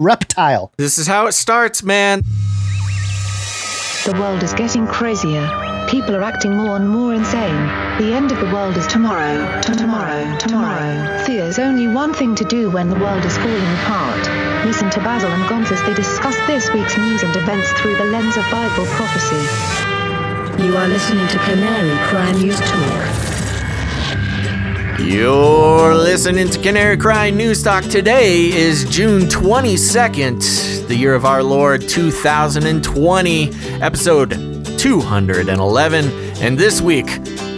reptile. This is how it starts, man. The world is getting crazier. People are acting more and more insane. The end of the world is tomorrow. Tomorrow. Tomorrow. There's only one thing to do when the world is falling apart. Listen to Basil and Gonz as they discuss this week's news and events through the lens of Bible prophecy. You are listening to Canary Cry News Talk. You're listening to Canary Cry News Talk. Today is June 22nd, the year of our Lord 2020, episode 211. And this week,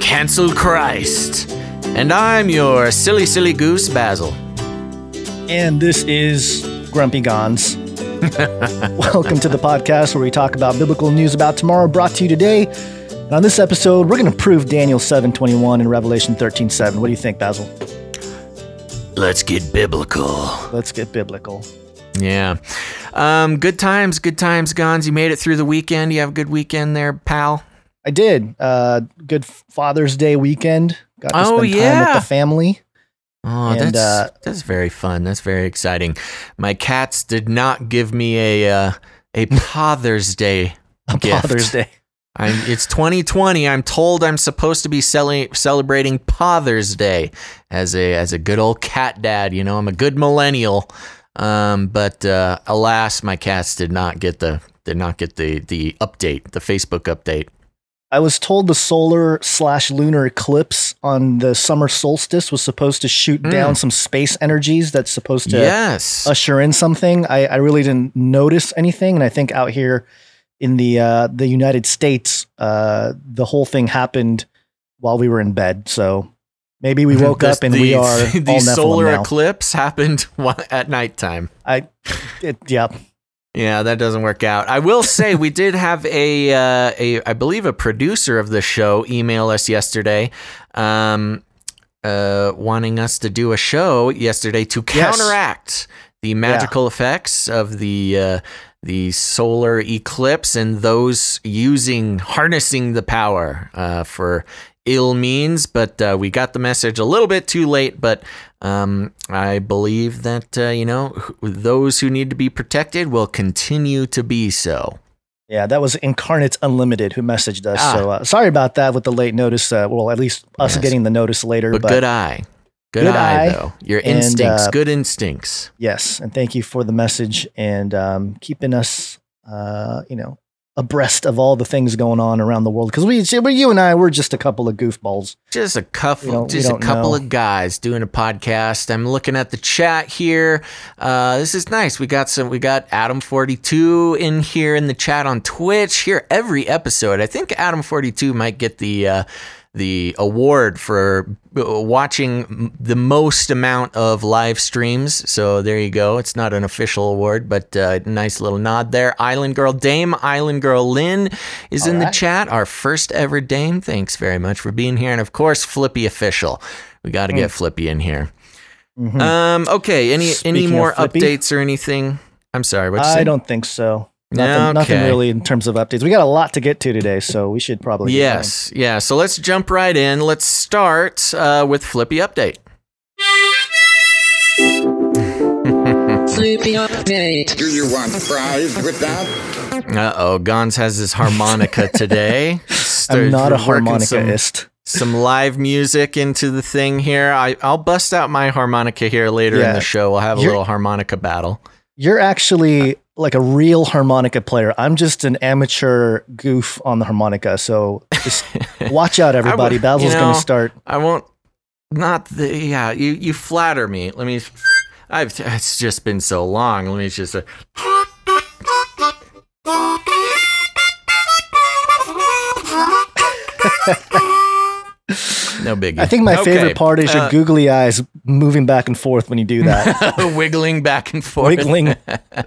Cancel Christ. And I'm your silly, silly goose, Basil. And this is Grumpy Gonz. Welcome to the podcast where we talk about biblical news about tomorrow, brought to you today. And on this episode, we're going to prove Daniel 7:21 and Revelation 13:7. What do you think, Basil? Let's get biblical. Let's get biblical. Yeah. Um, good times, good times, Gonz. You made it through the weekend. You have a good weekend there, pal. I did. Uh, good Father's Day weekend. Got to Oh, spend time yeah. with the family. Oh, And, that's uh, that's very fun. That's very exciting. My cats did not give me a uh, a Father's Day gift. Father's Day. I'm, it's 2020. I'm told I'm supposed to be cele- celebrating Father's Day as a as a good old cat dad. You know, I'm a good millennial. Um, but uh, alas, my cats did not get the did not get the the update, the Facebook update. I was told the solar slash lunar eclipse on the summer solstice was supposed to shoot Hmm. down some space energies that's supposed to yes. usher in something. I, I really didn't notice anything, and I think out here in the uh, the United States, uh, the whole thing happened while we were in bed. So maybe we woke up and the, we are the solar now. eclipse happened at nighttime. I, it, yeah, Yeah, that doesn't work out. I will say we did have a, uh, a I believe a producer of the show email us yesterday, um, uh, wanting us to do a show yesterday to Yes. counteract the magical effects of the uh, the solar eclipse and those using harnessing the power uh, for ill means. But uh, we got the message a little bit too late. But um, I believe that uh, you know those who need to be protected will continue to be so. yeah. That was Incarnate Unlimited who messaged us. Ah. So uh, sorry about that with the late notice. Uh, well, at least us Yes. getting the notice later. But, But, good eye, good, Good eye, eye. though. Your And, instincts, uh, good instincts. yes, and thank you for the message and um, keeping us, uh, you know, abreast of all the things going on around the world. Because we, you and I, we're just a couple of goofballs. Just a couple, We don't- we just a couple know. of guys doing a podcast. I'm looking at the chat here. Uh, this is nice. We got some. We got Adam 42 in here in the chat on Twitch. Here every episode. I think Adam 42 might get the uh, the award for uh, watching the most amount of live streams. So there you go. It's not an official award, but uh, nice little nod there. Island Girl Dame, Island Girl Lynn is in the chat. Our first ever Dame. Thanks very much for being here, and of course Flippy official. We got to get Flippy in here. Mhm. Um. Okay. Any any Speaking more updates or anything? I'm sorry. I don't think so. Nothing, nothing really in terms of updates. We got a lot to get to today, so we should probably. get Yes. Yeah. So let's jump right in. Let's start uh, with Flippy update. Flippy Update. Do you want fries with that? Uh oh. Gonz has his harmonica today. I'm not a working some- harmonicaist. some live music into the thing here. I, I'll bust out my harmonica here later in the show. We'll have a You're- little harmonica battle. You're actually like a real harmonica player. I'm just an amateur goof on the harmonica. So just watch out, everybody. would- Basil's you going to start. I won't. Not the yeah. You you flatter me. Let me. I've it's just been so long. Let me just. Uh, no biggie. I think my Okay, favorite part is your uh, googly eyes moving back and forth when you do that. wiggling back and forth. Wiggling.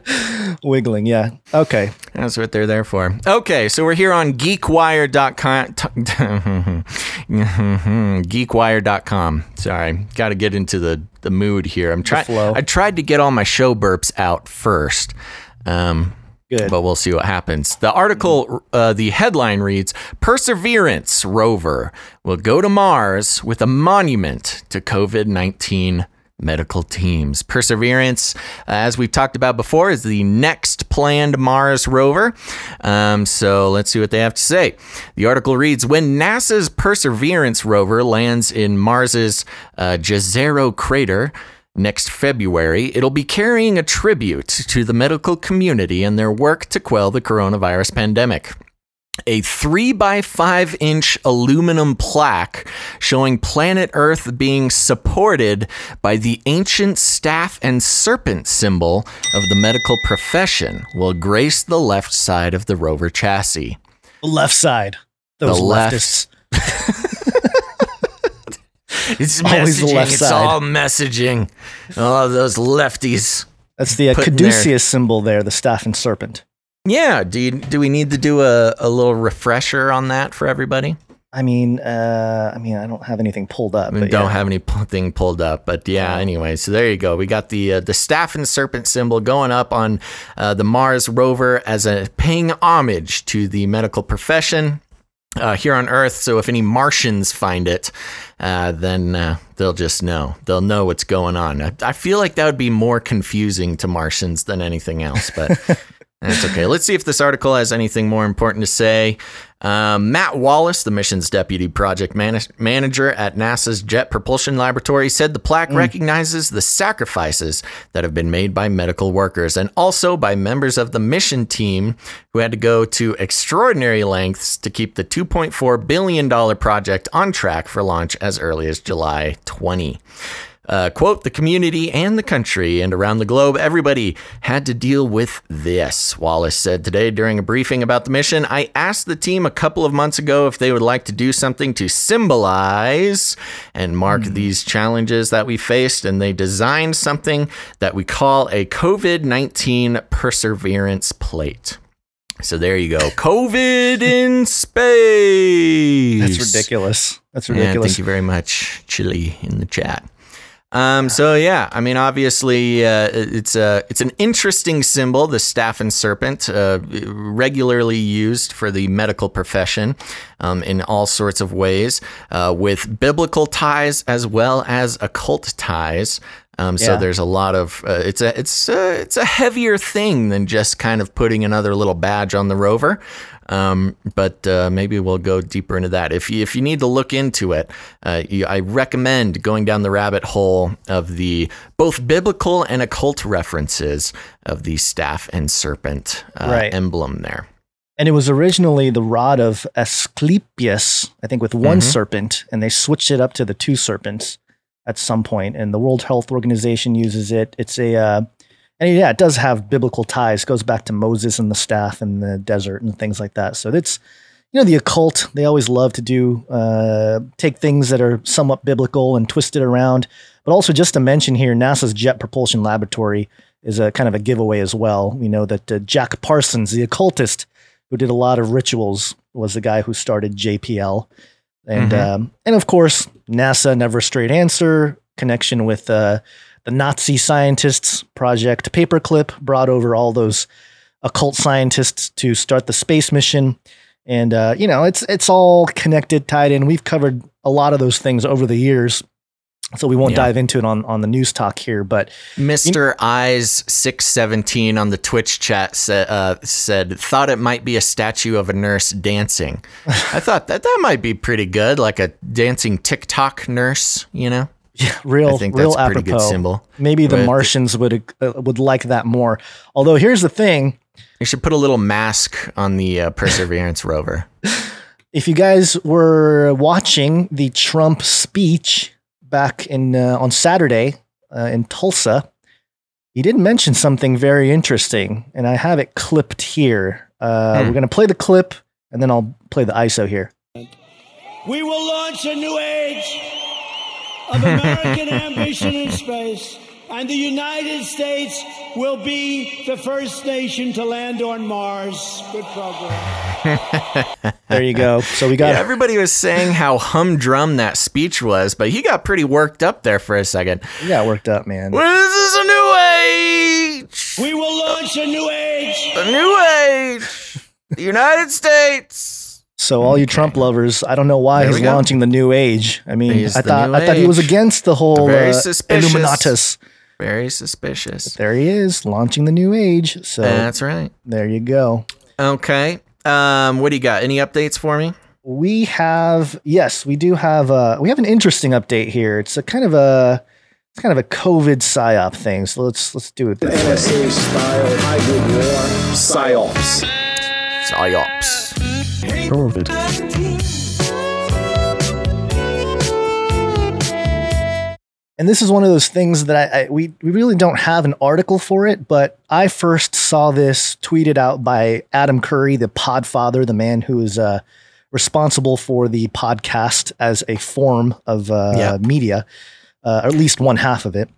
Wiggling. Yeah. Okay. That's what they're there for. Okay, so we're here on geekwire.com. geekwire.com. Sorry, got to get into the, the mood here. I'm trying. flow. I tried to get all my show burps out first. Um, Good. but we'll see what happens. The article, uh, the headline reads Perseverance rover will go to Mars with a monument to COVID 19 medical teams. Perseverance, as we've talked about before, is the next planned Mars rover. Um, so let's see what they have to say. The article reads When NASA's Perseverance rover lands in Mars's uh, Jezero crater, Next February, it'll be carrying a tribute to the medical community and their work to quell the coronavirus pandemic a three by five inch aluminum plaque showing planet Earth being supported by the ancient staff and serpent symbol of the medical profession will grace the left side of the rover chassis. The left side. Those The left. It's Always the messaging. left it's side. all messaging. Oh, those lefties. That's the uh, Putting their- caduceus symbol there, the staff and serpent. Yeah. Do you, do we need to do a, a little refresher on that for everybody? I mean, uh, I mean, I don't have anything pulled up. We don't yeah. have anything pulled up, but yeah. Anyway, so there you go. We got the uh, the staff and serpent symbol going up on uh, the Mars rover as a paying homage to the medical profession uh, here on Earth. So if any Martians find it, uh, then uh, they'll just know. They'll know what's going on. I, I feel like that would be more confusing to Martians than anything else, but. That's okay. Let's see if this article has anything more important to say. Um, Matt Wallace, the mission's deputy project man- manager at NASA's Jet Propulsion Laboratory, said the plaque recognizes the sacrifices that have been made by medical workers and also by members of the mission team who had to go to extraordinary lengths to keep the $2.4 billion project on track for launch as early as July 20. Uh, quote, the community and the country and around the globe, everybody had to deal with this, Wallace said today during a briefing about the mission. I asked the team a couple of months ago if they would like to do something to symbolize and mark these challenges that we faced, and they designed something that we call a COVID 19 perseverance plate. So there you go. COVID in space. That's ridiculous. That's ridiculous. thank you very much, Chili, in the chat. Um, so yeah, I mean, obviously, uh, it's a it's an interesting symbol, the staff and serpent, uh, regularly used for the medical profession um, in all sorts of ways, uh, with biblical ties as well as occult ties. Um, so Yeah. there's a lot of uh, it's a it's a, it's a heavier thing than just kind of putting another little badge on the rover. Um, but uh, maybe we'll go deeper into that. If you, if you need to look into it, uh, you, I recommend going down the rabbit hole of the both biblical and occult references of the staff and serpent uh, Right. emblem there. And it was originally the rod of Asclepius, I think, with one Mhm. serpent, and they switched it up to the two serpents at some point. And the World Health Organization uses it. It's a, uh, and yeah, it does have biblical ties. goes back to Moses and the staff in the desert and things like that. So it's, you know, the occult. They always love to do uh, take things that are somewhat biblical and twist it around. But also, just to mention here, NASA's Jet Propulsion Laboratory is a kind of a giveaway as well. We know that uh, Jack Parsons, the occultist who did a lot of rituals, was the guy who started JPL, and Mhm. um, and of course NASA Never Straight Answer connection with uh, the Nazi scientists Project Paperclip brought over all those occult scientists to start the space mission, and uh, you know it's it's all connected, tied in. We've covered a lot of those things over the years. So we won't Yeah. dive into it on, on the news talk here, but Mr. Eyes six seventeen on the Twitch chat sa- uh, said thought it might be a statue of a nurse dancing. I thought that that might be pretty good, like a dancing TikTok nurse. You know, real I think real that's a pretty apropos. good symbol. Maybe the Right. Martians would uh, would like that more. Although here's the thing: You should put a little mask on the uh, Perseverance rover. if you guys were watching the Trump speech back in uh, on Saturday uh, in Tulsa, he did mention something very interesting, and I have it clipped here. Uh, Hmm. We're gonna play the clip, and then I'll play the ISO here. We will launch a new age of American ambition in space, and the United States will be the first nation to land on Mars. Good program. There you go. So we got Yeah, everybody was saying how humdrum that speech was, but he got pretty worked up there for a second. we got worked up, man. Well, this is a new age. We will launch a new age. A new age. The United States. So all you Trump lovers, I don't know why There he's launching the new age. I mean, He's I thought new I thought he was against the whole Very uh, suspicious. Illuminatus. Very suspicious. There he is, launching the new age. So That's right. there you go. Okay. Um, what do you got? Any updates for me? We have yes, we do have uh we have an interesting update here. It's a kind of a it's kind of a COVID psyop thing. So let's let's do it. This way. NSA style hybrid war psyops. Psyops. And this is one of those things that I, I we we really don't have an article for it, but I first saw this tweeted out by Adam Curry, the Podfather, the man who is uh, responsible for the podcast as a form of uh, Yeah. media, uh, or at least one half of it.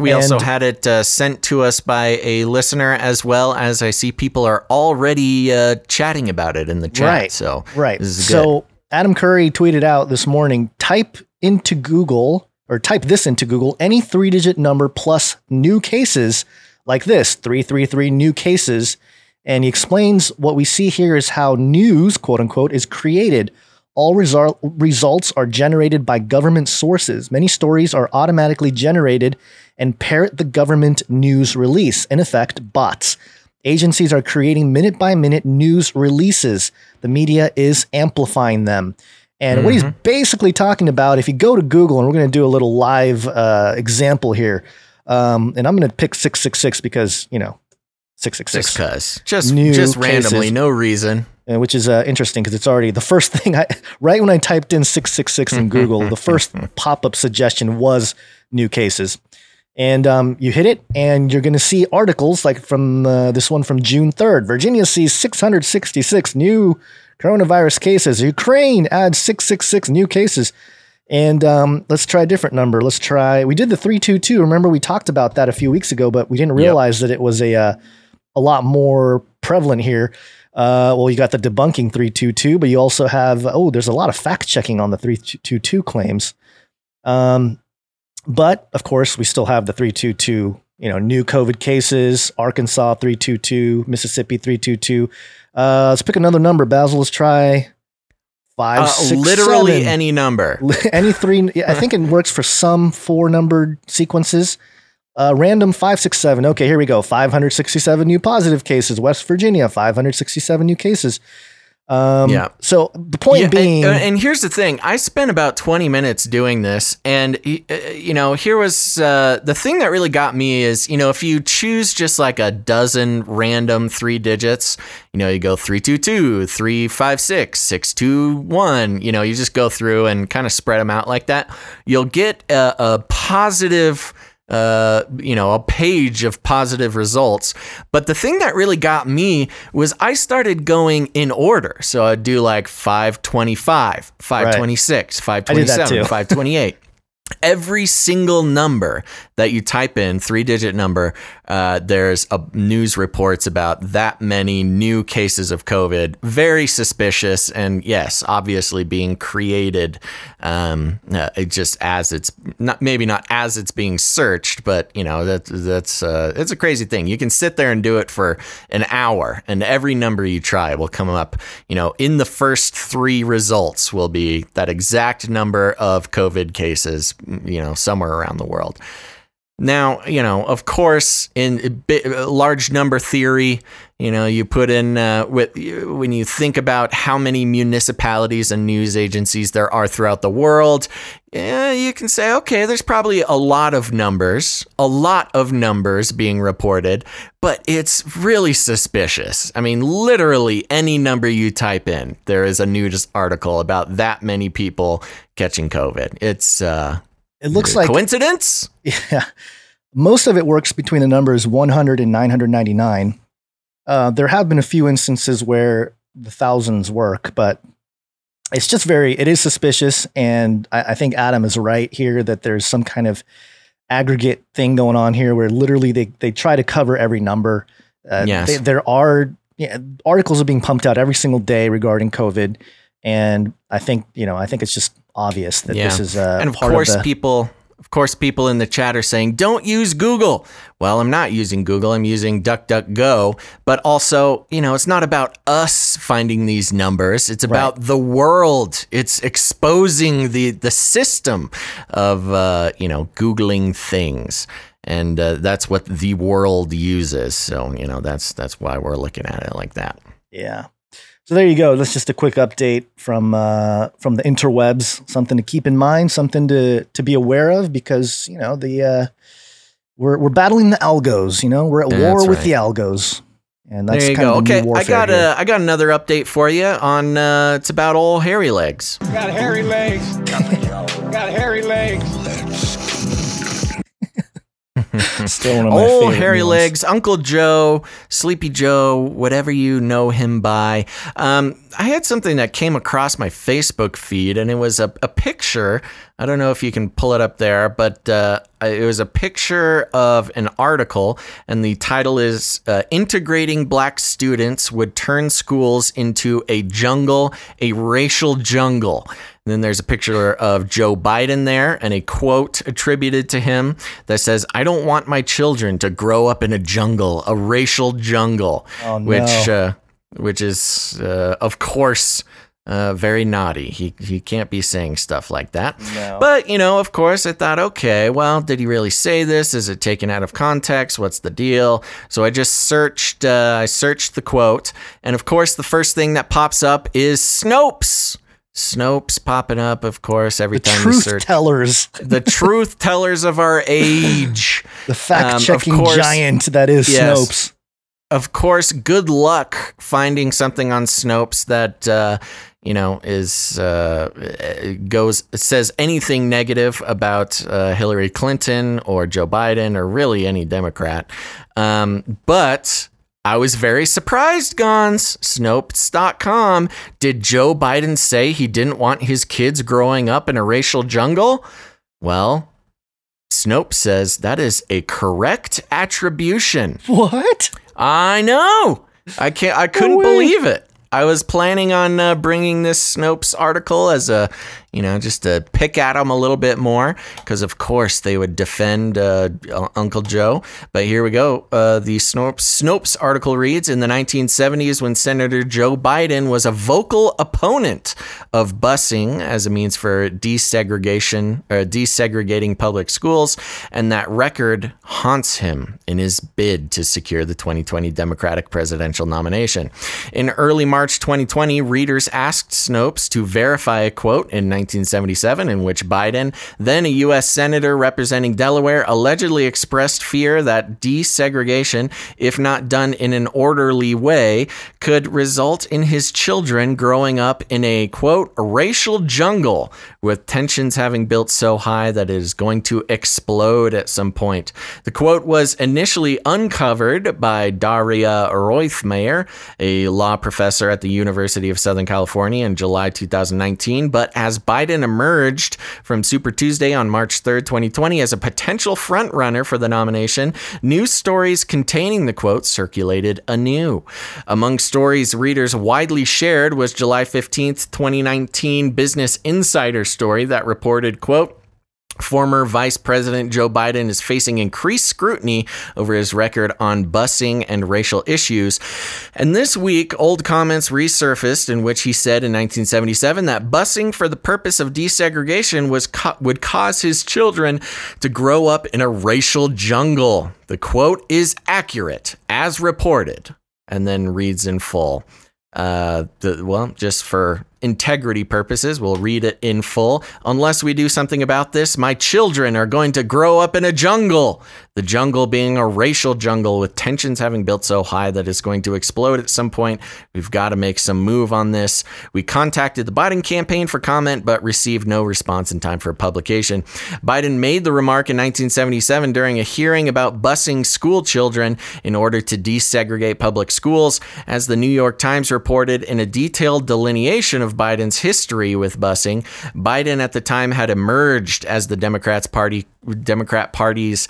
We also had it uh, sent to us by a listener, as well as I see people are already uh, chatting about it in the chat. Right. So Right. this is good. So Adam Curry tweeted out this morning type into Google or type this into Google any three digit number plus new cases like this 333 new cases. And he explains what we see here is how news, quote unquote, is created. All result, results are generated by government sources. Many stories are automatically generated and parrot the government news release, in effect, bots. Agencies are creating minute by minute news releases. The media is amplifying them. And what he's basically talking about, if you go to Google, and we're going to do a little live uh, example here, um, and I'm going to pick 666 because, you know, 666 just just New just randomly, cases. no reason. uh, which is uh, interesting because it's already the first thing I right when I typed in 666 in Google, the first pop up suggestion was new cases. And um, you hit it, and you're going to see articles like from uh, this one from June 3rd. Virginia sees 666 new coronavirus cases. Ukraine adds 666 new cases. And um, let's try a different number. Let's try. We did the 322. Remember, we talked about that a few weeks ago, but we didn't realize that it was a uh, a lot more prevalent here. Uh, well, you got the debunking 322, but you also have, oh, there's a lot of fact checking on the 322 claims. Um, but of course, we still have the 322, you know, new COVID cases, Arkansas 322, Mississippi 322. Uh, let's pick another number, Basil. Let's try five, Uh, six, literally seven. any number. any three. yeah, I think it works for some four numbered sequences. Uh, random five six seven. Okay, here we go. Five hundred sixty seven new positive cases. West Virginia five hundred sixty seven new cases. Um, Yeah. So the point Yeah, being, and, and here's the thing: I spent about 20 minutes doing this, and uh, you know, here was uh, the thing that really got me is, you know, if you choose just like a dozen random three digits, you know, you go three two two, three five six, six two one, you know, you just go through and kind of spread them out like that, you'll get a, a positive uh, you know, a page of positive results. But the thing that really got me was I started going in order. So I'd do like 525, 526, too. 527, 528. Every single number that you type in, three digit number, uh, there's a news reports about that many new cases of COVID. Very suspicious, and yes, obviously being created um, uh, just as it's not maybe not as it's being searched, but you know that that's uh, it's a crazy thing. You can sit there and do it for an hour, and every number you try will come up. You know, in the first three results will be that exact number of COVID cases. You know, somewhere around the world. Now, you know, of course, in large number theory, you know, you put in uh, with when you think about how many municipalities and news agencies there are throughout the world, yeah, you can say, okay, there's probably a lot of numbers, a lot of numbers being reported, but it's really suspicious. I mean, literally any number you type in, there is a news article about that many people catching COVID. It's uh, it looks like coincidence. Yeah. Most of it works between the numbers 100 and 999. Uh, there have been a few instances where the thousands work, but it's just very, it is suspicious. And I, I think Adam is right here that there's some kind of aggregate thing going on here where literally they, they try to cover every number. Uh, Yes. they- there are yeah, articles are being pumped out every single day regarding COVID. And I think, you know, I think it's just obvious that Yeah. this is uh, and of course of the, people of course, people in the chat are saying, don't use Google. Well, I'm not using Google, I'm using DuckDuckGo. But also, you know, it's not about us finding these numbers, it's about the world. It's exposing the, the system of, uh, you know, Googling things. And uh, that's what the world uses. So, you know, that's that's why we're looking at it like that. Yeah. So there you go. That's just a quick update from uh, from the interwebs. Something to keep in mind, something to to be aware of, because you know the uh, we're we're battling the algos. You know, we're at That's war with the algos, and that's there you kind go. of Okay, I got here. a I got another update for you on uh, it's about old hairy legs. Got hairy legs. Got hairy legs. Still one of my Old hairy legs, Uncle Joe, Sleepy Joe, whatever you know him by. Um, I had something that came across my Facebook feed, and it was a, a picture. I don't know if you can pull it up there, but uh, it was a picture of an article, and the title is uh, Integrating Black Students Would Turn Schools into a Jungle, a Racial Jungle. And then there's a picture of Joe Biden there and a quote attributed to him that says, I don't want my children to grow up in a jungle, a racial jungle. Oh, no. Which, uh, which is, uh, of course, uh, very naughty. He, he can't be saying stuff like that. No. But, you know, of course, I thought, okay, well, did he really say this? Is it taken out of context? What's the deal? So I just searched, uh, I searched the quote. And of course, the first thing that pops up is Snopes. Snopes popping up, of course, every the time you truth search. tellers, the truth tellers of our age. the fact checking Um, giant that is Yes. Snopes. Of course, good luck finding something on Snopes that uh, you know is uh, goes says anything negative about uh, Hillary Clinton or Joe Biden or really any Democrat. Um, but I was very surprised, Gonz. Snopes.com. Did Joe Biden say he didn't want his kids growing up in a racial jungle? Well, Snopes says that is a correct attribution. What? I know. I can't. I couldn't way. believe it. I was planning on uh, bringing this Snopes article as a, you know, just to pick at them a little bit more, because of course they would defend uh, Uncle Joe. But here we go. Uh, the Snopes Snopes article reads: In the 1970s, when Senator Joe Biden was a vocal opponent of busing as a means for desegregation or desegregating public schools, and that record haunts him in his bid to secure the 2020 Democratic presidential nomination. In early March 2020, readers asked Snopes to verify a quote in 1977 in which Biden, then a U.S. Senator representing Delaware, allegedly expressed fear that desegregation, if not done in an orderly way, could result in his children growing up in a quote, racial jungle with tensions having built so high that it is going to explode at some point. The quote was initially uncovered by Daria Roithmayr, a law professor at the University of Southern California in July 2019, but as Biden emerged from Super Tuesday on March 3rd, 2020 as a potential frontrunner for the nomination, news stories containing the quote circulated anew. Among stories readers widely shared was July 15th, 2019 Business Insider story that reported, quote, Former Vice President Joe Biden is facing increased scrutiny over his record on busing and racial issues. And this week, old comments resurfaced in which he said in 1977 that busing for the purpose of desegregation was ca- would cause his children to grow up in a racial jungle. The quote is accurate, as reported, and then reads in full. Uh, the, well, just for integrity purposes, we'll read it in full. Unless we do something about this, my children are going to grow up in a jungle. The jungle being a racial jungle with tensions having built so high that it's going to explode at some point. We've got to make some move on this. We contacted the Biden campaign for comment, but received no response in time for publication. Biden made the remark in 1977 during a hearing about busing school children in order to desegregate public schools, as the New York Times reported in a detailed delineation of Biden's history with busing. Biden at the time had emerged as the Democrats party Democrat Party's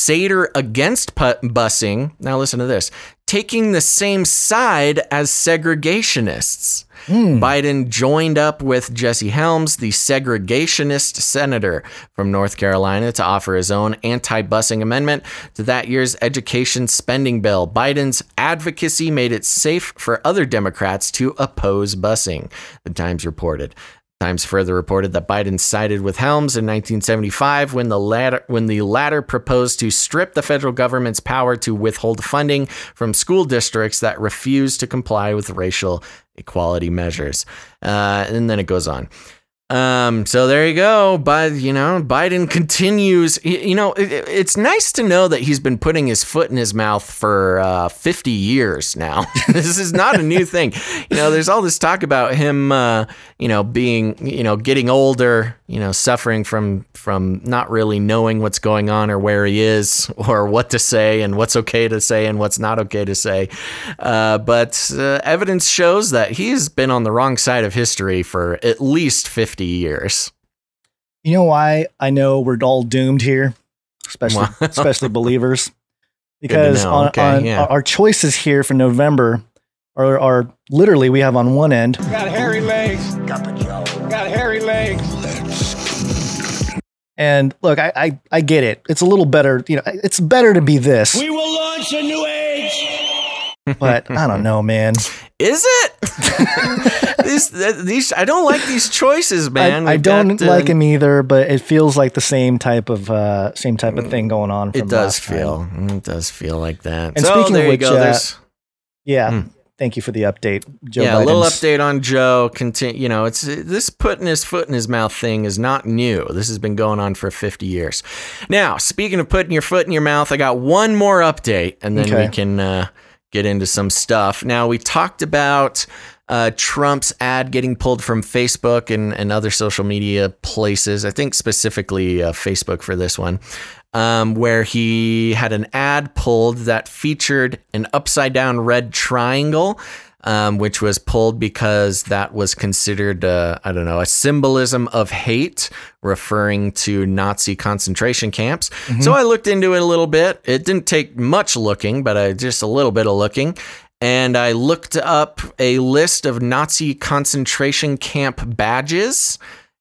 crusader against busing. Now listen to this. Taking the same side as segregationists. Hmm. Biden joined up with Jesse Helms, the segregationist senator from North Carolina, to offer his own anti busing amendment to that year's education spending bill. Biden's advocacy made it safe for other Democrats to oppose busing, the Times reported. Times further reported that Biden sided with Helms in 1975 when the latter when the latter proposed to strip the federal government's power to withhold funding from school districts that refused to comply with racial equality measures. Uh, and then it goes on. Um, so there you go. But you know, Biden continues. You know, it, it- it's nice to know that he's been putting his foot in his mouth for uh, 50 years now. this is not a new thing. You know, there's all this talk about him, uh, you know, being, you know, getting older, you know, suffering from from not really knowing what's going on or where he is or what to say and what's okay to say and what's not okay to say. Uh, but uh, evidence shows that he's been on the wrong side of history for at least 50 years. You know why I know we're all doomed here, especially Wow. especially believers, because on, Okay, on yeah. our choices here for November are, are literally we have on one end Got hairy legs. Got hairy legs. And look I, I I get it it's a little better you know it's better to be this We will launch a new age. but I don't know man Is it? these, these, I don't like these choices, man. I, I don't got, uh, like him either but it feels like the same type of uh same type of thing going on from It does last time. feel. It does feel like that. And so speaking of there you which, go. uh, yeah Hmm. Thank you for the update Joe yeah, a little update on Joe. Continue. You know, it's this putting his foot in his mouth thing is not new. This has been going on for 50 years. Now, speaking of putting your foot in your mouth, I got one more update, and then Okay. we can uh, get into some stuff. Now, we talked about. Uh, Trump's ad getting pulled from Facebook and, and other social media places. I think specifically uh, Facebook for this one, um, where he had an ad pulled that featured an upside down red triangle um, which was pulled because that was considered, uh, I don't know, a symbolism of hate, referring to Nazi concentration camps. So I looked into it a little bit. It didn't take much looking, but I, just a little bit of looking. And I looked up a list of Nazi concentration camp badges.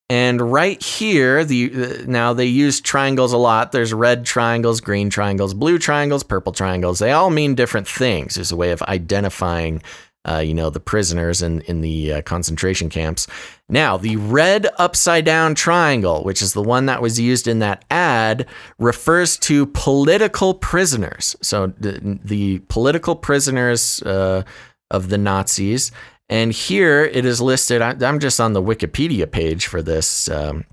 And right here, the uh, now they use triangles a lot. There's red triangles, green triangles, blue triangles, purple triangles. They all mean different things. There's a way of identifying, uh, you know, the prisoners in in the uh, concentration camps. Now, the red upside down triangle, which is the one that was used in that ad, refers to political prisoners. So the, the political prisoners uh, of the Nazis. And here it is listed. I- I'm just on the Wikipedia page for this um,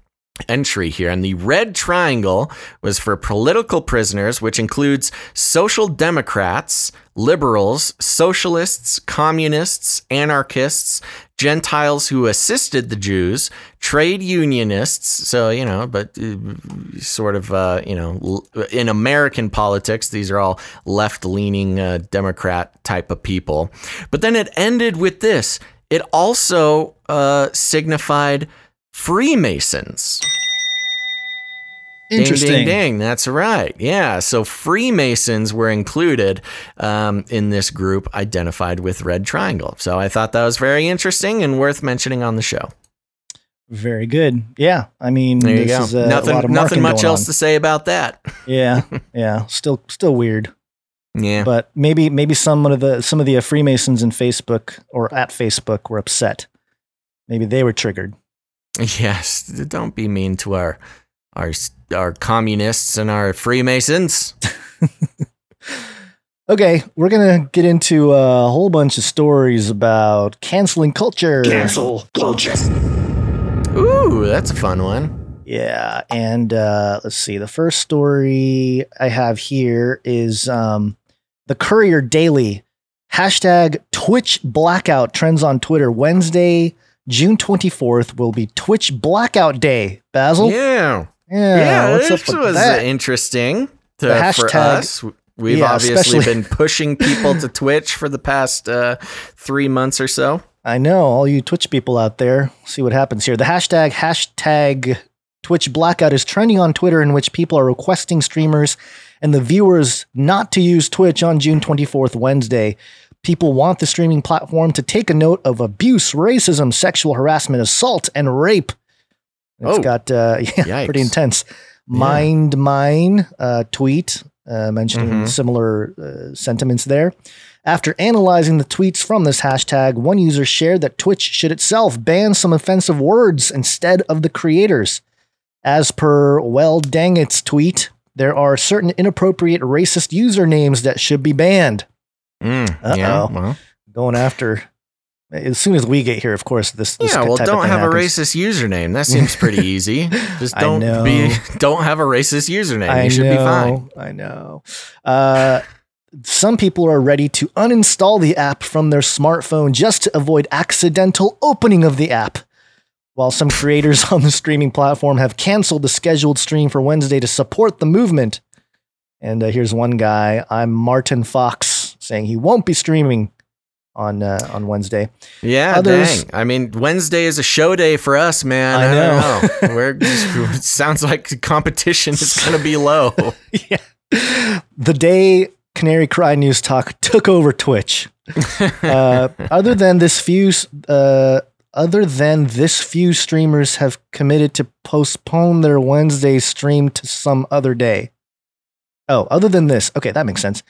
entry here. And the red triangle was for political prisoners, which includes social democrats, liberals, socialists, communists, anarchists, Gentiles who assisted the Jews, trade unionists. So, you know, but uh, sort of, uh, you know, in American politics, these are all left leaning uh, Democrat type of people. But then it ended with this it also uh, signified Freemasons. Interesting Ding, ding, ding. That's right. Yeah. So Freemasons were included um, in this group identified with Red Triangle. So I thought that was very interesting and worth mentioning on the show. very good yeah I mean There you this go. is, uh, a lot nothing, of nothing much else on. to say about that. yeah yeah still still weird Yeah. but maybe maybe some of the some of the uh, Freemasons in Facebook or at Facebook were upset. Maybe they were triggered. Yes. Don't be mean to our our our communists and our Freemasons. Okay, we're gonna get into a whole bunch of stories about canceling culture. Cancel culture. Ooh, that's a fun one. Yeah, and uh, let's see. The first story I have here is um, the Courier Daily hashtag Twitch blackout trends on Twitter. Wednesday, June twenty fourth will be Twitch blackout day. Basil, Yeah. Yeah, Yeah, what's this was that? interesting to, for us. We've Yeah, obviously especially- been pushing people to Twitch for the past uh, three months or so. I know all you Twitch people out there. See what happens here. The hashtag hashtag Twitch blackout is trending on Twitter, in which people are requesting streamers and the viewers not to use Twitch on June 24th, Wednesday. People want the streaming platform to take a note of abuse, racism, sexual harassment, assault, and rape. It's Oh. got uh, yeah, pretty intense. Mind Mine uh, tweet uh, mentioning Mhm. similar uh, sentiments there. After analyzing the tweets from this hashtag, one user shared that Twitch should itself ban some offensive words instead of the creators. As per Well Dang It's tweet, there are certain inappropriate racist usernames that should be banned. Mm, yeah. Uh-oh. Well, Going after, as soon as we get here, of course, this. this yeah. Well, don't have a racist username. That seems pretty easy. Just don't be. Don't have a racist username. I you should know, be fine. I know. Uh, some people are ready to uninstall the app from their smartphone just to avoid accidental opening of the app. While some creators on the streaming platform have canceled the scheduled stream for Wednesday to support the movement. And uh, here's one guy. I'm Martin Fox saying he won't be streaming on uh, on Wednesday. Yeah, Others- dang. I mean, Wednesday is a show day for us, man. I I, know. don't know. We're just, sounds like competition is going to be low. yeah. The day Canary Cry News Talk took over Twitch. Uh, other than this few, uh, other than this few streamers have committed to postpone their Wednesday stream to some other day. Oh, other than this, okay, that makes sense.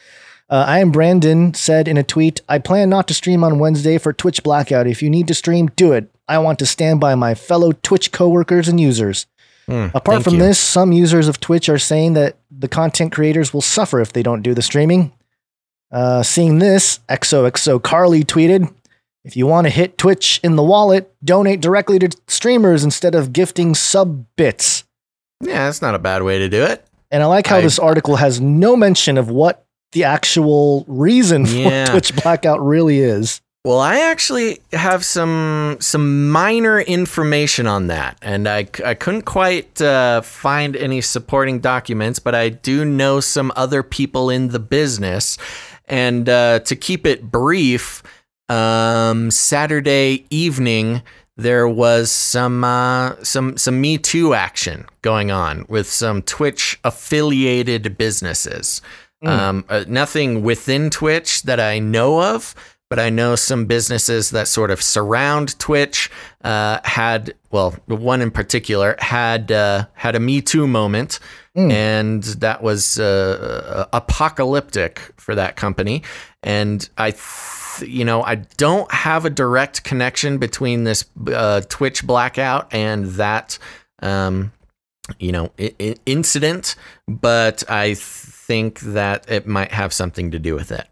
Uh, I am Brandon said in a tweet, I plan not to stream on Wednesday for Twitch Blackout. If you need to stream, do it. I want to stand by my fellow Twitch coworkers and users. Hmm, Apart from you. this, some users of Twitch are saying that the content creators will suffer if they don't do the streaming. Uh, seeing this, XOXO Carly tweeted, if you want to hit Twitch in the wallet, donate directly to streamers instead of gifting sub bits. Yeah, that's not a bad way to do it. And I like how I- this article has no mention of what the actual reason Yeah. for Twitch blackout really is. Well, I actually have some some minor information on that, and I, I couldn't quite uh, find any supporting documents, but I do know some other people in the business. And uh, to keep it brief, um, Saturday evening there was some uh, some some Me Too action going on with some Twitch affiliated businesses. Um, uh, nothing within Twitch that I know of, but I know some businesses that sort of surround Twitch uh, had, well, one in particular had uh, had a Me Too moment, and that was uh, apocalyptic for that company. And I, th- you know, I don't have a direct connection between this uh, Twitch blackout and that. Um, you know, I- I- incident, but I think that it might have something to do with it.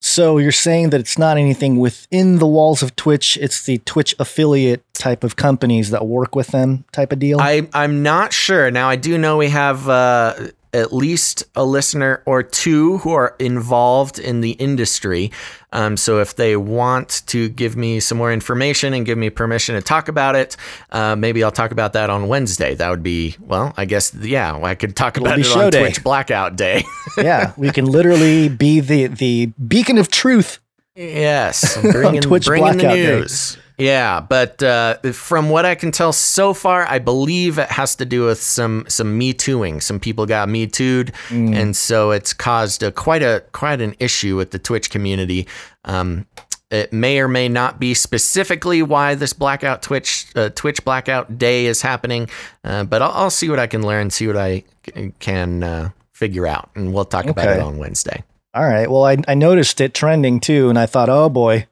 So you're saying that it's not anything within the walls of Twitch, it's the Twitch affiliate type of companies that work with them type of deal? I I'm not sure. Now I do know we have uh, at least a listener or two who are involved in the industry. Um, so if they want to give me some more information and give me permission to talk about it, uh, maybe I'll talk about that on Wednesday. That would be well, I guess yeah, I could talk about it show on day. Twitch Blackout Day. yeah, we can literally be the the beacon of truth. Yes, bringing, Twitch bringing the Blackout Day. Yeah, but uh, from what I can tell so far, I believe it has to do with some some Me Tooing. Some people got Me Too'd, Mm. and so it's caused a quite a quite an issue with the Twitch community. Um, it may or may not be specifically why this blackout Twitch uh, Twitch blackout day is happening, uh, but I'll, I'll see what I can learn, see what I c- can uh, figure out, and we'll talk about it on Wednesday. All right. Well, I, I noticed it trending too, and I thought, oh boy,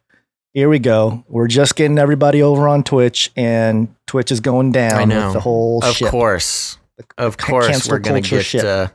here we go. We're just getting everybody over on Twitch, and Twitch is going down I know. with the whole Of ship. course. Of course, we're going to get. Uh,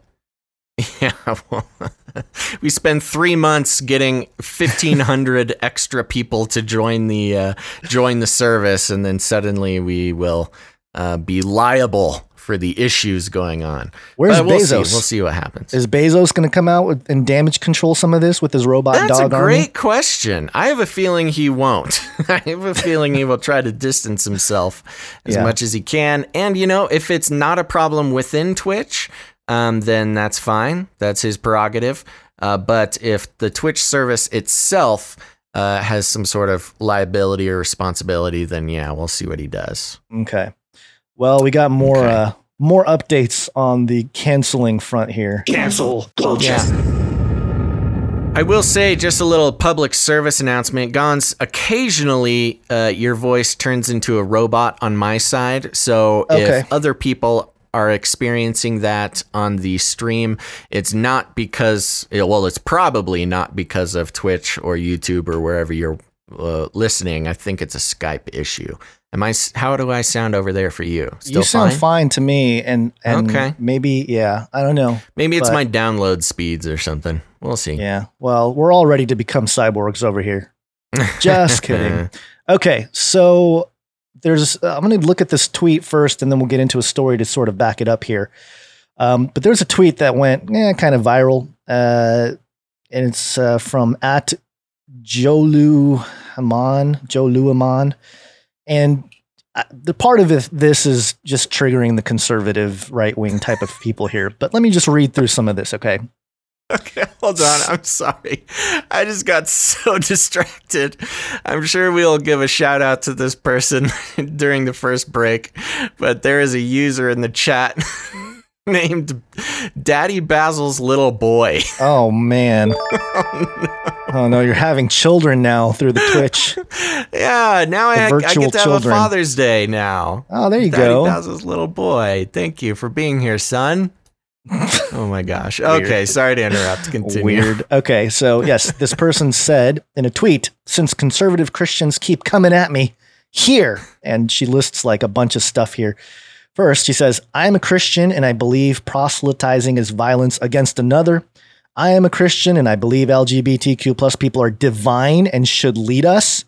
yeah, well, we spend three months getting fifteen hundred extra people to join the uh, join the service, and then suddenly we will uh, be liable for the issues going on. Where's we'll Bezos? See. We'll see what happens. Is Bezos going to come out with, and damage control some of this with his robot That's dog a army? great question. I have a feeling he won't. I have a feeling he will try to distance himself as Yeah. much as he can. And, you know, if it's not a problem within Twitch, um, then that's fine. That's his prerogative. Uh, but if the Twitch service itself uh, has some sort of liability or responsibility, then yeah, we'll see what he does. Okay. Well, we got more Okay. uh, more updates on the canceling front here. Cancel culture. I I will say just a little public service announcement. Gonz, occasionally uh, your voice turns into a robot on my side. So Okay. if other people are experiencing that on the stream, it's not because, well, it's probably not because of Twitch or YouTube or wherever you're uh, listening. I think it's a Skype issue. Am I? How do I sound over there for you? Still you sound fine? fine? to me, and and Okay. maybe yeah, I don't know. Maybe it's my download speeds or something. We'll see. Yeah, well, we're all ready to become cyborgs over here. Just kidding. Okay, so there's uh, I'm going to look at this tweet first, and then we'll get into a story to sort of back it up here. Um, but there's a tweet that went eh, kind of viral, uh, and it's uh, from at Jolu Haman, Jolu Haman, and uh, the part of this is just triggering the conservative right wing type of people here. But let me just read through some of this, okay? Okay, hold on. I'm sorry. I just got so distracted. I'm sure we'll give a shout out to this person during the first break, but there is a user in the chat named Daddy Basil's little boy. Oh man. Oh no, Oh, you're having children now through the Twitch. Yeah, now I, I get to have children. a Father's Day now. Oh, there you Daddy go. Basil's little boy. Thank you for being here, son. oh my gosh. Okay, sorry to interrupt. Continue. Weird. Okay, so yes, this person said in a tweet, since conservative Christians keep coming at me here, and she lists like a bunch of stuff here. First, she says, I am a Christian and I believe proselytizing is violence against another. I am a Christian and I believe LGBTQ plus people are divine and should lead us.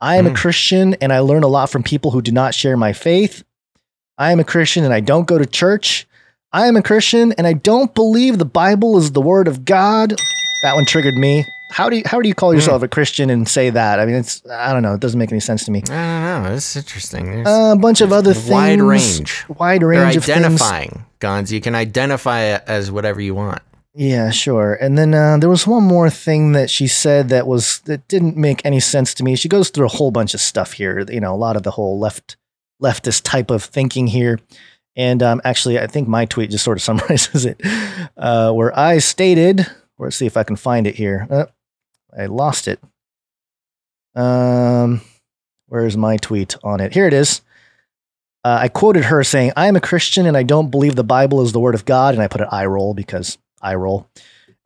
I am a mm. Christian and I learn a lot from people who do not share my faith. I am a Christian and I don't go to church. I am a Christian and I don't believe the Bible is the word of God. That one triggered me. How do you how do you call hmm. yourself a Christian and say that? I mean, it's I don't know. It doesn't make any sense to me. I don't know. It's interesting. There's a bunch of other things. wide range. Wide They're range of things. identifying guns. You can identify it as whatever you want. Yeah, sure. And then uh, there was one more thing that she said that was that didn't make any sense to me. She goes through a whole bunch of stuff here. You know, a lot of the whole left leftist type of thinking here. And um, actually, I think my tweet just sort of summarizes it, uh, where I stated, or let's see if I can find it here. Uh, I lost it. Um, where's my tweet on it? Here it is. Uh, I quoted her saying, I am a Christian and I don't believe the Bible is the word of God. And I put an eye roll because eye roll.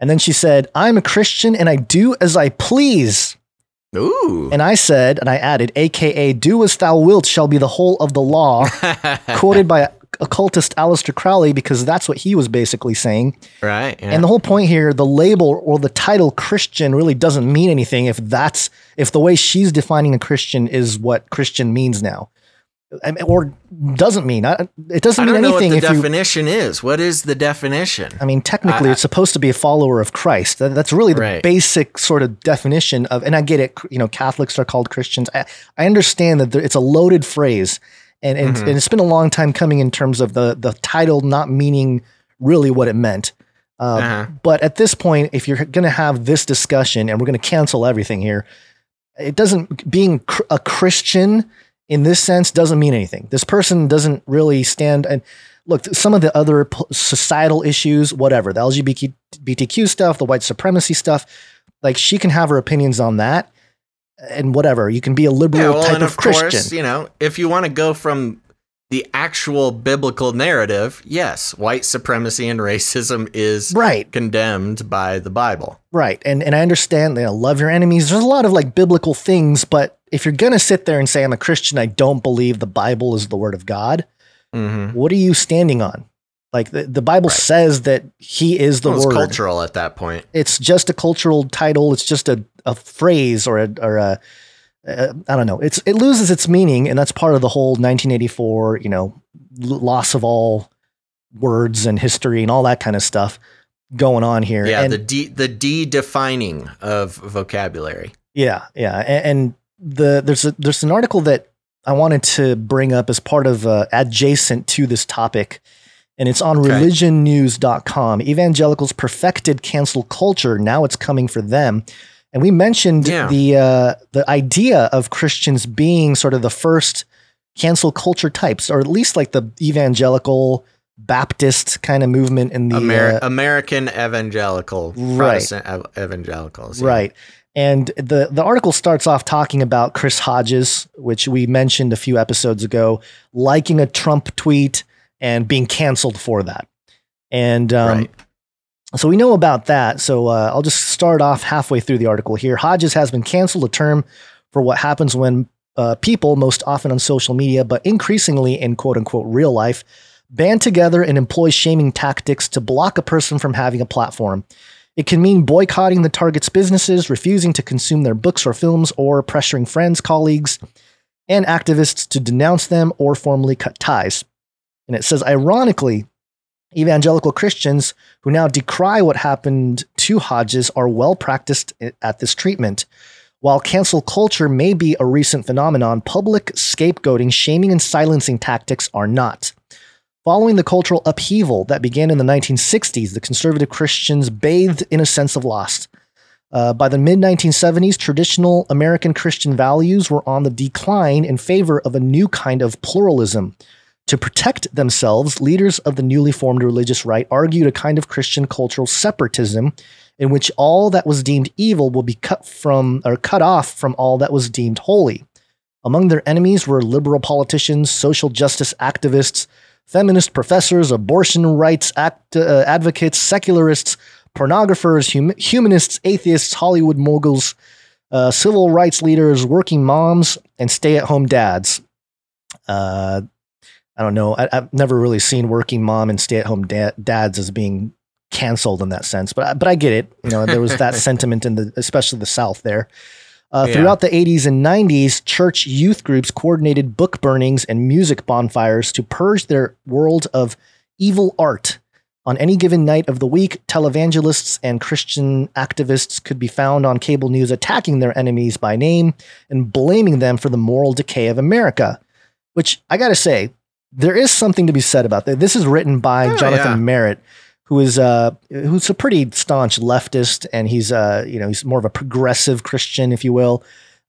And then she said, I'm a Christian and I do as I please. Ooh. And I said, and I added, AKA, do as thou wilt shall be the whole of the law, quoted by occultist Aleister Crowley, because that's what he was basically saying. right. Yeah. And the whole point here, the label or the title Christian really doesn't mean anything if that's if the way she's defining a Christian is what Christian means now, or doesn't mean. It doesn't I mean know what anything the if you. definition is. What is the definition? I mean, technically, I- it's supposed to be a follower of Christ. That- That's really the Right. basic sort of definition of. And I get it. You know, Catholics are called Christians. I, I understand that there, it's a loaded phrase, and and, Mm-hmm. and it's been a long time coming in terms of the the title not meaning really what it meant. Uh, Uh-huh. But at this point, if you're going to have this discussion, and we're going to cancel everything here, it doesn't being cr- a Christian in this sense doesn't mean anything. This person doesn't really stand and look. Some of the other societal issues, whatever, the LGBTQ stuff, the white supremacy stuff, like she can have her opinions on that, and whatever. You can be a liberal Yeah, well, type and of, of Christian. course, you know, if you want to go from the actual biblical narrative, yes, white supremacy and racism is Right. condemned by the Bible. Right. And and I understand, you know, love your enemies. There's a lot of like biblical things, but if you're gonna sit there and say I'm a Christian, I don't believe the Bible is the word of God, hmm what are you standing on? Like the, the Bible says that he is the Well, it's word. cultural at that point. It's just a cultural title. It's just a, a phrase or a or a uh, I don't know. It's it loses its meaning, and that's part of the whole 1984, you know, loss of all words and history and all that kind of stuff going on here. Yeah, and, the de- the de-defining of vocabulary. Yeah, yeah, and, and the there's a there's an article that I wanted to bring up as part of uh, adjacent to this topic, and it's on Okay. religionnews.com. Evangelicals perfected cancel culture. Now it's coming for them, and we mentioned Yeah. the uh, the idea of Christians being sort of the first cancel culture types, or at least like the evangelical Baptist kind of movement in the Amer- uh, American evangelical, Right. Protestant ev- evangelicals. yeah. Right. And the, the article starts off talking about Chris Hodges, which we mentioned a few episodes ago, liking a Trump tweet and being canceled for that. And um, Right. so we know about that. So uh, I'll just start off halfway through the article here. Hodges has been canceled, a term for what happens when uh, people, most often on social media, but increasingly in quote unquote real life, band together and employ shaming tactics to block a person from having a platform. It can mean boycotting the target's businesses, refusing to consume their books or films, or pressuring friends, colleagues, and activists to denounce them or formally cut ties. And it says, ironically, evangelical Christians who now decry what happened to Hodges are well practiced at this treatment. While cancel culture may be a recent phenomenon, public scapegoating, shaming, and silencing tactics are not. Following the cultural upheaval that began in the 1960s, the conservative Christians bathed in a sense of loss. Uh, by the mid 1970s, traditional American Christian values were on the decline in favor of a new kind of pluralism. To protect themselves, leaders of the newly formed religious right argued a kind of Christian cultural separatism in which all that was deemed evil will be cut from or cut off from all that was deemed holy. Among their enemies were liberal politicians, social justice activists, feminist professors, abortion rights act, uh, advocates, secularists, pornographers, hum- humanists, atheists, Hollywood moguls, uh, civil rights leaders, working moms, and stay at home dads. Uh, I don't know. I, I've never really seen working mom and stay at home da- dads as being canceled in that sense, but I- but I get it. You know, there was that sentiment in the especially the South there. Uh, Yeah. Throughout the 80s and 90s, church youth groups coordinated book burnings and music bonfires to purge their world of evil art. On any given night of the week, televangelists and Christian activists could be found on cable news attacking their enemies by name and blaming them for the moral decay of America. Which I gotta say, there is something to be said about that. This is written by Oh, Jonathan yeah. Merritt, who is uh who's a pretty staunch leftist, and he's uh you know he's more of a progressive Christian, if you will,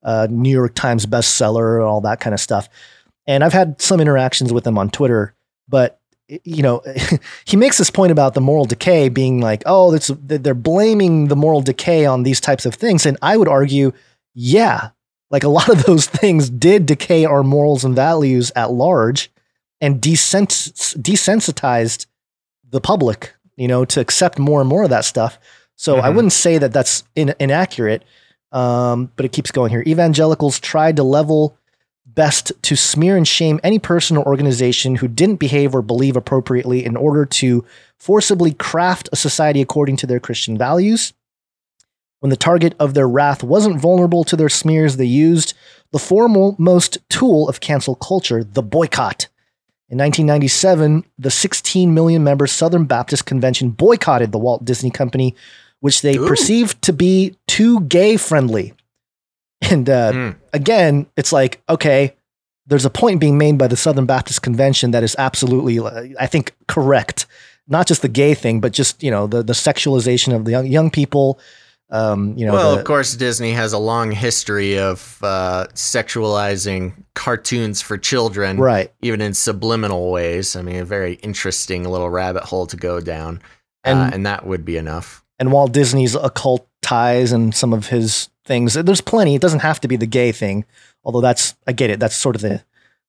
uh, New York Times bestseller, all that kind of stuff. And I've had some interactions with him on Twitter, but you know he makes this point about the moral decay being like, oh, that's they're blaming the moral decay on these types of things, and I would argue, yeah, like a lot of those things did decay our morals and values at large and desens- desensitized the public, you know, to accept more and more of that stuff. So I Mhm. wouldn't say that that's in- inaccurate, um, but it keeps going here. Evangelicals tried to level best to smear and shame any person or organization who didn't behave or believe appropriately in order to forcibly craft a society according to their Christian values. When the target of their wrath wasn't vulnerable to their smears, they used the foremost tool of cancel culture, the boycott. In 1997, the 16 million member Southern Baptist Convention boycotted the Walt Disney Company, which they Ooh. perceived to be too gay friendly. And uh, Hmm. again, it's like, okay, there's a point being made by the Southern Baptist Convention that is absolutely, uh, I think, correct. Not just the gay thing, but just you know the the sexualization of the young, young people. Um, you know, well, the- of course, Disney has a long history of uh, sexualizing cartoons for children, right? even in subliminal ways. I mean, a very interesting little rabbit hole to go down, And- uh, and that would be enough. and Walt Disney's occult ties and some of his things. There's plenty. It doesn't have to be the gay thing, although that's I get it. That's sort of the,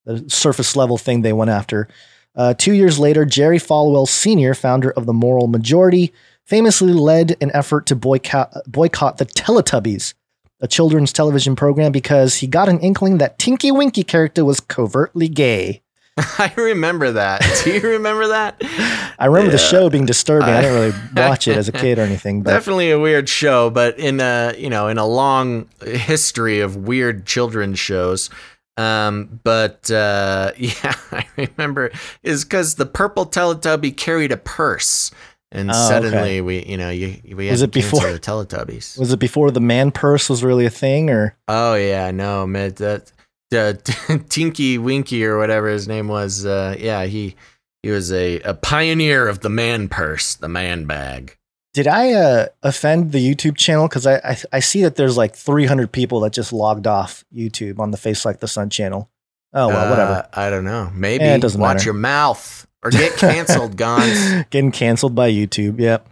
the surface level thing they went after. Uh, two years later, Jerry Falwell Sr., founder of the Moral Majority, famously led an effort to boycott boycott the Teletubbies, a children's television program, because he got an inkling that Tinky Winky character was covertly gay. I remember that. Do you remember that? I remember the show being disturbing. I, I- didn't really watch it as a kid or anything, but Definitely a weird show, but in a you know in a long history of weird children's shows. Um, but uh, yeah, I remember is because the purple Teletubby carried a purse, and Oh, okay. suddenly we you know you we Was it before- the Teletubbies. was it before the man purse was really a thing, or Oh yeah, no, man, that the Tinky Winky or whatever his name was. Uh, yeah, he he was a, a pioneer of the man purse, the man bag. Did I uh, offend the YouTube channel? Because I, I I see that there's like 300 people that just logged off YouTube on the Face Like the Sun channel. Oh well, whatever. Uh, I don't know. Maybe Eh, it doesn't watch matter. your mouth. Or get canceled, Gonz. Getting canceled by YouTube. Yep.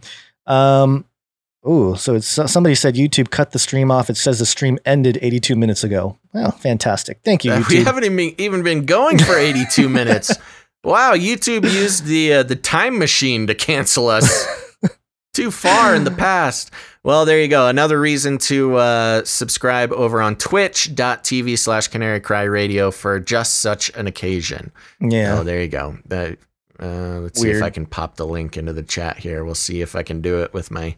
Um, ooh, so it's somebody said YouTube cut the stream off. It says the stream ended 82 minutes ago. Well, fantastic. Thank you, Uh, YouTube. we haven't even, even been going for 82 minutes. Wow, YouTube used the uh, the time machine to cancel us too far in the past. Well, there you go. Another reason to uh, subscribe over on twitch.tv slash canary cry radio for just such an occasion. yeah. Oh, there you go. Uh, uh, let's see if I can pop the link into the chat here. We'll see if I can do it with my,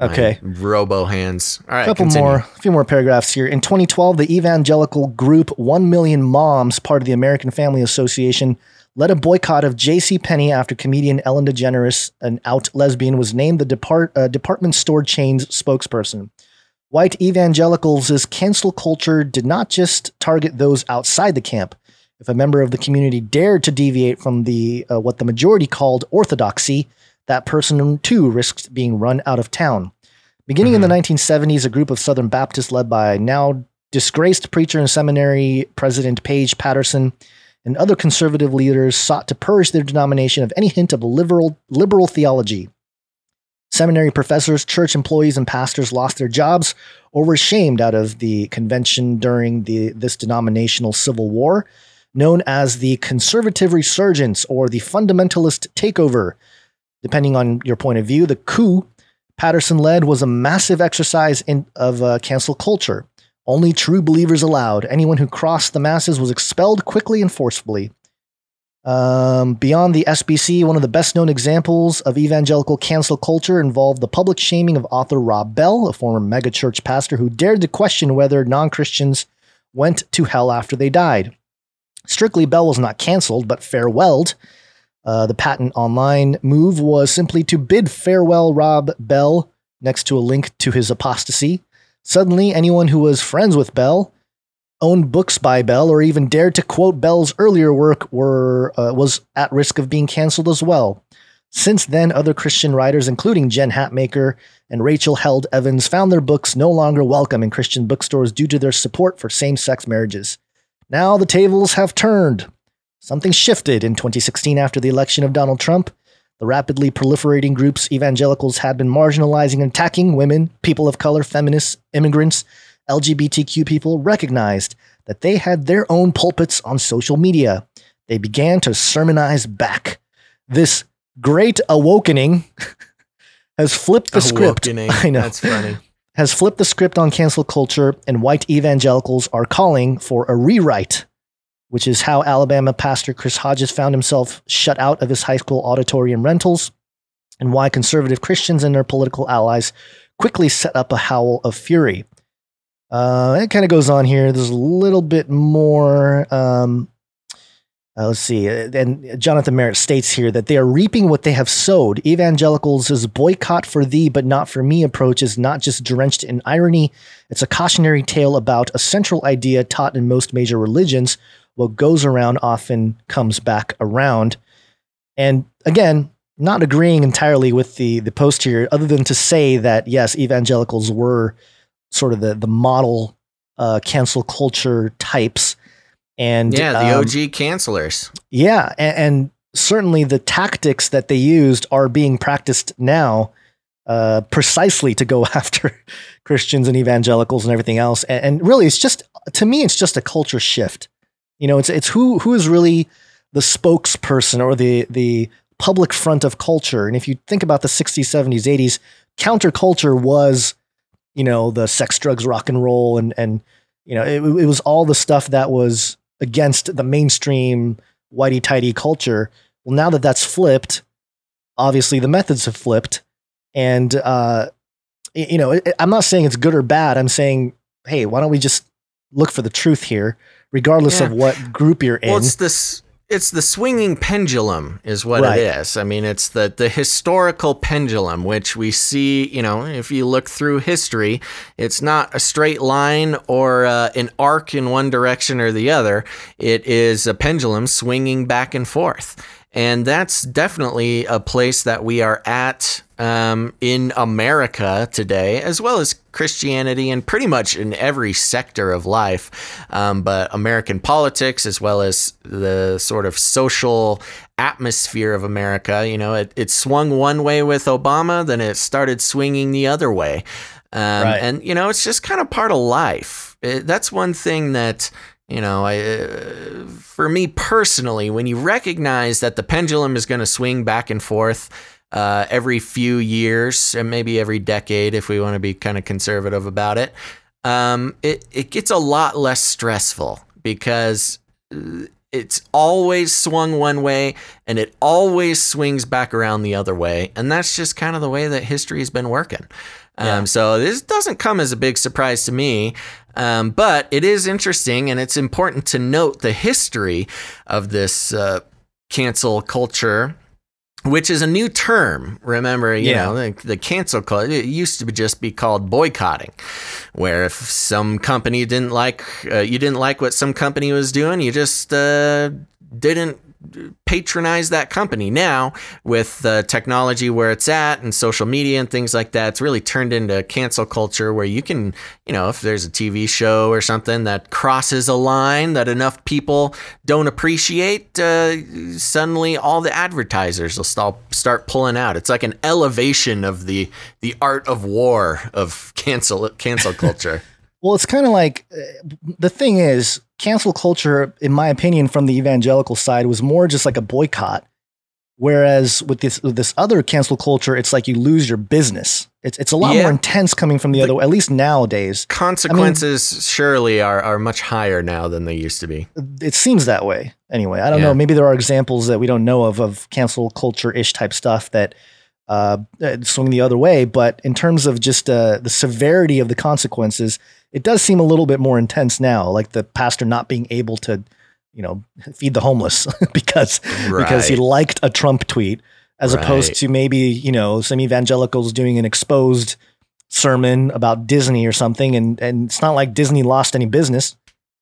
my Okay. robo hands. All right, A couple continue. more, a few more paragraphs here. In 2012, the evangelical group 1 Million Moms, part of the American Family Association, led a boycott of J.C. Penney after comedian Ellen DeGeneres, an out lesbian, was named the depart, uh, department store chain's spokesperson. White evangelicals' cancel culture did not just target those outside the camp. If a member of the community dared to deviate from the uh, what the majority called orthodoxy, that person too risked being run out of town. Beginning in the 1970s, a group of Southern Baptists led by now disgraced preacher and seminary president Paige Patterson and other conservative leaders sought to purge their denomination of any hint of liberal liberal theology. Seminary professors, church employees, and pastors lost their jobs or were shamed out of the convention during the, this denominational civil war, known as the conservative resurgence or the fundamentalist takeover. Depending on your point of view, the coup Patterson led was a massive exercise in, of uh, cancel culture. Only true believers allowed. Anyone who crossed the masses was expelled quickly and forcefully. Um, beyond the SBC, one of the best known examples of evangelical cancel culture involved the public shaming of author Rob Bell, a former megachurch pastor who dared to question whether non Christians went to hell after they died. Strictly, Bell was not canceled, but farewelled. Uh, the patent online move was simply to bid farewell Rob Bell next to a link to his apostasy. Suddenly, anyone who was friends with Bell, owned books by Bell, or even dared to quote Bell's earlier work were uh, was at risk of being canceled as well. Since then, other Christian writers, including Jen Hatmaker and Rachel Held Evans, found their books no longer welcome in Christian bookstores due to their support for same sex marriages. Now the tables have turned. Something shifted in 2016 after the election of Donald Trump. The rapidly proliferating groups evangelicals had been marginalizing and attacking women, people of color, feminists, immigrants, LGBTQ people recognized that they had their own pulpits on social media. They began to sermonize back. This great awakening has flipped the script. I know That's funny. Has flipped the script on cancel culture, and white evangelicals are calling for a rewrite, which is how Alabama pastor Chris Hodges found himself shut out of his high school auditorium rentals, and why conservative Christians and their political allies quickly set up a howl of fury. Uh, it kind of goes on here. There's a little bit more. Um, uh, let's see. uh, And Jonathan Merritt states here that they are reaping what they have sowed. Evangelicals' boycott for thee, but not for me approach is not just drenched in irony. It's a cautionary tale about a central idea taught in most major religions. What goes around often comes back around. And again, not agreeing entirely with the, the post here, other than to say that, yes, evangelicals were sort of the, the model uh, cancel culture types. And Yeah, the um, OG cancelers. yeah, and, and certainly the tactics that they used are being practiced now, uh, precisely to go after Christians and evangelicals and everything else. And, and really, it's just to me, it's just a culture shift. You know, it's it's who who is really the spokesperson or the the public front of culture. And if you think about the 60s, 70s, 80s, counterculture was, you know, the sex, drugs, rock and roll, and and you know, it, it was all the stuff that was against the mainstream whitey tighty culture. Well, now that that's flipped, obviously the methods have flipped, and uh, you know, I'm not saying it's good or bad. I'm saying, hey, why don't we just look for the truth here, regardless of what group you're in? Well, it's this. It's the swinging pendulum, is what Right. it is. I mean, it's the the historical pendulum, which we see. You know, if you look through history, it's not a straight line or uh, an arc in one direction or the other. It is a pendulum swinging back and forth, and that's definitely a place that we are at um, in America today, as well as Christianity and pretty much in every sector of life. Um, but American politics, as well as the sort of social atmosphere of America, you know, it, it swung one way with Obama, then it started swinging the other way. Um, Right. And, you know, it's just kind of part of life. It- that's one thing that, you know, I, uh, for me personally, when you recognize that the pendulum is going to swing back and forth uh, every few years and maybe every decade, if we want to be kind of conservative about it, um, it, it gets a lot less stressful because uh, it's always swung one way and it always swings back around the other way. And that's just kind of the way that history has been working. Um, so this doesn't come as a big surprise to me, um, but it is interesting and it's important to note the history of this uh, cancel culture. Which is a new term. Remember, you Yeah. know, the, the cancel culture. It used to just be called boycotting, where if some company didn't like, uh, you didn't like what some company was doing, you just uh, didn't patronize that company. Now, with the technology where it's at and social media and things like that, it's really turned into cancel culture where you can, you know, if there's a TV show or something that crosses a line that enough people don't appreciate, uh, suddenly all the advertisers will start start pulling out. It's like an elevation of the the art of war of cancel cancel culture. Well, it's kind of like uh, the thing is, cancel culture, in my opinion, from the evangelical side, was more just like a boycott. Whereas with this with this other cancel culture, it's like you lose your business. It's it's a lot Yeah. more intense coming from the other. Way, at least nowadays, Consequences surely are are much higher now than they used to be. it seems that way. Anyway, I don't Yeah. know. Maybe there are examples that we don't know of of cancel culture ish type stuff that uh, uh, swing the other way. But in terms of just uh, the severity of the consequences, it does seem a little bit more intense now. Like the pastor not being able to, you know, feed the homeless because because he liked a Trump tweet, as opposed to maybe you know some evangelicals doing an exposed sermon about Disney or something, and and it's not like Disney lost any business.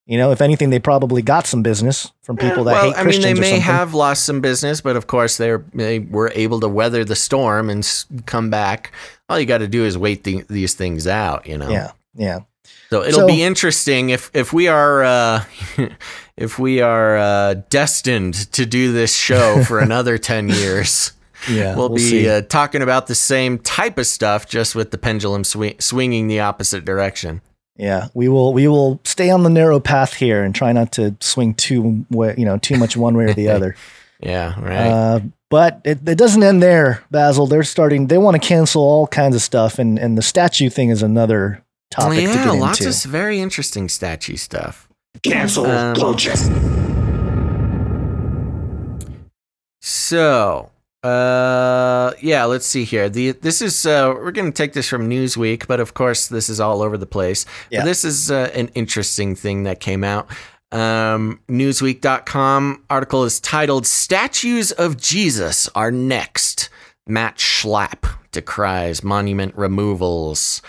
You know, if anything, they probably got some business from people that well, hate I mean, they may have lost some business, but of course they're they were able to weather the storm and come back. All you got to do is wait the, these things out, you know. yeah, yeah. So it'll So- be interesting if if we are uh, if we are uh, destined to do this show for another ten years. Yeah, we'll, we'll be uh, talking about the same type of stuff, just with the pendulum swi- swinging the opposite direction. Yeah, we will we will stay on the narrow path here and try not to swing too way, you know too much one way or the other. Yeah, right. Uh, but it, it doesn't end there, Basil. They're starting. They want to cancel all kinds of stuff, and and the statue thing is another topic to yeah, get lots into. of very interesting statue stuff. Cancel Um, culture. So, uh, yeah, let's see here. The this is uh, we're going to take this from Newsweek, but of course this is all over the place. Yeah. But this is uh, an interesting thing that came out. Um, Newsweek.com article is titled "Statues of Jesus Are Next." Matt Schlapp decries monument removals.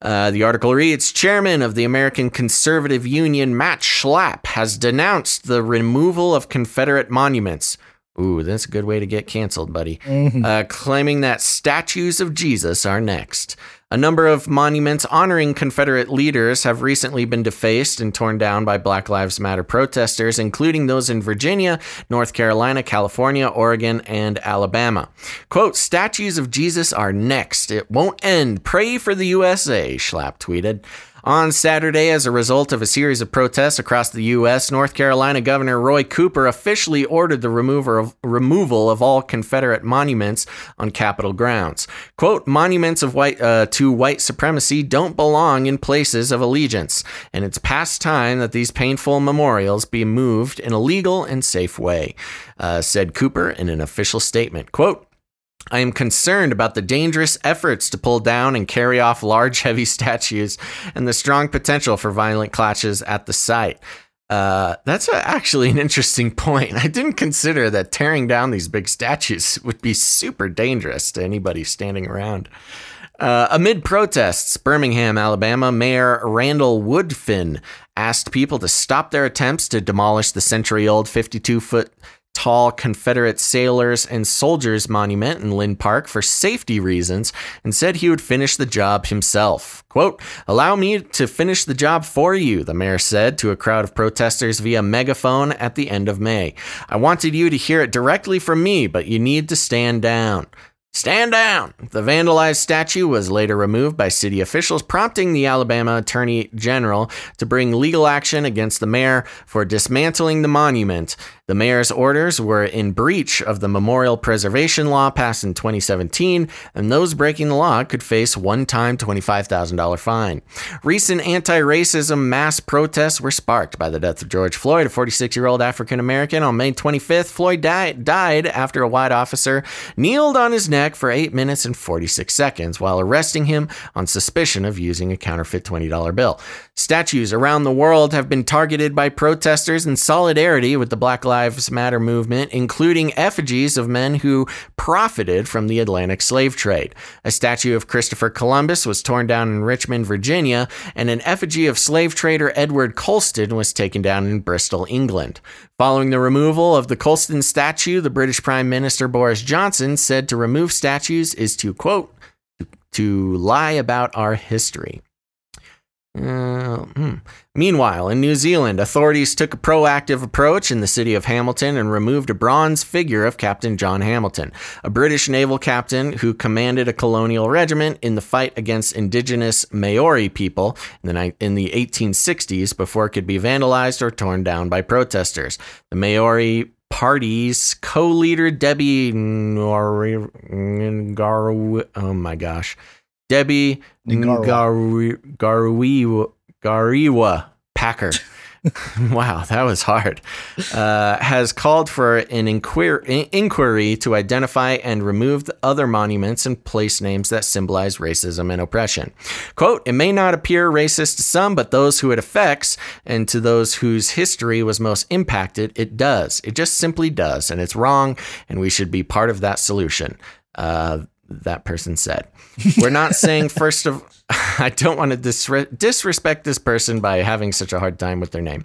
Uh, the article reads Chairman of the American Conservative Union, Matt Schlapp, has denounced the removal of Confederate monuments. Ooh, that's a good way to get canceled, buddy. Uh, claiming that statues of Jesus are next. A number of monuments honoring Confederate leaders have recently been defaced and torn down by Black Lives Matter protesters, including those in Virginia, North Carolina, California, Oregon, and Alabama. Quote, statues of Jesus are next. It won't end. Pray for the USA, Schlapp tweeted. On Saturday, as a result of a series of protests across the U.S., North Carolina Governor Roy Cooper officially ordered the of, removal of all Confederate monuments on Capitol grounds. Quote, monuments of white, uh, to white supremacy don't belong in places of allegiance, and it's past time that these painful memorials be moved in a legal and safe way, uh, said Cooper in an official statement. Quote, I am concerned about the dangerous efforts to pull down and carry off large, heavy statues and the strong potential for violent clashes at the site. Uh, that's a, actually an interesting point. I didn't consider that tearing down these big statues would be super dangerous to anybody standing around. Uh, amid protests, Birmingham, Alabama, Mayor Randall Woodfin asked people to stop their attempts to demolish the century old 52 foot tall Confederate sailors and soldiers monument in Linn Park for safety reasons and said he would finish the job himself. Quote, Allow me to finish the job for you, the mayor said to a crowd of protesters via megaphone at the end of May. I wanted you to hear it directly from me, but you need to stand down. Stand down! The vandalized statue was later removed by city officials, prompting the Alabama Attorney General to bring legal action against the mayor for dismantling the monument. The mayor's orders were in breach of the memorial preservation law passed in 2017, and those breaking the law could face one-time $25,000 fine. Recent anti-racism mass protests were sparked by the death of George Floyd, a 46-year-old African American. On May 25th, Floyd died, died after a white officer kneeled on his neck for 8 minutes and 46 seconds while arresting him on suspicion of using a counterfeit $20 bill. Statues around the world have been targeted by protesters in solidarity with the Black Lives Matter movement, including effigies of men who profited from the Atlantic slave trade. A statue of Christopher Columbus was torn down in Richmond, Virginia, and an effigy of slave trader Edward Colston was taken down in Bristol, England. Following the removal of the Colston statue, the British Prime Minister Boris Johnson said to remove statues is to, quote, to lie about our history. Uh, hmm. Meanwhile, in New Zealand, authorities took a proactive approach in the city of Hamilton and removed a bronze figure of Captain John Hamilton, a British naval captain who commanded a colonial regiment in the fight against indigenous Maori people in the, in the 1860s before it could be vandalized or torn down by protesters. The Maori party's co-leader Debbie Ngaru, oh my gosh, Debbie Ngaru- Garuiwa, Gariwa Packer. wow, that was hard. Uh, has called for an inquir- inquiry to identify and remove the other monuments and place names that symbolize racism and oppression. Quote, it may not appear racist to some, but those who it affects and to those whose history was most impacted, it does. It just simply does. And it's wrong, and we should be part of that solution. Uh, that person said. We're not saying first of I don't want to disre- disrespect this person by having such a hard time with their name.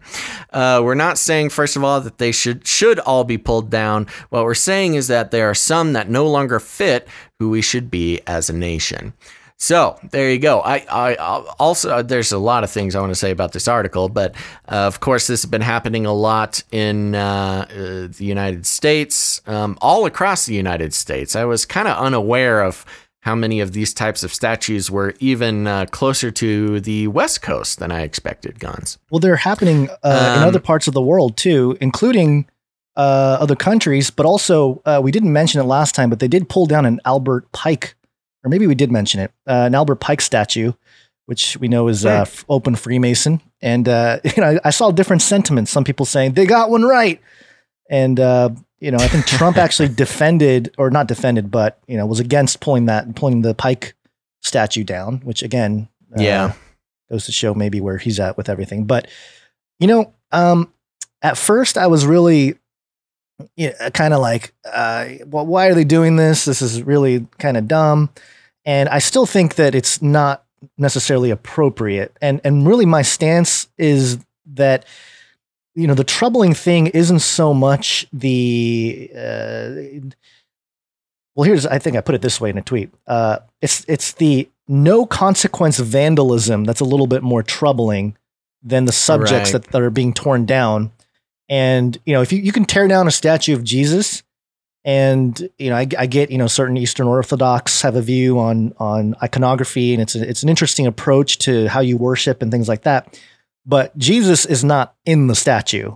Uh, we're not saying first of all that they should should all be pulled down. What we're saying is that there are some that no longer fit who we should be as a nation. So there you go. I, I also there's a lot of things I want to say about this article, but uh, of course this has been happening a lot in uh, uh, the United States, um, all across the United States. I was kind of unaware of how many of these types of statues were even uh, closer to the West Coast than I expected. Gonz. Well, they're happening uh, um, in other parts of the world too, including uh, other countries. But also, we didn't mention it last time, but they did pull down an Albert Pike or maybe we did mention it, uh, an Albert Pike statue, which we know is uh, open Freemason. And uh, you know, I, I, saw different sentiments. Some people saying they got one right, and uh, you know, I think Trump actually defended, or not defended, but you know, was against pulling that, pulling the Pike statue down. Which again, uh, yeah, goes to show maybe where he's at with everything. But you know, um, at first I was really you know, kind of like, uh, well, why are they doing this? This is really kind of dumb. And I still think that it's not necessarily appropriate. And and really my stance is that you know the troubling thing isn't so much the uh, well here's I think I put it this way in a tweet. Uh, it's it's the no consequence vandalism that's a little bit more troubling than the subjects right. that, that are being torn down. And you know if you, you can tear down a statue of Jesus and you know I, I, get you know certain Eastern Orthodox have a view on on iconography, and it's a, it's an interesting approach to how you worship and things like that. But Jesus is not in the statue.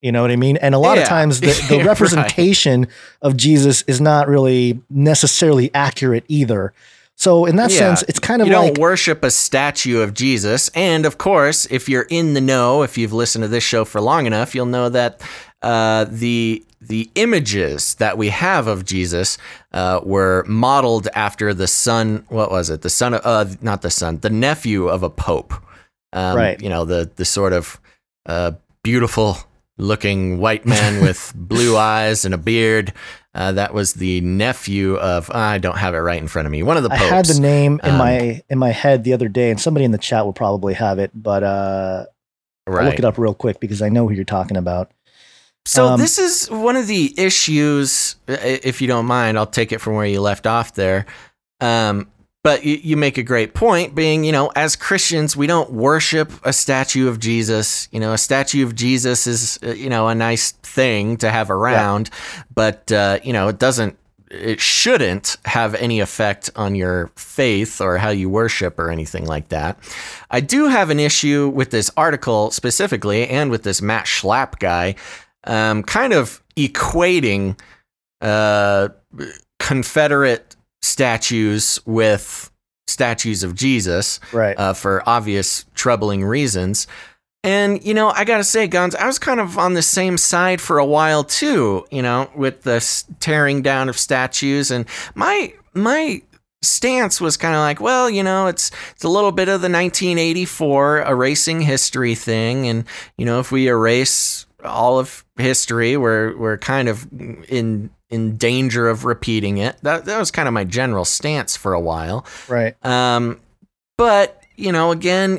You know what I mean? And a lot yeah. of times the, the representation right. of Jesus is not really necessarily accurate either. So in that yeah. sense, it's kind of you like don't worship a statue of Jesus. And of course, if you're in the know, if you've listened to this show for long enough, you'll know that uh, the the images that we have of Jesus uh, were modeled after the son. What was it? The son of uh, not the son, the nephew of a pope. Um, right. You know the the sort of uh, beautiful looking white man with blue eyes and a beard. Uh, that was the nephew of I don't have it right in front of me. One of the popes. I had the name in um, my in my head the other day, and somebody in the chat will probably have it, but uh, right. I'll look it up real quick because I know who you're talking about. So Um, this is one of the issues. If you don't mind, I'll take it from where you left off there. Um, but you, you make a great point, being you know, as Christians, we don't worship a statue of Jesus. You know, a statue of Jesus is uh, you know a nice thing to have around, but uh, you know, it doesn't. It shouldn't have any effect on your faith or how you worship or anything like that. I do have an issue with this article specifically and with this Matt Schlapp guy um, kind of equating uh, Confederate statues with statues of Jesus Right. uh, for obvious troubling reasons. And, you know, I gotta say, Gonz, I was kind of on the same side for a while too, you know, with the tearing down of statues. And my, my, stance was kind of like well you know it's it's a little bit of the 1984 erasing history thing and you know if we erase all of history we're we're kind of in in danger of repeating it that that was kind of my general stance for a while right. um, but you know, again,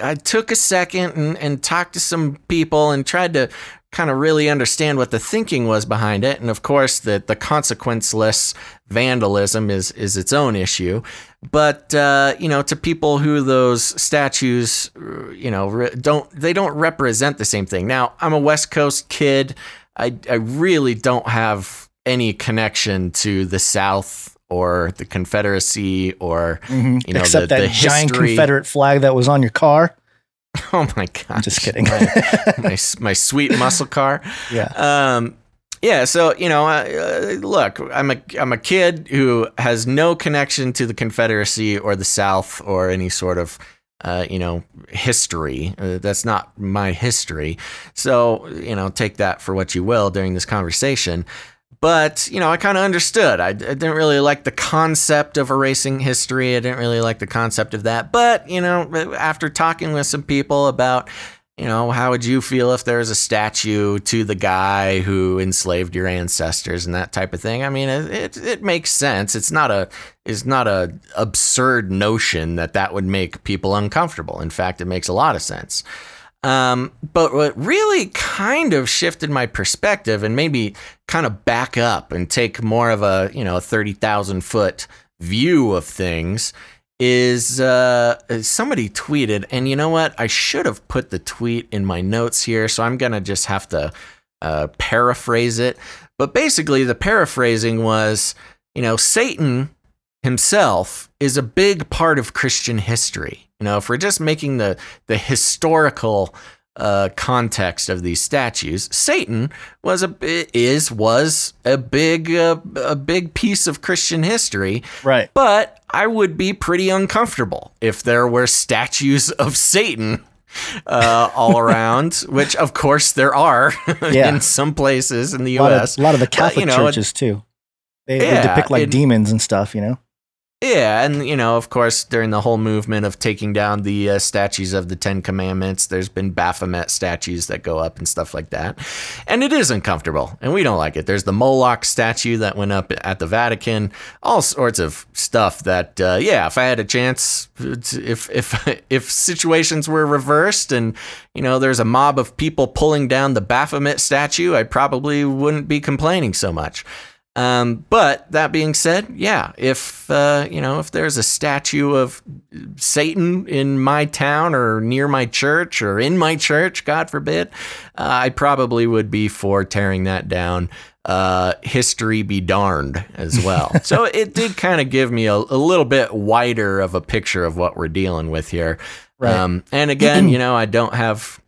I took a second and, and talked to some people and tried to kind of really understand what the thinking was behind it. And of course, the the consequenceless vandalism is is its own issue. But uh, you know, to people who those statues, uh, you know, re- don't they don't represent the same thing. Now, I'm a West Coast kid. I I really don't have any connection to the South or the Confederacy or you know Mm-hmm. Except the, that the giant. Confederate flag that was on your car. Oh my god! Just kidding. my, my my sweet muscle car. Yeah. Um, yeah. So you know, uh, uh, look, I'm a I'm a kid who has no connection to the Confederacy or the South or any sort of uh, you know history. Uh, that's not my history. So you know, take that for what you will during this conversation. But you know, I kind of understood. I, I didn't really like the concept of erasing history. I didn't really like the concept of that. But you know, after talking with some people about you know, how would you feel if there was a statue to the guy who enslaved your ancestors and that type of thing? I mean, it it, it makes sense. It's not a it's not a absurd notion that that would make people uncomfortable. In fact, it makes a lot of sense. Um, but what really kind of shifted my perspective and maybe kind of back up and take more of a you know thirty thousand foot view of things is uh, somebody tweeted, and you know what? I should have put the tweet in my notes here, so I'm gonna just have to uh, paraphrase it. But basically, the paraphrasing was, you know, Satan himself is a big part of Christian history. You know, if we're just making the the historical uh, context of these statues, Satan was a is was a big uh, a big piece of Christian history. Right. But I would be pretty uncomfortable if there were statues of Satan uh, all around, which of course there are Yeah. in some places in the A U.S. of, a lot of the Catholic you know, churches too. They, they depict like it- demons and stuff, you know. Yeah, and you know, of course, during the whole movement of taking down the uh, statues of the Ten Commandments, there's been Baphomet statues that go up and stuff like that, and it is uncomfortable, and we don't like it. There's the Moloch statue that went up at the Vatican, all sorts of stuff. That uh, yeah, if I had a chance, if if if situations were reversed and you know there's a mob of people pulling down the Baphomet statue, I probably wouldn't be complaining so much. Um, but that being said, yeah, if uh, you know if there's a statue of Satan in my town or near my church or in my church, God forbid, uh, I probably would be for tearing that down. Uh, history be darned as well. so it did kind of give me a, a little bit wider of a picture of what we're dealing with here. Right. Um, and again, you know, I don't have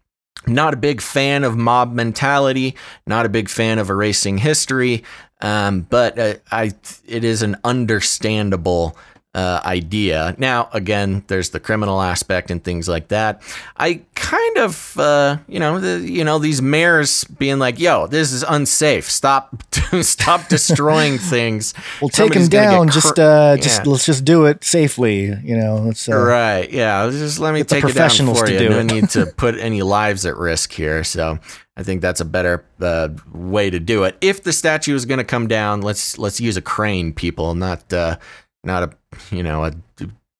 not a big fan of mob mentality, not a big fan of erasing history, um, but uh, I it is an understandable uh, idea. Now, again, there's the criminal aspect and things like that. I kind of, uh, you know, the, you know, these mayors being like, "Yo, this is unsafe. Stop, stop destroying things." We'll take Somebody's gonna down. cr- just, uh, just let's just do it safely. You know. Uh, Right. Yeah. Just let me take it down for to you. do no it. need to put any lives at risk here. So I think that's a better uh, way to do it. If the statue is going to come down, let's let's use a crane, people, not uh, not a you know a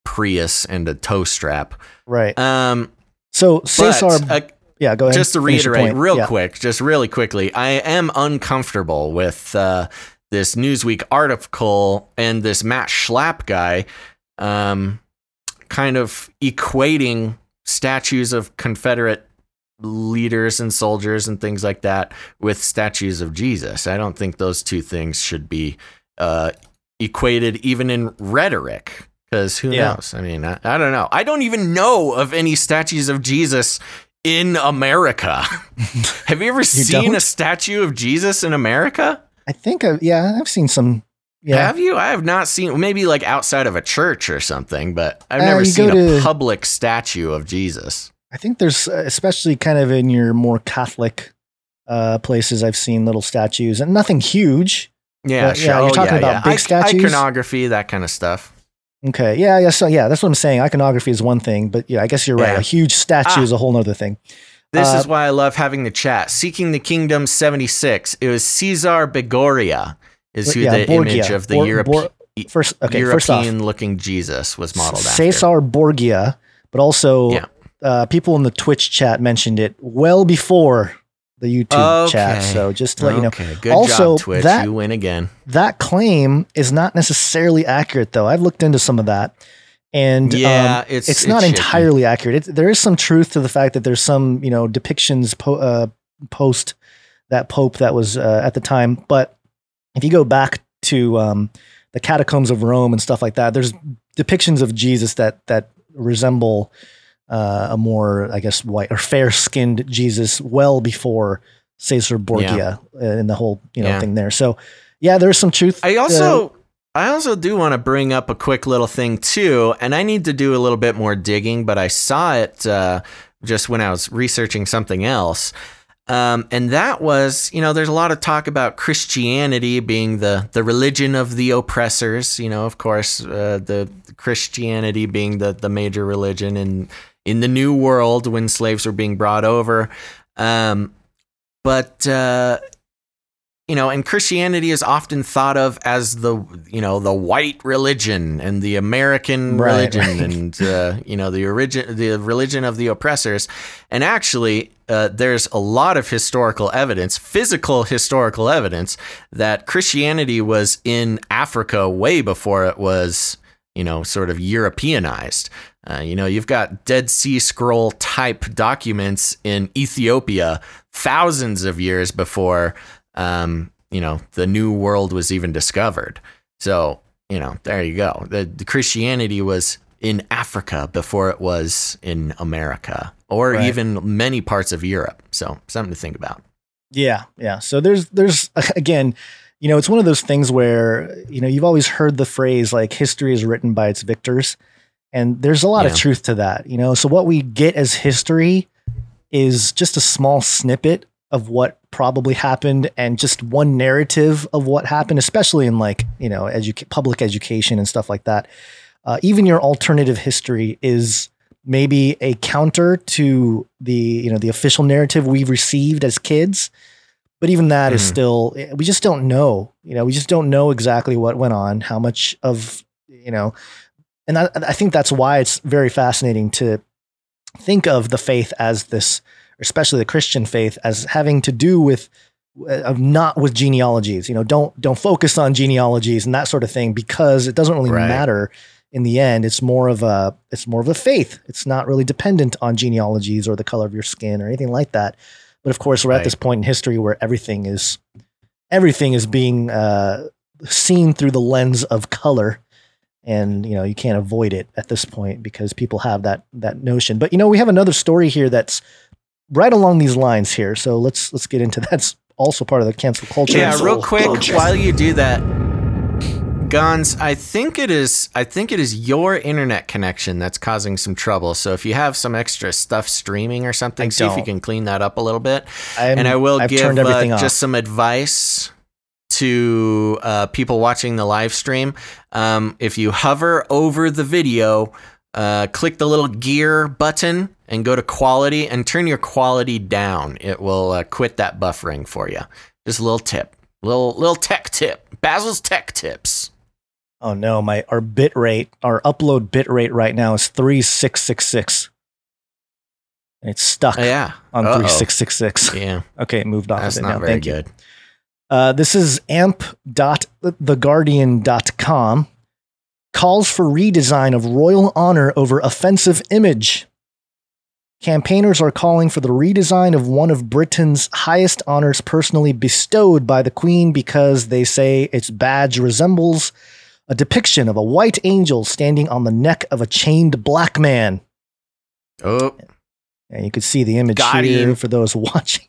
Prius and a tow strap. Right. Um, So but, Cesar, uh, yeah, go ahead. just to reiterate real Yeah. quick, just really quickly, I am uncomfortable with uh, this Newsweek article and this Matt Schlapp guy um, kind of equating statues of Confederate leaders and soldiers and things like that with statues of Jesus. I don't think those two things should be uh, equated even in rhetoric. Because who Yeah. knows? I mean, I, I don't know. I don't even know of any statues of Jesus in America. Have you ever seen don't? a statue of Jesus in America? I think, I, yeah, I've seen some. Yeah, Have you? I have not seen. Maybe like outside of a church or something, but I've Uh, never you seen a to- public statue of Jesus. I think there's, uh, especially kind of in your more Catholic uh, places, I've seen little statues and nothing huge. Yeah, But, sure. yeah, you're Oh, talking yeah, about yeah. big Ic- statues? iconography, that kind of stuff. Okay. Yeah. Yeah. So yeah, that's what I'm saying. Iconography is one thing, but yeah, I guess you're right. Yeah. A huge statue Ah. is a whole nother thing. This Uh, is why I love having the chat. Seeking the Kingdom 76. It was Caesar Begoria, is who Yeah, the Borgia. image of the Bor- Europe- Bor- First, okay. First off, European looking Jesus was modeled after. Caesar Borgia, but also Yeah. uh, people in the Twitch chat mentioned it well before the YouTube chat. So just to let you know, Okay, good Also, job, Twitch. that- you win again. that claim is not necessarily accurate, though. I've looked into some of that, and Yeah, um, it's- it's it's not shaky. entirely accurate. It, there is some truth to the fact that there's some you know depictions po- uh, post that pope that was uh, at the time, but if you go back to um, the catacombs of Rome and stuff like that, there's depictions of Jesus that that resemble uh, a more, I guess, white or fair skinned Jesus well before Caesar Borgia uh, and the whole you know Yeah. thing there. So yeah, there's some truth. I uh, also I also do want to bring up a quick little thing too, and I need to do a little bit more digging, but I saw it uh, just when I was researching something else. Um, and that was, you know, there's a lot of talk about Christianity being the the religion of the oppressors. You know, of course, uh, the Christianity being the the major religion in in the New World when slaves were being brought over. Um, but uh, you know, and Christianity is often thought of as the you know the white religion and the American Right, religion right. and uh, you know the origin the religion of the oppressors. And actually, uh, there's a lot of historical evidence, physical historical evidence, that Christianity was in Africa way before it was you know sort of Europeanized. Uh, you know, you've got Dead Sea Scroll type documents in Ethiopia thousands of years before um, you know, the new world was even discovered. So, you know, there you go. The, the Christianity was in Africa before it was in America or Right. even many parts of Europe. So, something to think about. Yeah, yeah. So there's there's again, you know, it's one of those things where you know you've always heard the phrase like history is written by its victors, and there's a lot of truth to that. You know, so what we get as history is just a small snippet of what probably happened and just one narrative of what happened, especially in like you know public education and stuff like that. Uh, even your alternative history is maybe a counter to the you know the official narrative we've received as kids but even that is Mhm. still we just don't know you know we just don't know exactly what went on how much of you know and I, I think that's why it's very fascinating to think of the faith as this especially the christian faith as having to do with uh, not with genealogies you know don't don't focus on genealogies and that sort of thing because it doesn't really Right. matter in the end. It's more of a it's more of a faith. It's not really dependent on genealogies or the color of your skin or anything like that. But of course we're at this point in history where everything is everything is being uh, seen through the lens of color and you know you can't avoid it at this point because people have that that notion but you know we have another story here that's right along these lines here so let's let's get into that's also part of the cancel culture Yeah, Cancel real quick, culture. while you do that, Gonz, I think it is I think it is your internet connection that's causing some trouble. So if you have some extra stuff streaming or something, I see if you can clean that up a little bit. I'm- and I will I've give turned everything uh, off. just some advice to uh, people watching the live stream. Um, if you hover over the video, uh, click the little gear button and go to quality and turn your quality down. It will uh, quit that buffering for you. Just a little tip, little little tech tip. Basil's tech tips. oh no my our bit rate our upload bit rate right now is 3666 it's stuck Yeah. on Uh-oh. 3666. Yeah. Okay, moved off That's of it not now. very Thank you. Uh, this is amp.theguardian.com. Calls for redesign of royal honor over offensive image. Campaigners are calling for the redesign of one of Britain's highest honors personally bestowed by the Queen because they say its badge resembles a depiction of a white angel standing on the neck of a chained black man. Oh, And you can see the image Got here him. for those watching.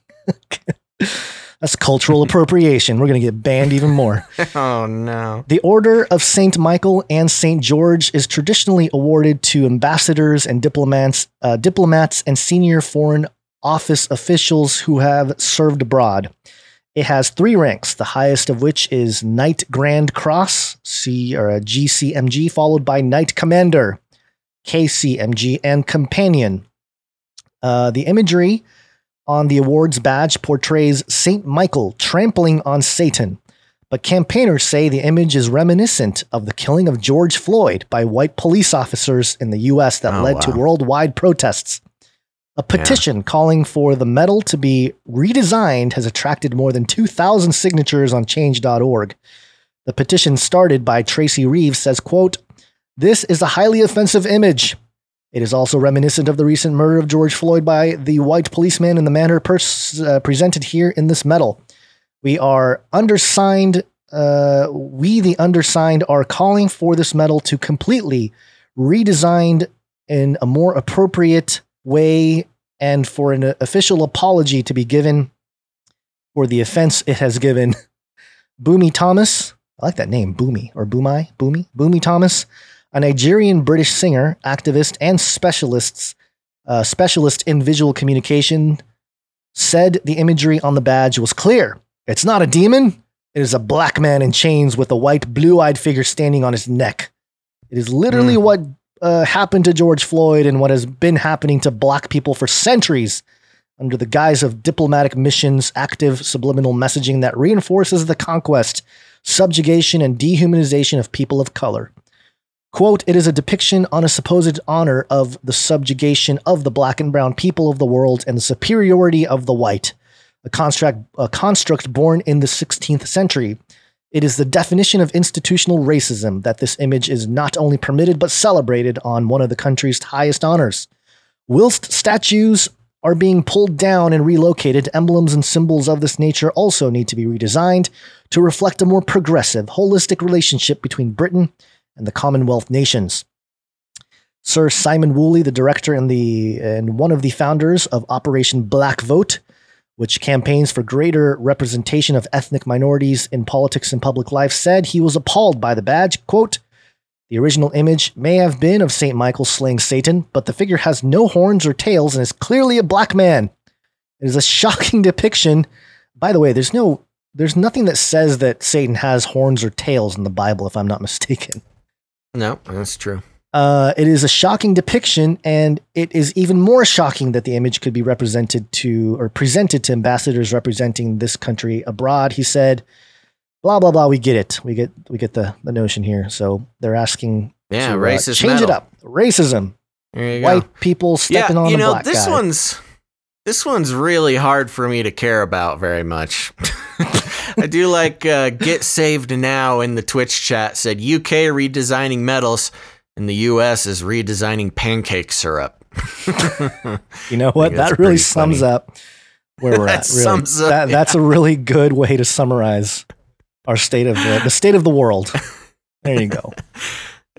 That's cultural appropriation. We're going to get banned even more. oh no. The Order of St. Michael and St. George is traditionally awarded to ambassadors and diplomats, uh, diplomats and senior foreign office officials who have served abroad. It has three ranks, the highest of which is Knight Grand Cross, C or a GCMG, followed by Knight Commander, KCMG, and Companion. Uh, the imagery on the awards badge portrays Saint Michael trampling on Satan but campaigners say the image is reminiscent of the killing of George Floyd by white police officers in the US that Oh, led to worldwide protests. A petition calling for the medal to be redesigned has attracted more than 2,000 signatures on change.org. The petition started by Tracy Reeves says, quote, This is a highly offensive image. It is also reminiscent of the recent murder of George Floyd by the white policeman in the manner pers- uh, presented here in this medal. We are undersigned. Uh, we, the undersigned, are calling for this medal to completely redesigned in a more appropriate way and for an official apology to be given for the offense it has given. Bumi Thomas, I like that name, Boomy or Boomai, Boomy, Bumi Thomas, a Nigerian British singer, activist, and specialists, uh, specialist in visual communication, said the imagery on the badge was clear. It's not a demon. It is a black man in chains with a white, blue eyed figure standing on his neck. It is literally what uh, happened to George Floyd and what has been happening to black people for centuries under the guise of diplomatic missions, active subliminal messaging that reinforces the conquest, subjugation, and dehumanization of people of color. Quote, it is a depiction on a supposed honor of the subjugation of the black and brown people of the world and the superiority of the white, a construct, a construct born in the 16th century. It is the definition of institutional racism that this image is not only permitted but celebrated on one of the country's highest honors. Whilst statues are being pulled down and relocated, emblems and symbols of this nature also need to be redesigned to reflect a more progressive, holistic relationship between Britain and the Commonwealth nations. Sir Simon Woolley, the director and the and one of the founders of Operation Black Vote, which campaigns for greater representation of ethnic minorities in politics and public life, said he was appalled by the badge. Quote, the original image may have been of St. Michael slaying Satan, but the figure has no horns or tails and is clearly a black man. It is a shocking depiction. By the way, there's no there's nothing that says that Satan has horns or tails in the Bible, if I'm not mistaken. No, that's true. Uh, it is a shocking depiction, and it is even more shocking that the image could be represented to or presented to ambassadors representing this country abroad. He said, "Blah blah blah. We get it. We get we get the the notion here." So they're asking, Yeah, to, uh, change it up. Racism, you go. white people stepping on you know black this guy. one's this one's really hard for me to care about very much. I do like uh, get saved now in the Twitch chat said UK redesigning medals and the US is redesigning pancake syrup. You know what? That really sums funny. up where we're at. Really, up, that, that's a really good way to summarize our state of the, the state of the world. There you go.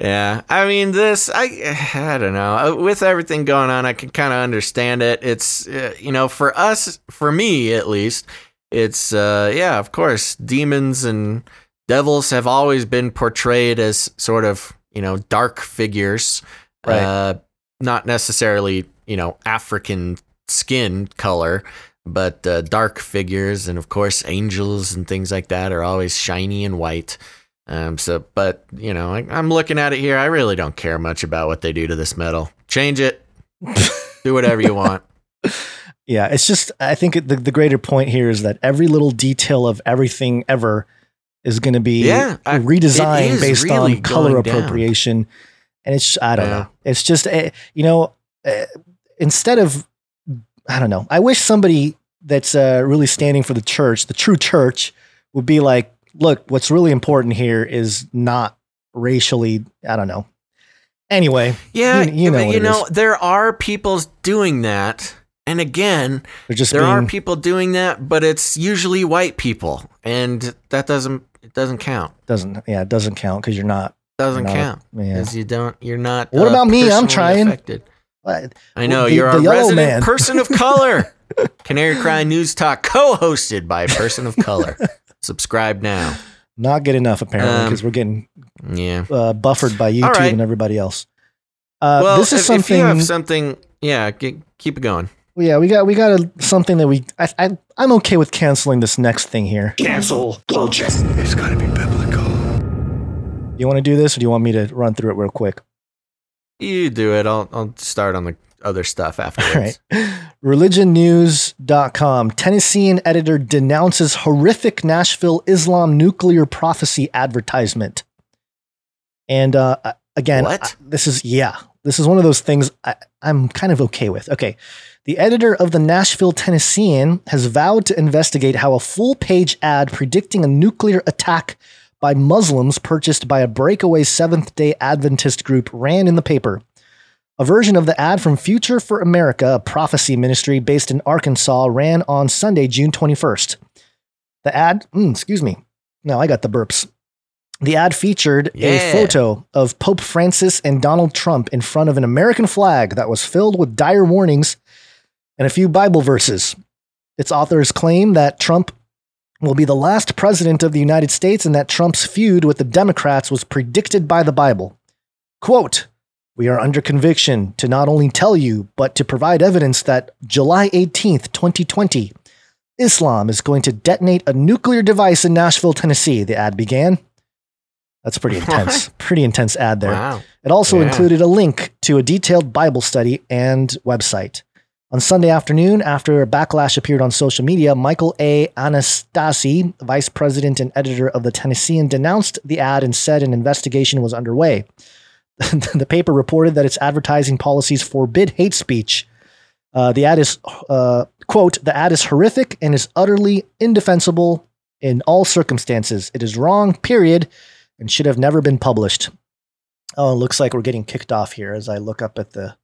Yeah, I mean this. I I don't know. Uh, With everything going on, I can kind of understand it. It's uh, you know for us, for me at least, it's uh, yeah, of course, demons and devils have always been portrayed as sort of you know dark figures, Right. uh, not necessarily you know African skin color. But uh, dark figures and of course angels and things like that are always shiny and white. Um, so, but you know, I, I'm looking at it here. I really don't care much about what they do to this metal. Change it, do whatever you want. Yeah, it's just I think the the greater point here is that every little detail of everything ever is going to be Yeah, I- redesigned based really on color going down. appropriation, and it's I don't Yeah. know. It's just eh, you know eh, instead of I don't know. I wish somebody that's uh, really standing for the church, the true church, would be like, look, what's really important here is not racially. I don't know. Anyway, Yeah, you, you know, you know, there are people doing that. And again, there being, are people doing that, but it's usually white people, and that doesn't it doesn't count. doesn't yeah, it doesn't count because you're not. Doesn't You're not- count yeah. because you don't. You're not. What uh, about me? I'm trying. affected. I know The- you're the a resident man. person of color. Canary Cry News Talk, co-hosted by a person of color. Subscribe now. Not good enough apparently Um, because we're getting Yeah. uh, buffered by YouTube right. and everybody else. Uh, well, this is if, something. if you have something, yeah, g- keep it going. Yeah, we got we got a, something that we. I, I I'm okay with canceling this next thing here. Cancel culture. It's gotta be biblical. You want to do this, or do you want me to run through it real quick? You do it. I'll I'll start on the other stuff All afterwards. right. ReligionNews.com. Tennessean editor denounces horrific Nashville Islam nuclear prophecy advertisement. And uh, again, What? I- this is, yeah, this is one of those things I, I'm kind of okay with. Okay. The editor of the Nashville Tennessean has vowed to investigate how a full page ad predicting a nuclear attack by Muslims purchased by a breakaway Seventh day Adventist group ran in the paper. A version of the ad from Future for America, a prophecy ministry based in Arkansas, ran on Sunday, June 21st. The ad, mm, excuse me. No, I got the burps. The ad featured a photo of Pope Francis and Donald Trump in front of an American flag that was filled with dire warnings and a few Bible verses. Its authors claim that Trump will be the last president of the United States and that Trump's feud with the Democrats was predicted by the Bible. Quote, we are under conviction to not only tell you, but to provide evidence that July 18th, 2020, Islam is going to detonate a nuclear device in Nashville, Tennessee, the ad began. That's pretty intense. Pretty intense ad there. Wow. It also Yeah. included a link to a detailed Bible study and website. On Sunday afternoon, after a backlash appeared on social media, Michael A. Anastasi, vice president and editor of the Tennessean, denounced the ad and said an investigation was underway. the paper reported that its advertising policies forbid hate speech. Uh, the ad is, uh, quote, the ad is horrific and is utterly indefensible in all circumstances. It is wrong, period, and should have never been published. Oh, it looks like we're getting kicked off here as I look up at the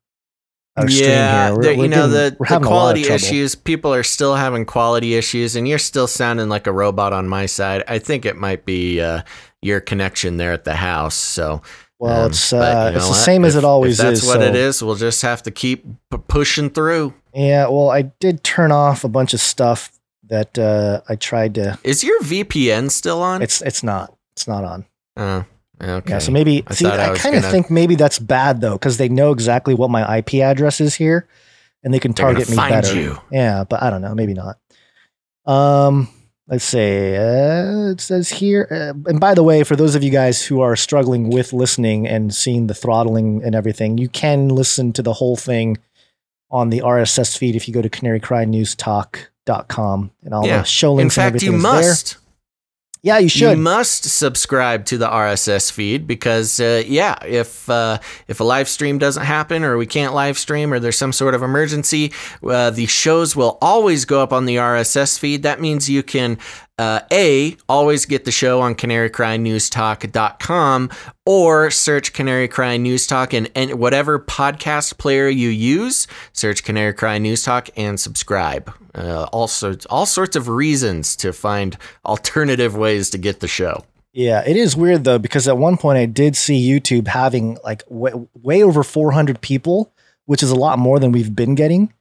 yeah. We're, the- we're you know getting- the, the having a lot of quality issues. People are still having quality issues, and you're still sounding like a robot on my side. I think it might be uh, your connection there at the house. So, Well, um, it's uh, you it's the what? same as If- it always that's is. what so- it is. We'll just have to keep p- pushing through. Yeah, well, I did turn off a bunch of stuff that uh, I tried to. Is your VPN still on? It's it's not it's not on. oh, okay. Yeah, so maybe I see. I I, kind of gonna- think maybe that's bad though, because they know exactly what my IP address is here, and they can They're target me better. you. Yeah, but I don't know. Maybe not. Um, let's say uh, it says here. Uh, and by the way, for those of you guys who are struggling with listening and seeing the throttling and everything, you can listen to the whole thing on the RSS feed if you go to canarycrynewstalk.com and all Yeah. the show In links and fact, everything you is there. Yeah, you should. You must subscribe to the RSS feed because, uh, yeah, if uh, if a live stream doesn't happen or we can't live stream or there's some sort of emergency, uh, the shows will always go up on the RSS feed. That means you can uh, a always get the show on canarycrynewstalk.com or search Canary Cry News Talk and whatever podcast player you use. Search Canary Cry News Talk and subscribe. Uh, all sorts all sorts of reasons to find alternative ways to get the show. Yeah, it is weird though because at one point I did see YouTube having like way over 400 people, which is a lot more than we've been getting.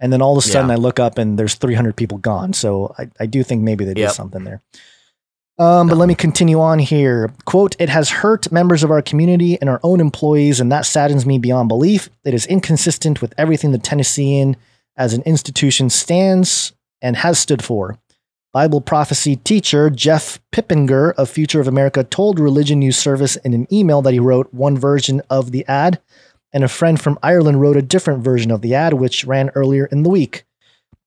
And then all of a sudden Yeah. I look up and there's 300 people gone. So I, I do think maybe they did Yep. something there. Um, but let me continue on here. Quote, it has hurt members of our community and our own employees, and that saddens me beyond belief. It is inconsistent with everything the Tennessean as an institution stands and has stood for. Bible prophecy teacher Jeff Pippenger of Future of America told Religion News Service in an email that he wrote one version of the ad, and a friend from Ireland wrote a different version of the ad, which ran earlier in the week.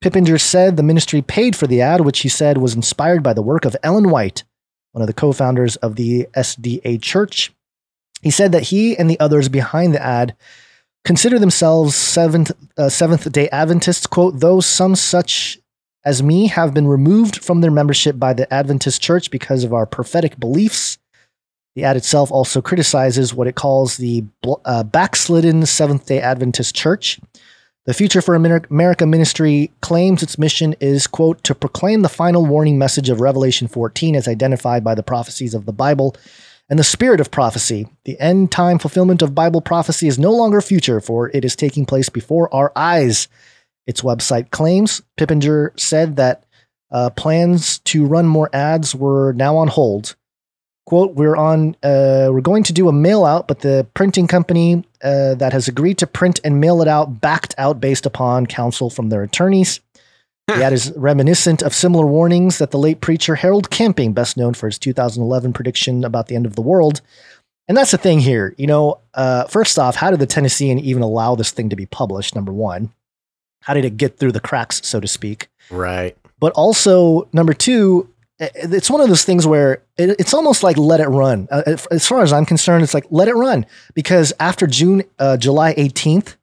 Pippenger said the ministry paid for the ad, which he said was inspired by the work of Ellen White, one of the co founders of the SDA Church. He said that he and the others behind the ad consider themselves seventh uh, Seventh Day Adventists. Quote: Though some such as me have been removed from their membership by the Adventist Church because of our prophetic beliefs. The ad itself also criticizes what it calls the uh, backslidden Seventh day Adventist Church. The Future for America ministry claims its mission is, quote, to proclaim the final warning message of Revelation 14 as identified by the prophecies of the Bible and the spirit of prophecy. The end time fulfillment of Bible prophecy is no longer future, for it is taking place before our eyes. Its website claims Pippenger said that uh, plans to run more ads were now on hold. Quote, we're on, uh, we're going to do a mail out, but the printing company uh, that has agreed to print and mail it out backed out based upon counsel from their attorneys. The ad is reminiscent of similar warnings that the late preacher Harold Camping, best known for his 2011 prediction about the end of the world. And that's the thing here. You know, uh, first off, how did the Tennessean even allow this thing to be published? Number one, how did it get through the cracks, so to speak? Right. But also, number two, it's one of those things where it, it's almost like let it run. Uh, as far as I'm concerned, it's like let it run because after June, uh, July 18th,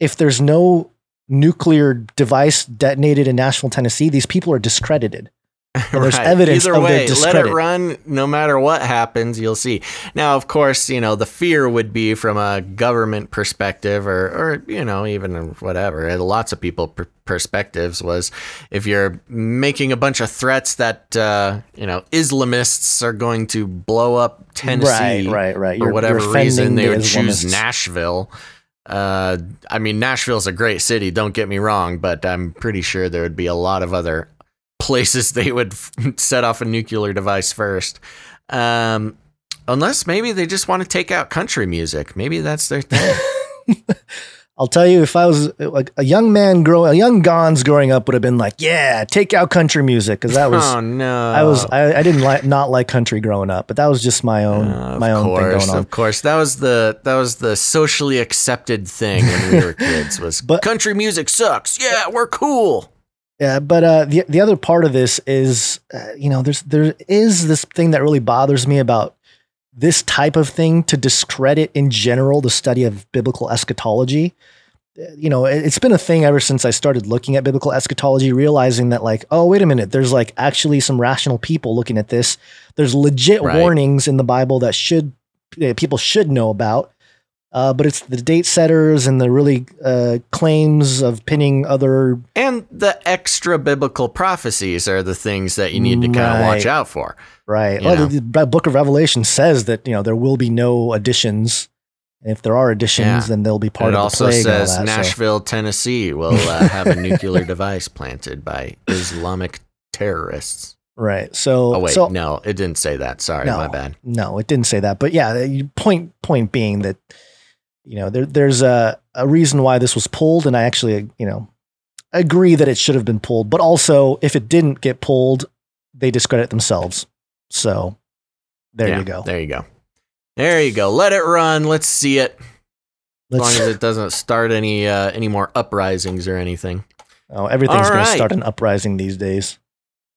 if there's no nuclear device detonated in Nashville, Tennessee, these people are discredited. There's evidence Either of their way, let it run. No matter what happens, you'll see. Now, of course, you know the fear would be from a government perspective, or, or you know, even whatever. Lots of people per- perspectives was if you're making a bunch of threats that uh, you know Islamists are going to blow up Tennessee, Right, right, right. For You're- whatever you're reason, they the would choose Nashville. Uh, I mean, Nashville's a great city. Don't get me wrong, but I'm pretty sure there would be a lot of other places they would set off a nuclear device first. Um, unless maybe they just want to take out country music. Maybe that's their thing. I'll tell you, if I was like a young man growing, a young Gonz growing up would have been like, yeah, take out country music because that was. oh no! I was I, I didn't like not like country growing up, but that was just my own Uh, my own course, thing going on. Of course, that was the that was the socially accepted thing when we were kids. Was But- country music sucks? Yeah, we're cool. Yeah, but uh, the the other part of this is, uh, you know, there's there is this thing that really bothers me about this type of thing to discredit in general the study of biblical eschatology. Uh, You know, it, it's been a thing ever since I started looking at biblical eschatology, realizing that like, oh, wait a minute, there's like actually some rational people looking at this. There's legit Right. warnings in the Bible that should uh, people should know about. Uh, but it's the date setters and the really uh, claims of pinning other And the extra biblical prophecies are the things that you need to kind of watch out for. Right. Well, the, the Book of Revelation says that you know there will be no additions. And if there are additions, Yeah. then they'll be part it of the also and says that, so- Nashville, Tennessee will uh, have a nuclear device planted by Islamic terrorists. right. So. Oh wait, so, no, it didn't say that. Sorry, no, my bad. No, it didn't say that. But yeah, the point point being that you know there there's a a reason why this was pulled, and I actually you know agree that it should have been pulled. But also, if it didn't get pulled, they discredit themselves. So there Yeah, you go. There you go. There you go. Let it run. Let's see it. As long Let's- as it doesn't start any uh, any more uprisings or anything. oh, everything's going to start an uprising these days.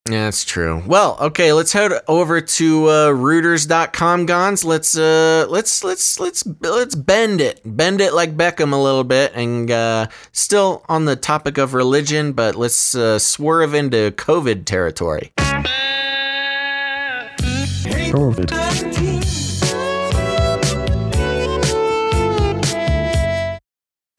Yeah, that's true. Well, okay, let's head over to uh, Reuters.com Gonz. Let's uh let's let's let's let's bend it. Bend it like Beckham a little bit and uh still on the topic of religion, but let's uh, swerve into COVID territory.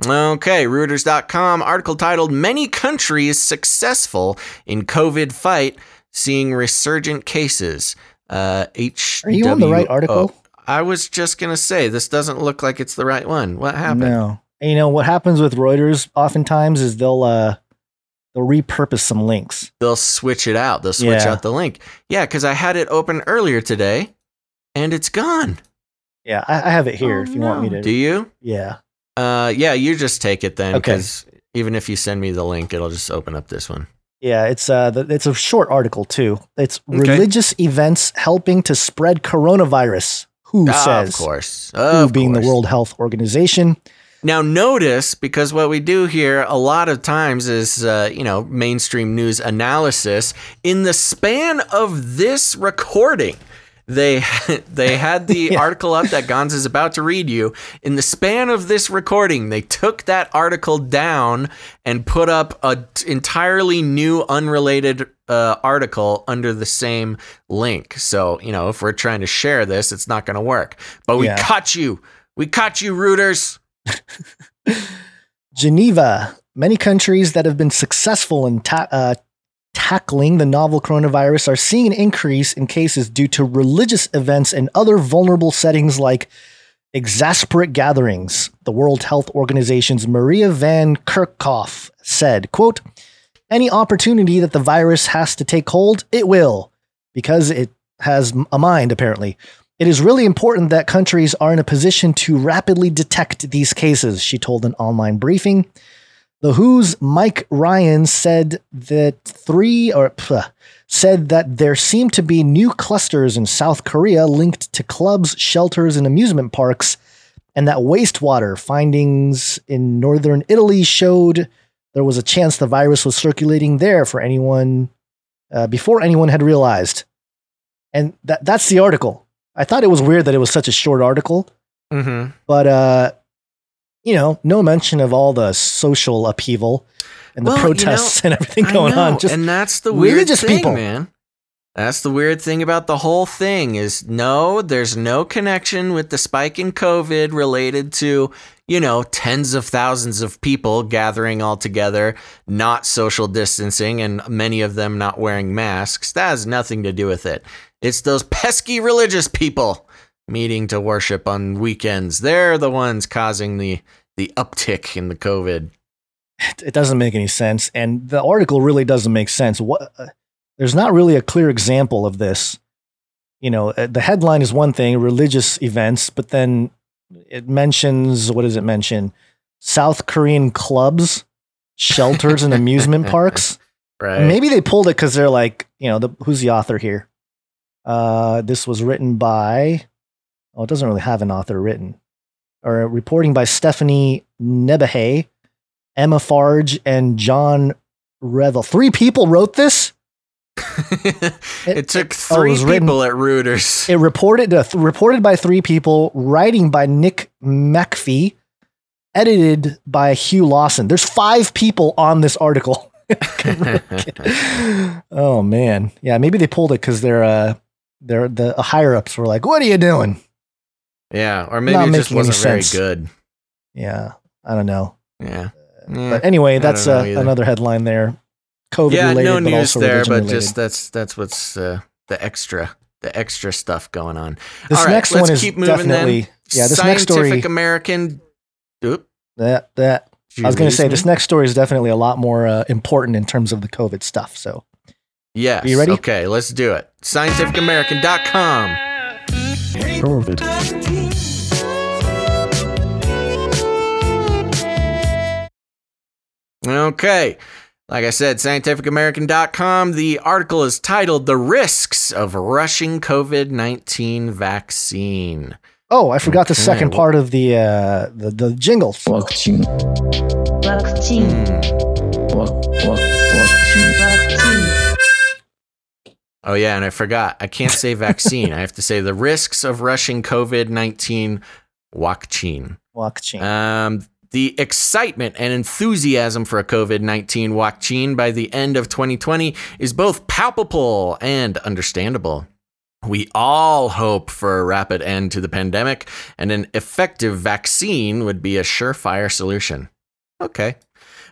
Okay, Reuters.com article titled Many Countries Successful in COVID Fight Seeing Resurgent Cases. Uh, H. Are you on the right article? I was just going to say, this doesn't look like it's the right one. What happened? No. You know what happens with Reuters oftentimes is they'll uh they'll repurpose some links. They'll switch it out. They'll switch Yeah. out the link. Yeah, because I had it open earlier today and it's gone. Yeah, I, I have it here Oh, if you want me to. Do you? yeah. Uh, yeah, you just take it then Okay. because even if you send me the link, it'll just open up this one. Yeah, it's uh the, it's a short article too. It's Okay. religious events helping to spread coronavirus. Who Ah, says? Of course. Who Of being the. World Health Organization. Now, notice because what we do here a lot of times is, uh, you know, mainstream news analysis. In the span of this recording, they they had the article up that Gonz is about to read you. In the span of this recording, they took that article down and put up a t- entirely new, unrelated uh, article under the same link. So you know, if we're trying to share this, it's not going to work. But we Yeah. caught you. We caught you, Reuters. Geneva. Many countries that have been successful in ta- uh, tackling the novel coronavirus are seeing an increase in cases due to religious events and other vulnerable settings like exasperate gatherings. The World Health Organization's Maria Van Kerkhove said, quote, any opportunity that the virus has to take hold, it will, because it has a mind, apparently. It is really important that countries are in a position to rapidly detect these cases, she told an online briefing. The WHO's Mike Ryan said that three or pff, said that there seem to be new clusters in South Korea linked to clubs, shelters, and amusement parks, and that wastewater findings in northern Italy showed there was a chance the virus was circulating there for anyone uh, before anyone had realized. And that that's the article. I thought it was weird that it was such a short article, Mm-hmm. but uh, you know, no mention of all the social upheaval and the Well, you know, protests and everything going on. Just and that's the weird religious thing, people. man. That's the weird thing about the whole thing is no, there's no connection with the spike in COVID related to, you know, tens of thousands of people gathering all together, not social distancing, and many of them not wearing masks. That has nothing to do with it. It's those pesky religious people meeting to worship on weekends. They're the ones causing the the uptick in the COVID. it doesn't make any sense, and the article really doesn't make sense. What? Uh, there's not really a clear example of this. You know, uh, the headline is one thing, religious events, but then it mentions what does it mention? South Korean clubs, shelters, and amusement parks. Right. Maybe they pulled it because they're like, you know, the, who's the author here? Uh, this was written by, oh, it doesn't really have an author written, or reporting by Stephanie Nebehay, Emma Farge, and John Revill. Three people wrote this. it, took oh, it three people written- at Reuters. It reported uh, th- reported by three people, writing by Nick Macfie, edited by Hugh Lawson. There's five people on this article. oh man, yeah, maybe they pulled it because they're uh, they're the higher ups were like, "What are you doing?" Yeah, or maybe Not it just wasn't very sense. good. Yeah, I don't know. Yeah. But anyway, that's uh, another headline there. COVID yeah, related, no but news also there, but related. just that's that's what's uh, the extra the extra stuff going on. this All right, next let's one is moving definitely then. yeah. This Scientific next story American. Oop, that that I was going to say me? this next story is definitely a lot more uh, important in terms of the COVID stuff. So Yes. Are you ready? Okay, let's do it. Scientificamerican.com. Okay. Like I said, scientificamerican.com. The article is titled The Risks of Rushing COVID 19 Vaccine. Oh, I forgot the second part of the uh, the the jingles. Vaccine. Hmm. Vac- vac- vaccine. Oh, yeah, and I forgot. I can't say vaccine. I have to say the risks of rushing COVID 19 vaccine. Blockchain. Um, the excitement and enthusiasm for a COVID 19 vaccine by the end of 2020 is both palpable and understandable. We all hope for a rapid end to the pandemic, and an effective vaccine would be a surefire solution. Okay.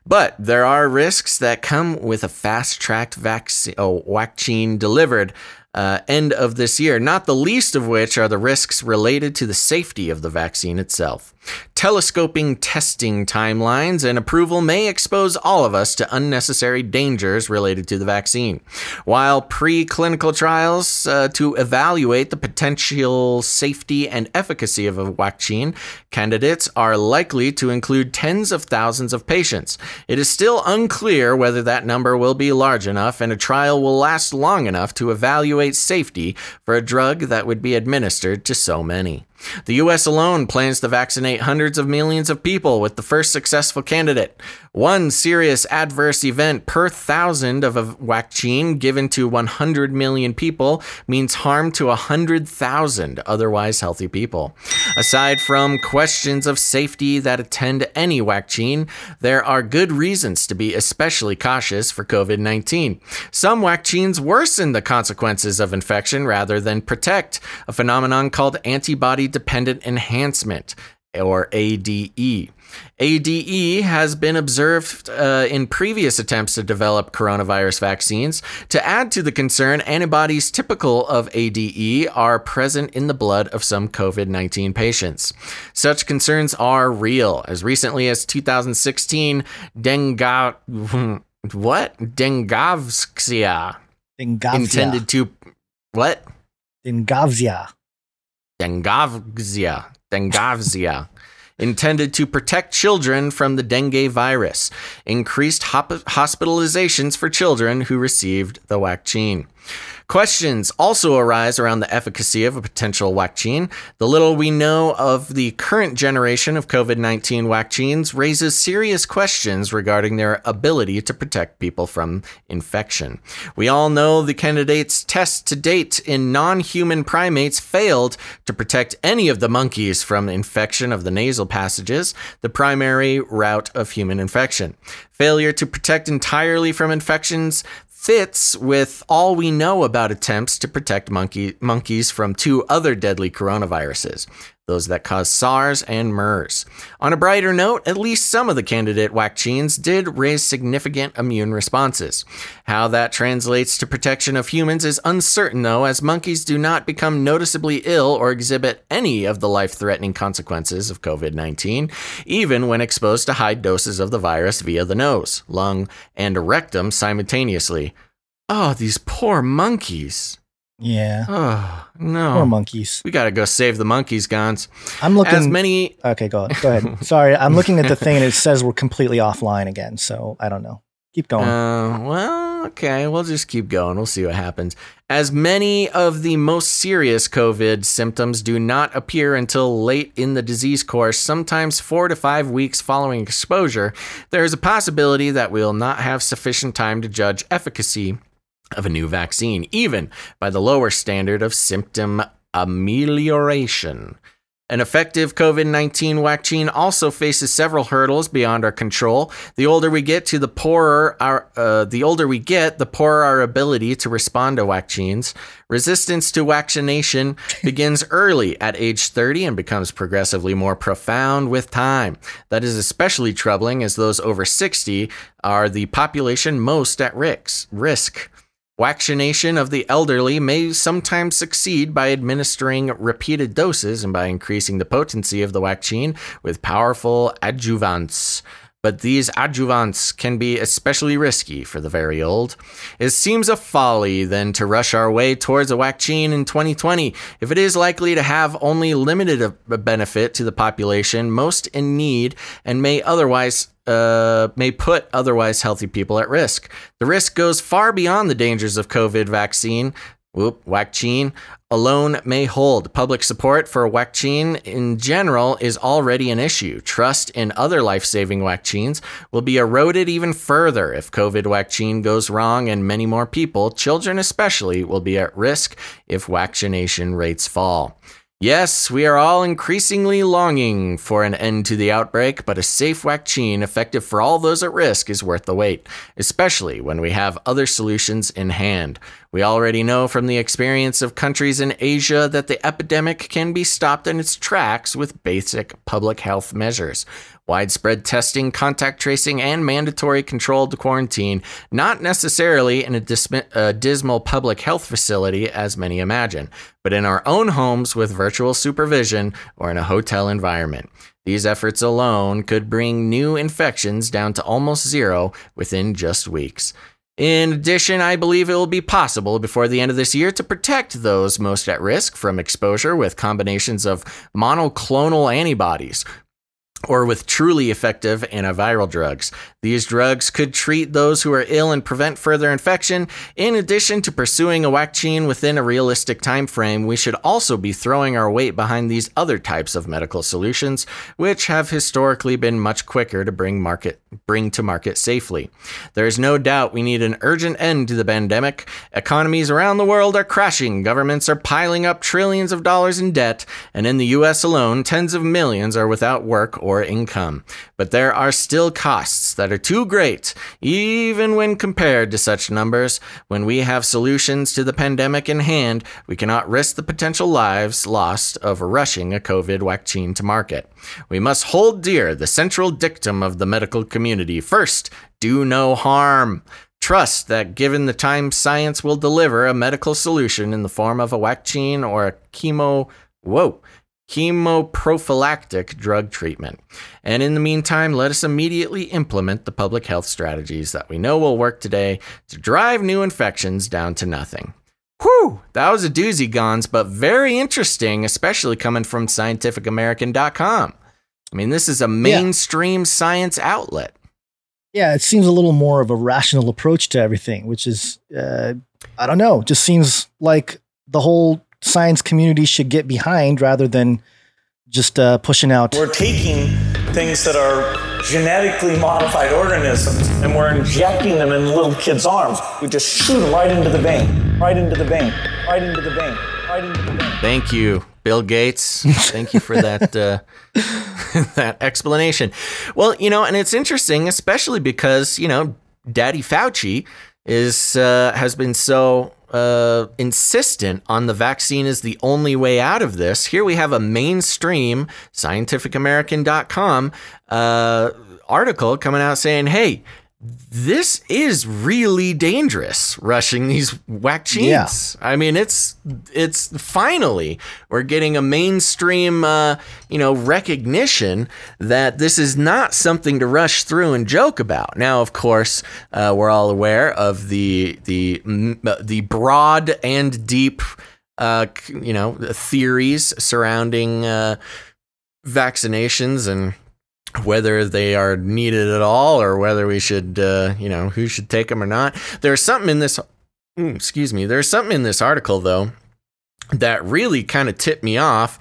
But there are risks that come with a fast tracked vaccine, oh, vaccine delivered uh, end of this year, not the least of which are the risks related to the safety of the vaccine itself. Telescoping testing timelines and approval may expose all of us to unnecessary dangers related to the vaccine. While preclinical trials uh, to evaluate the potential safety and efficacy of a vaccine candidates are likely to include tens of thousands of patients, it is still unclear whether that number will be large enough and a trial will last long enough to evaluate safety for a drug that would be administered to so many. The U.S. alone plans to vaccinate hundreds of millions of people with the first successful candidate. One serious adverse event per thousand of a vaccine given to 100 million people means harm to 100,000 otherwise healthy people. Aside from questions of safety that attend any vaccine, there are good reasons to be especially cautious for COVID 19. Some vaccines worsen the consequences of infection rather than protect, a phenomenon called antibody dependent enhancement, or ADE. ADE has been observed uh, in previous attempts to develop coronavirus vaccines. To add to the concern, antibodies typical of ADE are present in the blood of some COVID 19 patients. Such concerns are real. As recently as 2016, Denga. What? Dengavskaya Dengavzia. intended to. What? Dengavzia. Dengavzia. Dengavzia. intended to protect children from the dengue virus, increased hop- hospitalizations for children who received the vaccine. Questions also arise around the efficacy of a potential vaccine. The little we know of the current generation of COVID 19 vaccines raises serious questions regarding their ability to protect people from infection. We all know the candidates' tests to date in non human primates failed to protect any of the monkeys from infection of the nasal passages, the primary route of human infection. Failure to protect entirely from infections fits with all we know about attempts to protect monkey, monkeys from two other deadly coronaviruses, those that cause SARS and MERS. On a brighter note, at least some of the candidate vaccines did raise significant immune responses. How that translates to protection of humans is uncertain, though, as monkeys do not become noticeably ill or exhibit any of the life threatening consequences of COVID 19, even when exposed to high doses of the virus via the nose, lung, and rectum simultaneously. Oh, these poor monkeys. Yeah. Oh, no. Poor monkeys. We gotta go save the monkeys, Gonz. I'm looking. As many Okay, go ahead. Go ahead. Sorry, I'm looking at the thing and it says we're completely offline again. So I don't know. Keep going. Uh, well, okay, we'll just keep going. We'll see what happens. As many of the most serious COVID symptoms do not appear until late in the disease course, sometimes four to five weeks following exposure, there is a possibility that we'll not have sufficient time to judge efficacy of a new vaccine, even by the lower standard of symptom amelioration. An effective COVID 19 vaccine also faces several hurdles beyond our control. The older we get to the poorer our uh, the older we get, the poorer our ability to respond to vaccines. Resistance to vaccination begins early at age 30 and becomes progressively more profound with time. That is especially troubling as those over 60 are the population most at risk. risk. Vaccination of the elderly may sometimes succeed by administering repeated doses and by increasing the potency of the vaccine with powerful adjuvants. But these adjuvants can be especially risky for the very old. It seems a folly then to rush our way towards a vaccine in 2020 if it is likely to have only limited benefit to the population most in need and may otherwise uh, may put otherwise healthy people at risk. The risk goes far beyond the dangers of COVID vaccine. Whoop, vaccine alone may hold. Public support for vaccine in general is already an issue. Trust in other life saving vaccines will be eroded even further if COVID vaccine goes wrong, and many more people, children especially, will be at risk if vaccination rates fall. Yes, we are all increasingly longing for an end to the outbreak, but a safe vaccine effective for all those at risk is worth the wait, especially when we have other solutions in hand. We already know from the experience of countries in Asia that the epidemic can be stopped in its tracks with basic public health measures. Widespread testing, contact tracing, and mandatory controlled quarantine, not necessarily in a, a dismal public health facility as many imagine, but in our own homes with virtual supervision or in a hotel environment. These efforts alone could bring new infections down to almost zero within just weeks. In addition, I believe it will be possible before the end of this year to protect those most at risk from exposure with combinations of monoclonal antibodies, or with truly effective antiviral drugs. These drugs could treat those who are ill and prevent further infection. In addition to pursuing a vaccine within a realistic time frame, we should also be throwing our weight behind these other types of medical solutions, which have historically been much quicker to bring market bring to market safely. There is no doubt we need an urgent end to the pandemic. Economies around the world are crashing, governments are piling up trillions of dollars in debt, and in the US alone, tens of millions are without work or income. But there are still costs that are too great, even when compared to such numbers. When we have solutions to the pandemic in hand, we cannot risk the potential lives lost of rushing a COVID vaccine to market. We must hold dear the central dictum of the medical community. First, do no harm. Trust that given the time science will deliver a medical solution in the form of a vaccine or a chemo, whoa, chemoprophylactic drug treatment. And in the meantime, let us immediately implement the public health strategies that we know will work today to drive new infections down to nothing. Whew, that was a doozy, Gonz, but very interesting, especially coming from scientificamerican.com. I mean, this is a mainstream yeah. science outlet. Yeah, it seems a little more of a rational approach to everything, which is, uh, I don't know, just seems like the whole science community should get behind rather than just uh, pushing out. We're taking things that are genetically modified organisms and we're injecting them in little kids' arms. We just shoot them right into the vein, right into the vein, right into the vein, right into the vein. Thank you, Bill Gates. Thank you for that uh, that explanation. Well, you know, and it's interesting, especially because you know, Daddy Fauci is uh, has been so uh, insistent on the vaccine is the only way out of this. Here we have a mainstream scientificamerican.com uh, article coming out saying, hey, this is really dangerous rushing these vaccines. Yeah. I mean, it's it's finally we're getting a mainstream uh, you know recognition that this is not something to rush through and joke about. Now, of course, uh, we're all aware of the the the broad and deep uh, you know theories surrounding uh, vaccinations and whether they are needed at all or whether we should, uh, you know, who should take them or not. There's something in this, excuse me, there's something in this article, though, that really kind of tipped me off.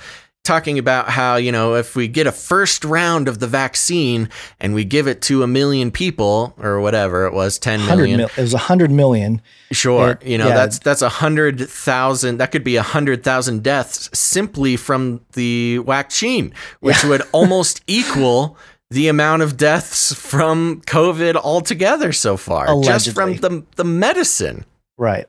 Talking about how, you know, if we get a first round of the vaccine and we give it to a million people or whatever it was, 10 million. Mil- it was 100 million. Sure. It, you know, yeah. that's that's a hundred thousand that could be a hundred thousand deaths simply from the vaccine, which yeah. would almost equal the amount of deaths from COVID altogether so far, Allegedly. just from the the medicine. Right.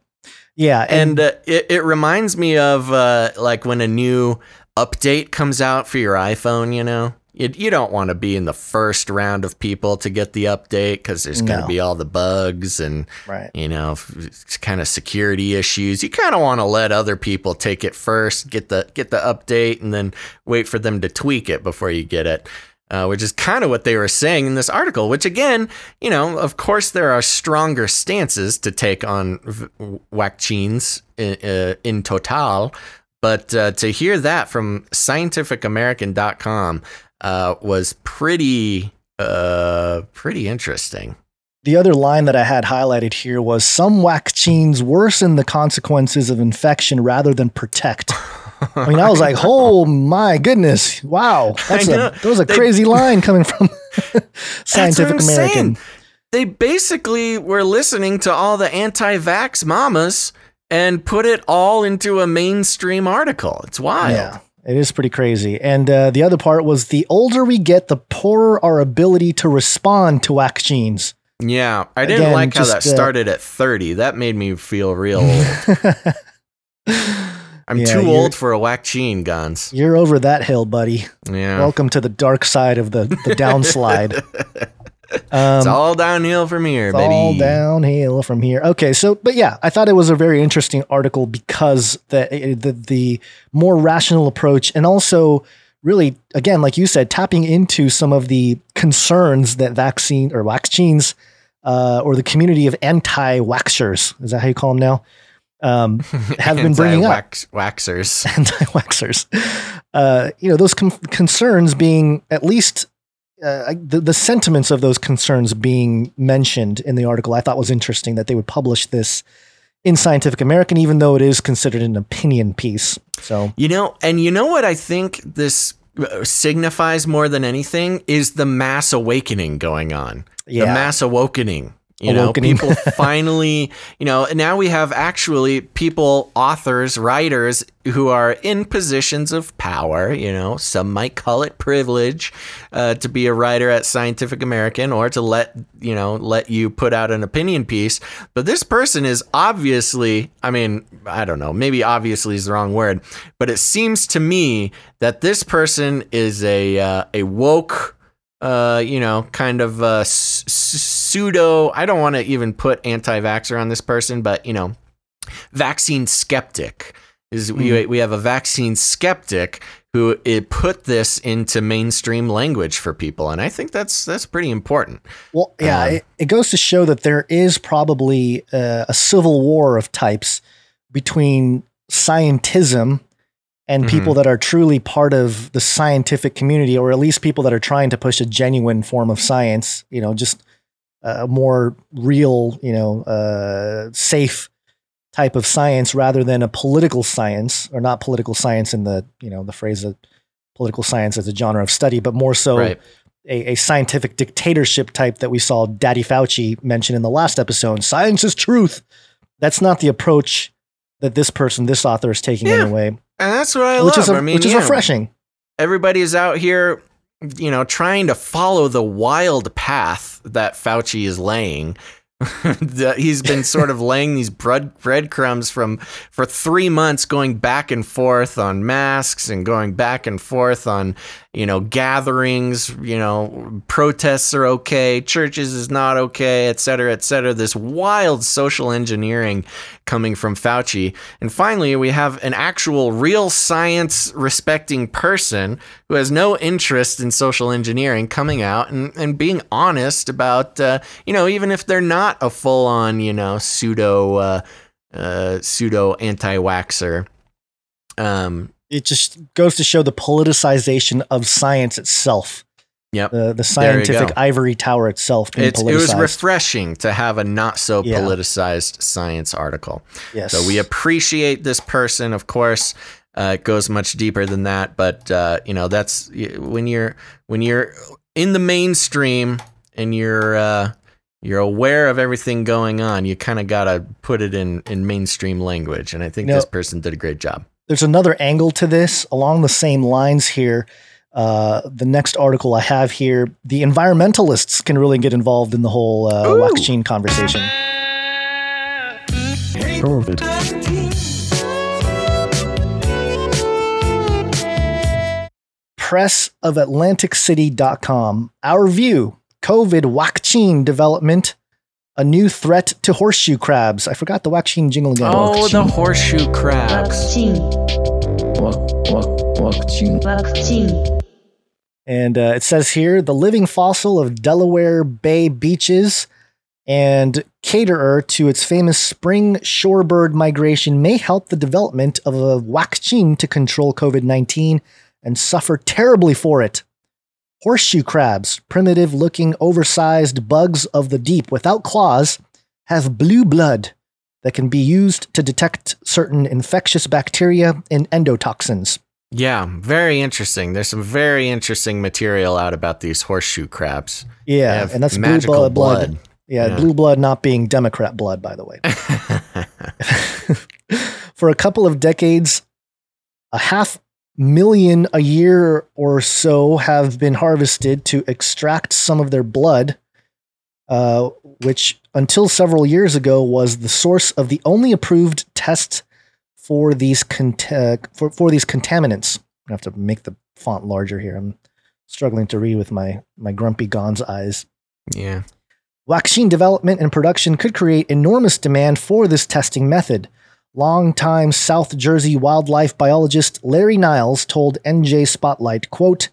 Yeah, and, and uh, it it reminds me of uh, like when a new update comes out for your iPhone. You know, you, you don't want to be in the first round of people to get the update because there's going to no. be all the bugs and right. you know kind of security issues. You kind of want to let other people take it first, get the get the update, and then wait for them to tweak it before you get it. Uh, which is kind of what they were saying in this article. Which again, you know, of course, there are stronger stances to take on v- vaccines in, uh, in total. But uh, to hear that from scientificamerican.com, uh, was pretty uh, pretty interesting. The other line that I had highlighted here was some vaccines worsen the consequences of infection rather than protect. I mean, I was like, "Oh my goodness! Wow, that's a that was a they, crazy line coming from Scientific American." Saying. They basically were listening to all the anti-vax mamas and put it all into a mainstream article. It's wild. Yeah. It is pretty crazy. And uh, the other part was the older we get, the poorer our ability to respond to vaccines. Yeah, I didn't Again, like how just, that uh, started uh, at 30. That made me feel real old. I'm yeah, too old for a whack gene, Gonz. You're over that hill, buddy. Yeah. Welcome to the dark side of the, the downslide. Um, it's all downhill from here, baby. All downhill from here. Okay, so but yeah, I thought it was a very interesting article because the the, the more rational approach and also really again, like you said, tapping into some of the concerns that vaccine or vaccines uh, or the community of anti-waxers is that how you call them now? Um, have been bringing up waxers, anti-waxers. Uh, you know those com- concerns being at least uh, the, the sentiments of those concerns being mentioned in the article, I thought was interesting that they would publish this in Scientific American, even though it is considered an opinion piece. So, You know, and you know what I think this uh, signifies more than anything is the mass awakening going on. Yeah. The mass awakening. You know, people finally, you know, now we have actually people, authors, writers who are in positions of power. You know, some might call it privilege uh, to be a writer at Scientific American or to let, you know, let you put out an opinion piece. But this person is obviously, I mean, I don't know, maybe obviously is the wrong word, but it seems to me that this person is a, uh, a woke, uh, you know, kind of uh, s- pseudo. I don't want to even put anti-vaxxer on this person, but you know, vaccine skeptic is we we have a vaccine skeptic who it put this into mainstream language for people, and I think that's that's pretty important. well, yeah, Um, it, it goes to show that there is probably uh, a civil war of types between scientism and Mhm. people that are truly part of the scientific community, or at least people that are trying to push a genuine form of science, you know, just a more real, you know, uh, safe type of science rather than a political science, or not political science in the, you know, the phrase of political science as a genre of study, but more so Right. a, a scientific dictatorship type that we saw Daddy Fauci mention in the last episode. Science is truth. That's not the approach that this person, this author, is taking Yeah. anyway, And that's what I which love. is a, I mean, which is yeah, refreshing. everybody is out here, you know, trying to follow the wild path that Fauci is laying. He's been sort of laying these bread breadcrumbs from for three months, going back and forth on masks and going back and forth on, you know, gatherings. You know, protests are okay, churches is not okay, et cetera, et cetera. This wild social engineering coming from Fauci, and finally we have an actual, real science respecting person who has no interest in social engineering coming out and, and being honest about, uh, you know, even if they're not a full on, you know, pseudo, uh, uh, pseudo anti waxer. Um, It just goes to show the politicization of science itself. yep. The the scientific ivory tower itself being It's, politicized. it was refreshing to have a not so Yeah. politicized science article. yes. So we appreciate this person, of course. Uh, it goes much deeper than that, but uh, you know that's when you're when you're in the mainstream and you're uh, you're aware of everything going on. You kind of gotta put it in in mainstream language, and I think No. this person did a great job. There's another angle to this along the same lines here. Uh, the next article I have here, the environmentalists can really get involved in the whole uh, Ooh. vaccine conversation. Press of AtlanticCity.com. Our view COVID vaccine development, a new threat to horseshoe crabs. I forgot the vaccine jingle again. Oh, the horseshoe crabs. Vaccine. Vaccine. And uh, it says here the living fossil of Delaware Bay beaches and caterer to its famous spring shorebird migration may help the development of a vaccine to control COVID 19 and suffer terribly for it. Horseshoe crabs, primitive looking, oversized bugs of the deep without claws, have blue blood that can be used to detect certain infectious bacteria and endotoxins. Yeah, very interesting. There's some very interesting material out about these horseshoe crabs. Yeah, and that's blue blood. blood. Yeah, Yeah. blue blood not being Democrat blood, by the way. For a couple of decades, a half million a year or so have been harvested to extract some of their blood, uh, which until several years ago was the source of the only approved test for these cont- uh, for, for these contaminants. I have to make the font larger here. I'm struggling to read with my my grumpy Gonz eyes. yeah. Vaccine development and production could create enormous demand for this testing method. Longtime South Jersey wildlife biologist Larry Niles told NJ Spotlight, quote,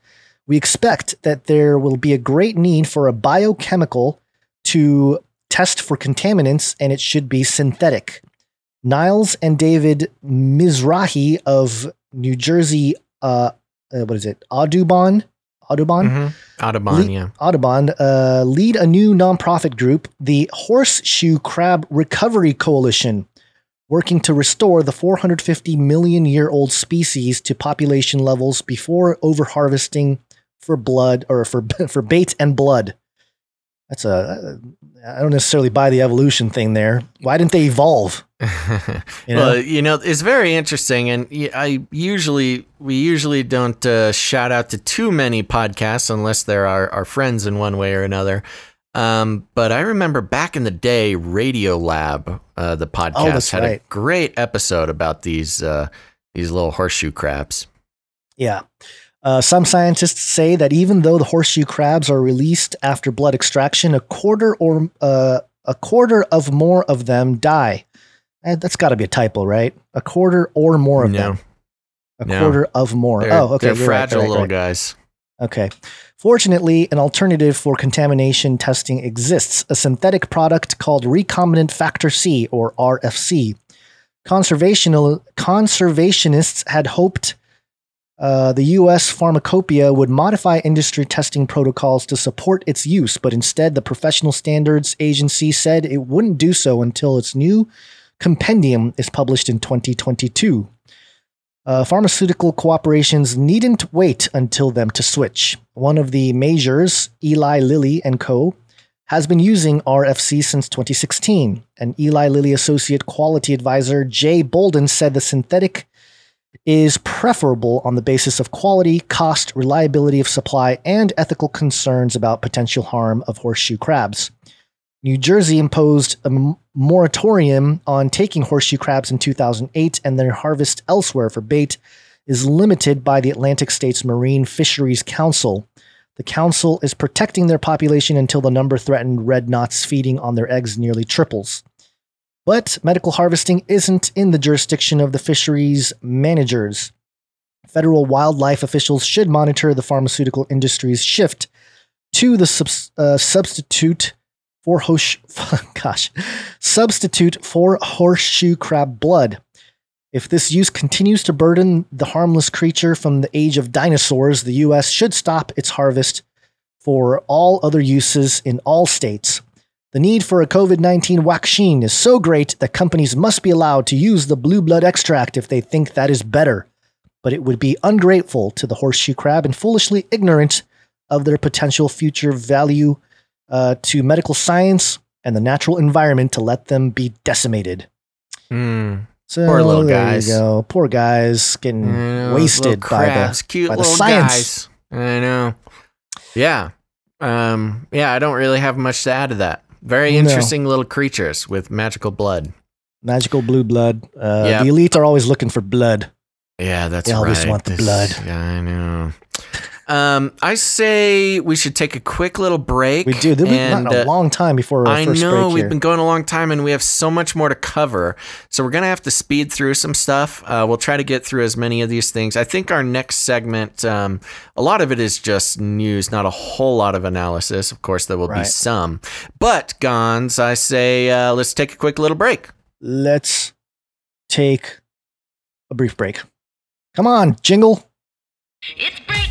We expect that there will be a great need for a biochemical to test for contaminants, and it should be synthetic. Niles and David Mizrahi of New Jersey, uh, uh, what is it, Audubon, Audubon. Mm-hmm. Audubon, Le- yeah. Audubon uh, lead a new nonprofit group, the Horseshoe Crab Recovery Coalition, working to restore the 450 million year old species to population levels before overharvesting for blood or for for bait and blood. That's a I don't necessarily buy the evolution thing there. Why didn't they evolve? You know? Well, you know, it's very interesting, and I usually we usually don't uh, shout out to too many podcasts unless they're our, our friends in one way or another. Um, but I remember back in the day, Radio Lab, uh, the podcast, Oh, had right. a great episode about these uh, these little horseshoe crabs. Yeah. Uh, some scientists say that even though the horseshoe crabs are released after blood extraction, a quarter or uh, a quarter of more of them die. Eh, that's got to be a typo, right? A quarter or more of No. them. A No. quarter of more. They're, oh, okay. they're you're right, fragile right, little guys. Okay. Fortunately, an alternative for contamination testing exists a synthetic product called recombinant factor C, or RFC. Conservational, conservationists had hoped uh, the U.S. Pharmacopoeia would modify industry testing protocols to support its use, but instead, the Professional Standards Agency said it wouldn't do so until its new compendium is published in 2022. Uh, pharmaceutical cooperations needn't wait until them to switch. One of the majors, Eli Lilly and Co., has been using RFC since 2016. And Eli Lilly associate quality advisor Jay Bolden said the synthetic is preferable on the basis of quality, cost, reliability of supply, and ethical concerns about potential harm of horseshoe crabs. New Jersey imposed a moratorium on taking horseshoe crabs in 2008, and their harvest elsewhere for bait is limited by the Atlantic States Marine Fisheries Council. The council is protecting their population until the number threatened red knots feeding on their eggs nearly triples. But medical harvesting isn't in the jurisdiction of the fisheries managers. Federal wildlife officials should monitor the pharmaceutical industry's shift to the subs- uh, substitute for hosh- gosh, substitute for horseshoe crab blood. If this use continues to burden the harmless creature from the age of dinosaurs, the U.S. should stop its harvest for all other uses in all states. The need for a COVID 19 vaccine is so great that companies must be allowed to use the blue blood extract if they think that is better. But it would be ungrateful to the horseshoe crab and foolishly ignorant of their potential future value uh, to medical science and the natural environment to let them be decimated. Hmm. So Poor little guys. go. Poor guys getting know, wasted by the cute by the little science. guys. I know. Yeah. Um, yeah, I don't really have much to add to that. Very No. interesting little creatures with magical blood. magical blue blood. Uh, Yep. The elite are always looking for blood. Yeah, that's They always right. want the This- blood. Yeah, I know. Um, I say we should take a quick little break. We do. There'll be and, a uh, long time before our I first know break we've here. been going a long time and we have so much more to cover. So we're going to have to speed through some stuff. Uh, we'll try to get through as many of these things. I think our next segment, um, a lot of it is just news, not a whole lot of analysis. Of course, there will be some. But, Gonz, I say uh, let's take a quick little break. Let's take a brief break. Come on, jingle. It's break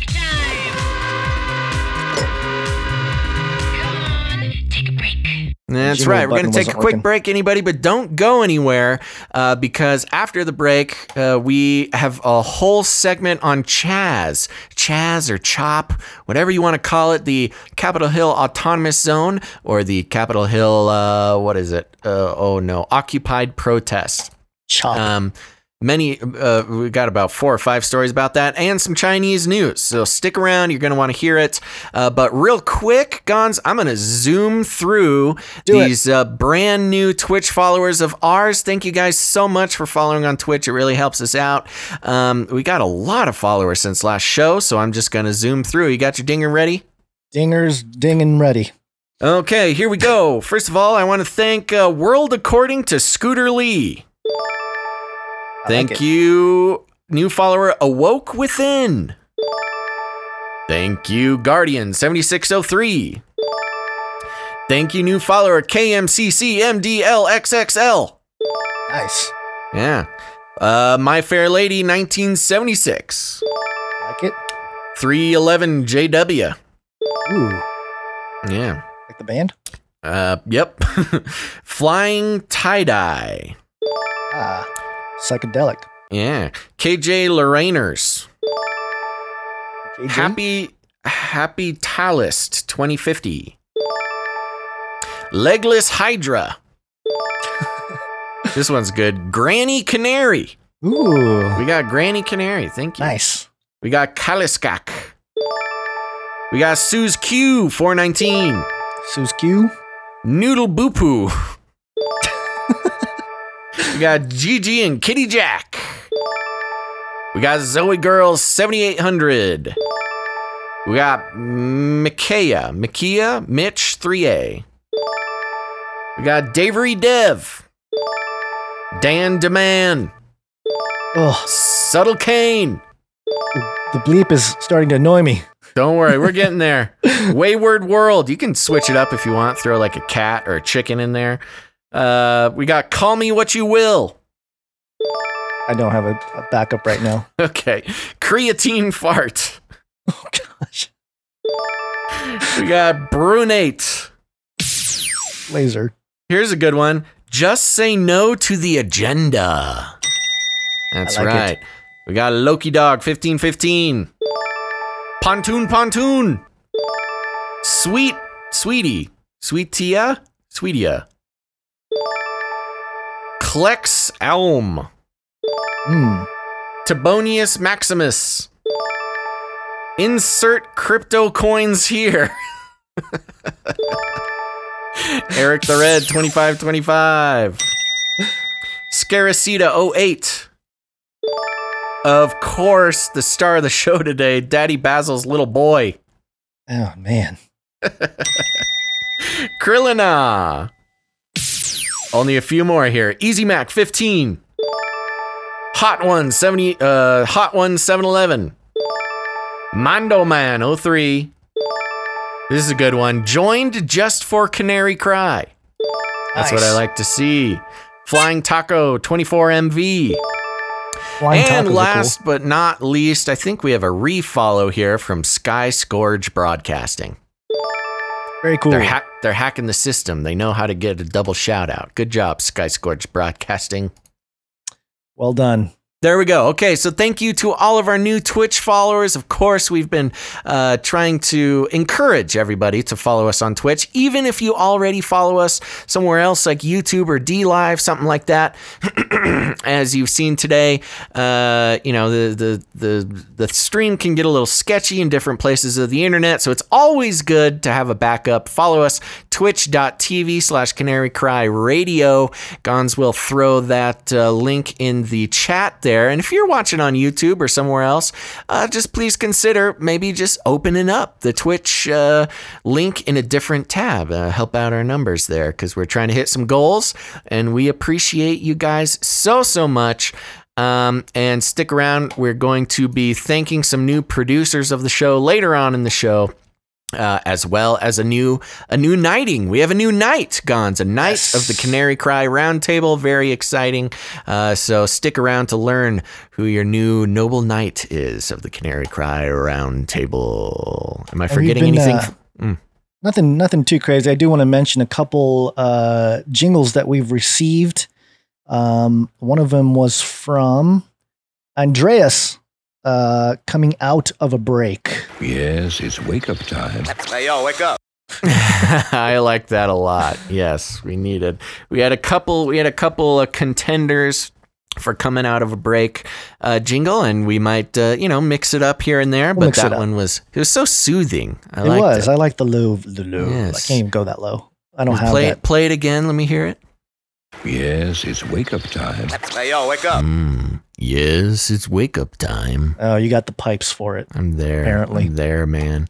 That's Jingle right. We're going to take a quick working. break, anybody, but don't go anywhere uh, because after the break, uh, we have a whole segment on Chaz. Chaz or CHOP, whatever you want to call it, the Capitol Hill Autonomous Zone or the Capitol Hill, uh, what is it? Uh, oh no, Occupied Protest. Chop. Um, many, uh, we got about four or five stories about that and some Chinese news. So stick around. You're going to want to hear it. Uh, but real quick, Gonz, I'm going to zoom through Do these uh, brand new Twitch followers of ours. Thank you guys so much for following on Twitch. It really helps us out. Um, we got a lot of followers since last show. So I'm just going to zoom through. You got your dinger ready? Dingers dinging ready. Okay, here we go. First of all, I want to thank uh, World According to Scooter Lee. I Thank like you, new follower Awoke Within. Thank you, Guardian 7603. Thank you, new follower KMCCMDLXXL. Nice. Yeah. Uh, My Fair Lady 1976. Like it. 311 JW. Ooh, Yeah. like the band? Uh, yep. Flying tie dye. Ah, psychedelic. Yeah. KJ Lorrainers. KJ? Happy Happy Talist 2050. Legless Hydra. this one's good. Granny Canary. Ooh, We got Granny Canary. Thank you. nice. We got Kaliskak. We got Suze Q 419. Suze Q. Noodle Boopoo. We got Gigi and Kitty Jack. We got Zoe Girls 7800. We got Micaiah, Mikia, Mitch 3A. We got Davery Dev. Dan Demand. Oh, Subtle Kane. the bleep is starting to annoy me. Don't worry, we're getting there. Wayward World. You can switch it up if you want. Throw like a cat or a chicken in there. Uh, we got Call Me What You Will. I don't have a, a backup right now. Okay. Creatine Fart. Oh gosh, We got Brunate. laser. Here's a good one. Just say no to the agenda. That's like it. right. We got Loki Dog 1515. Pontoon Pontoon. Sweet Sweetie. Sweet Tia? Sweetia. Klex Elm. Hmm. Tibonius Maximus. Insert crypto coins here. Eric the Red 2525. Scaracita 08. Of course, the star of the show today, Daddy Basil's little boy. Oh man. Krillina. Only a few more here. Easy Mac 15. Hot One 70 uh Hot One 711. Mondo Man 03. This is a good one. Joined just for Canary Cry. That's what I like to see. Flying Taco 24 MV. Flying and last but not least, I think we have a refollow here from Sky Scourge Broadcasting. Very cool. They're hack they're hacking the system. They know how to get a double shout out. Good job, Sky Scourge Broadcasting. well done. There we go. Okay, so thank you to all of our new Twitch followers. Of course, we've been uh, trying to encourage everybody to follow us on Twitch, even if you already follow us somewhere else like YouTube or D Live, something like that. As you've seen today, uh, you know the, the the the stream can get a little sketchy in different places of the internet, so it's always good to have a backup. Follow us twitch.tv slash Canary Cry Radio. Gonz will throw that uh, link in the chat there. And if you're watching on YouTube or somewhere else, uh, just please consider maybe just opening up the Twitch uh, link in a different tab. Uh, help out our numbers there because we're trying to hit some goals and we appreciate you guys so, so much. Um, and stick around. We're going to be thanking some new producers of the show later on in the show. Uh, as well as a new a new knighting. We have a new knight, Gonz, a knight Yes. of the Canary Cry Roundtable. Very exciting. Uh, so stick around to learn who your new noble knight is of the Canary Cry Roundtable. Am I forgetting been, anything? uh, Mm. Nothing, nothing too crazy. I do want to mention a couple uh, jingles that we've received. Um, one of them was from Andreas, uh, coming out of a break. Yes, it's wake up time. Hey, yo, wake up. I like that a lot. Yes, we needed. We had a couple. We had a couple of contenders for coming out of a break uh, jingle, and we might, uh, you know, mix it up here and there. We'll but that one was it was so soothing. I it liked was. It. I like the low, the low. Yes. I can't even go that low. I don't have play that. it. Play it again. Let me hear it. Yes, it's wake up time. Hey, yo, wake up. Mm, yes, it's wake up time. Oh, you got the pipes for it. I'm there. Apparently. I'm there, man.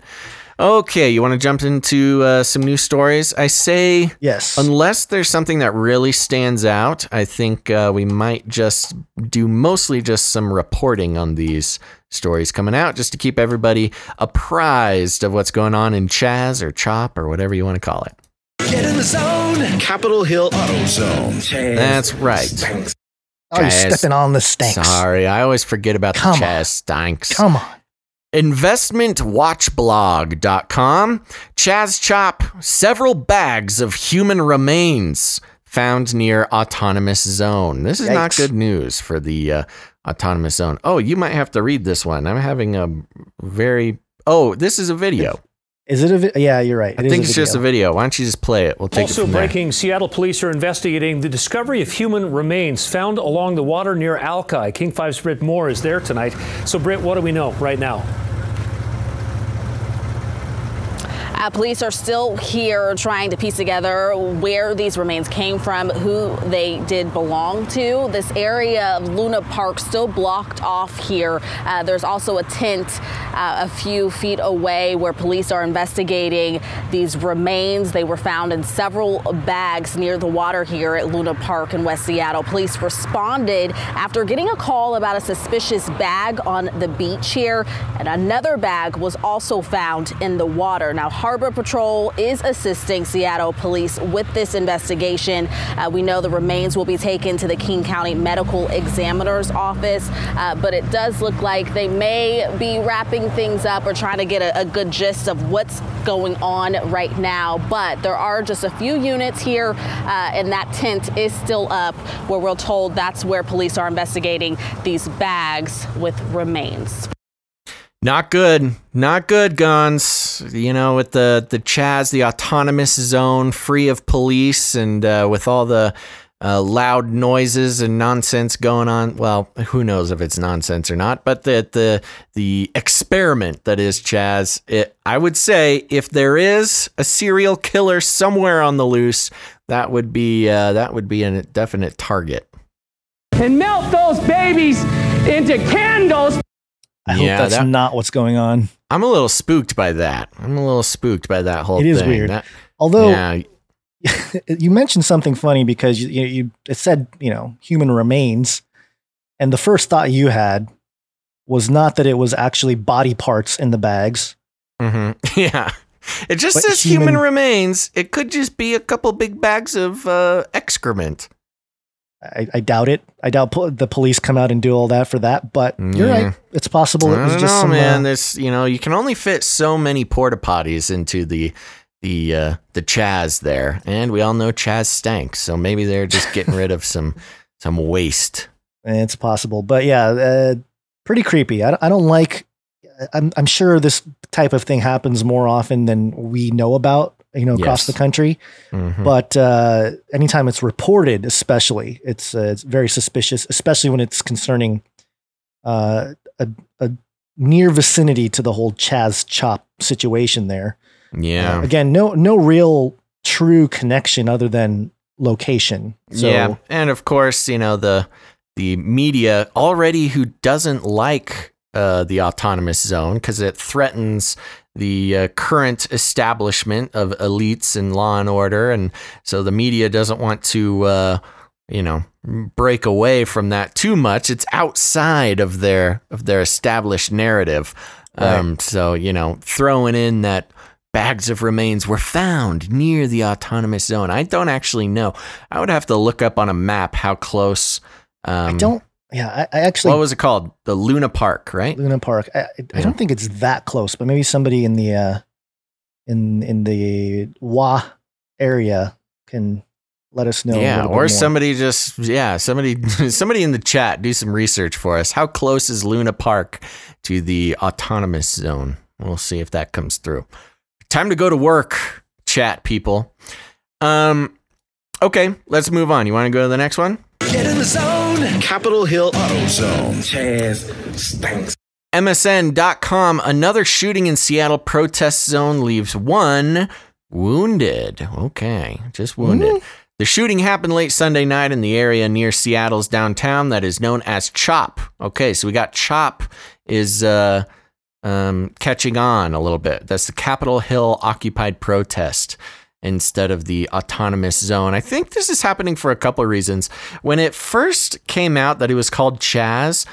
Okay, you want to jump into uh, some new stories? I say Yes. Unless there's something that really stands out, I think uh, we might just do mostly just some reporting on these stories coming out just to keep everybody apprised of what's going on in Chaz or Chop or whatever you want to call it. Get in the zone. Capitol Hill Auto Zone. That's right. Oh, you're stepping on the stanks. Sorry, I always forget about Come the on. Chaz Stanks. Come on. investmentwatchblog.com. Chaz Chop, several bags of human remains found near autonomous zone. This is not good news for the uh, autonomous zone. Oh, you might have to read this one. I'm having a very Oh, this is a video. Is it a? Vi- yeah, you're right. I think it's just a video. Why don't you just play it? We'll take it Also from there. breaking, Seattle police are investigating the discovery of human remains found along the water near Alki. King 5's Britt Moore is there tonight. So, Britt, what do we know right now? Uh, police are still here trying to piece together where these remains came from, who they did belong to. This area of Luna Park still blocked off here. Uh, there's also a tent uh, a few feet away where police are investigating these remains. They were found in several bags near the water here at Luna Park in West Seattle. Police responded after getting a call about a suspicious bag on the beach here, and another bag was also found in the water. Now, Harbor Patrol is assisting Seattle police with this investigation. Uh, we know the remains will be taken to the King County Medical Examiner's office, uh, but it does look like they may be wrapping things up or trying to get a, a good gist of what's going on right now. But there are just a few units here, uh, and that tent is still up where we're told that's where police are investigating these bags with remains. Not good. Not good, Gonz. You know, with the the Chaz, the autonomous zone, free of police, and uh, with all the uh, loud noises and nonsense going on. Well, who knows if it's nonsense or not? But the the the experiment that is Chaz. It, I would say if there is a serial killer somewhere on the loose, that would be uh, that would be a definite target. and melt those babies into candles. I hope that's that- not what's going on. I'm a little spooked by that. I'm a little spooked by that whole thing. It is thing. weird. That- Although yeah, you mentioned something funny because you, you, you it said you know human remains, and the first thought you had was not that it was actually body parts in the bags. hmm Yeah. It just But says human, human- remains. It could just be a couple big bags of uh, excrement. I, I doubt it. I doubt po- the police come out and do all that for that. But you're right. It's possible it I was don't just know, some. man. uh, There's, you know, you can only fit so many porta potties into the the uh, the Chaz there, and we all know Chaz stank. So maybe they're just getting rid of some some waste. It's possible, but yeah, uh, pretty creepy. I, I don't like. I'm I'm sure this type of thing happens more often than we know about. You know, across Yes. the country. Mhm. But uh, anytime it's reported, especially, it's uh, it's very suspicious, especially when it's concerning uh, a, a near vicinity to the whole Chaz Chop situation there. yeah, Uh, again, no no real true connection other than location. So, yeah, and of course, you know the the media already who doesn't like uh, the autonomous zone because it threatens the uh, current establishment of elites and law and order, and so the media doesn't want to. Uh, you know, break away from that too much. It's outside of their of their established narrative. Um, so you know, throwing in that bags of remains were found near the autonomous zone. I don't actually know. I would have to look up on a map how close. Um, I don't. Yeah, I, I actually What was it called? The Luna Park, right? Luna Park. I, I Yeah. don't think it's that close, but maybe somebody in the uh, in in the Wa area can let us know. yeah, or somebody just yeah, somebody somebody in the chat do some research for us. How close is Luna Park to the autonomous zone? We'll see if that comes through. Time to go to work, chat people. Um okay, let's move on. You want to go to the next one? Get in the zone. Capitol Hill Auto Zone. Chaz stinks. MSN.com. Another shooting in Seattle protest zone leaves one wounded. Okay, just wounded. The shooting happened late Sunday night in the area near Seattle's downtown that is known as Chop. Okay, so we got Chop is uh, um, catching on a little bit. That's the Capitol Hill occupied protest instead of the autonomous zone. I think this is happening for a couple of reasons. When it first came out that it was called Chaz,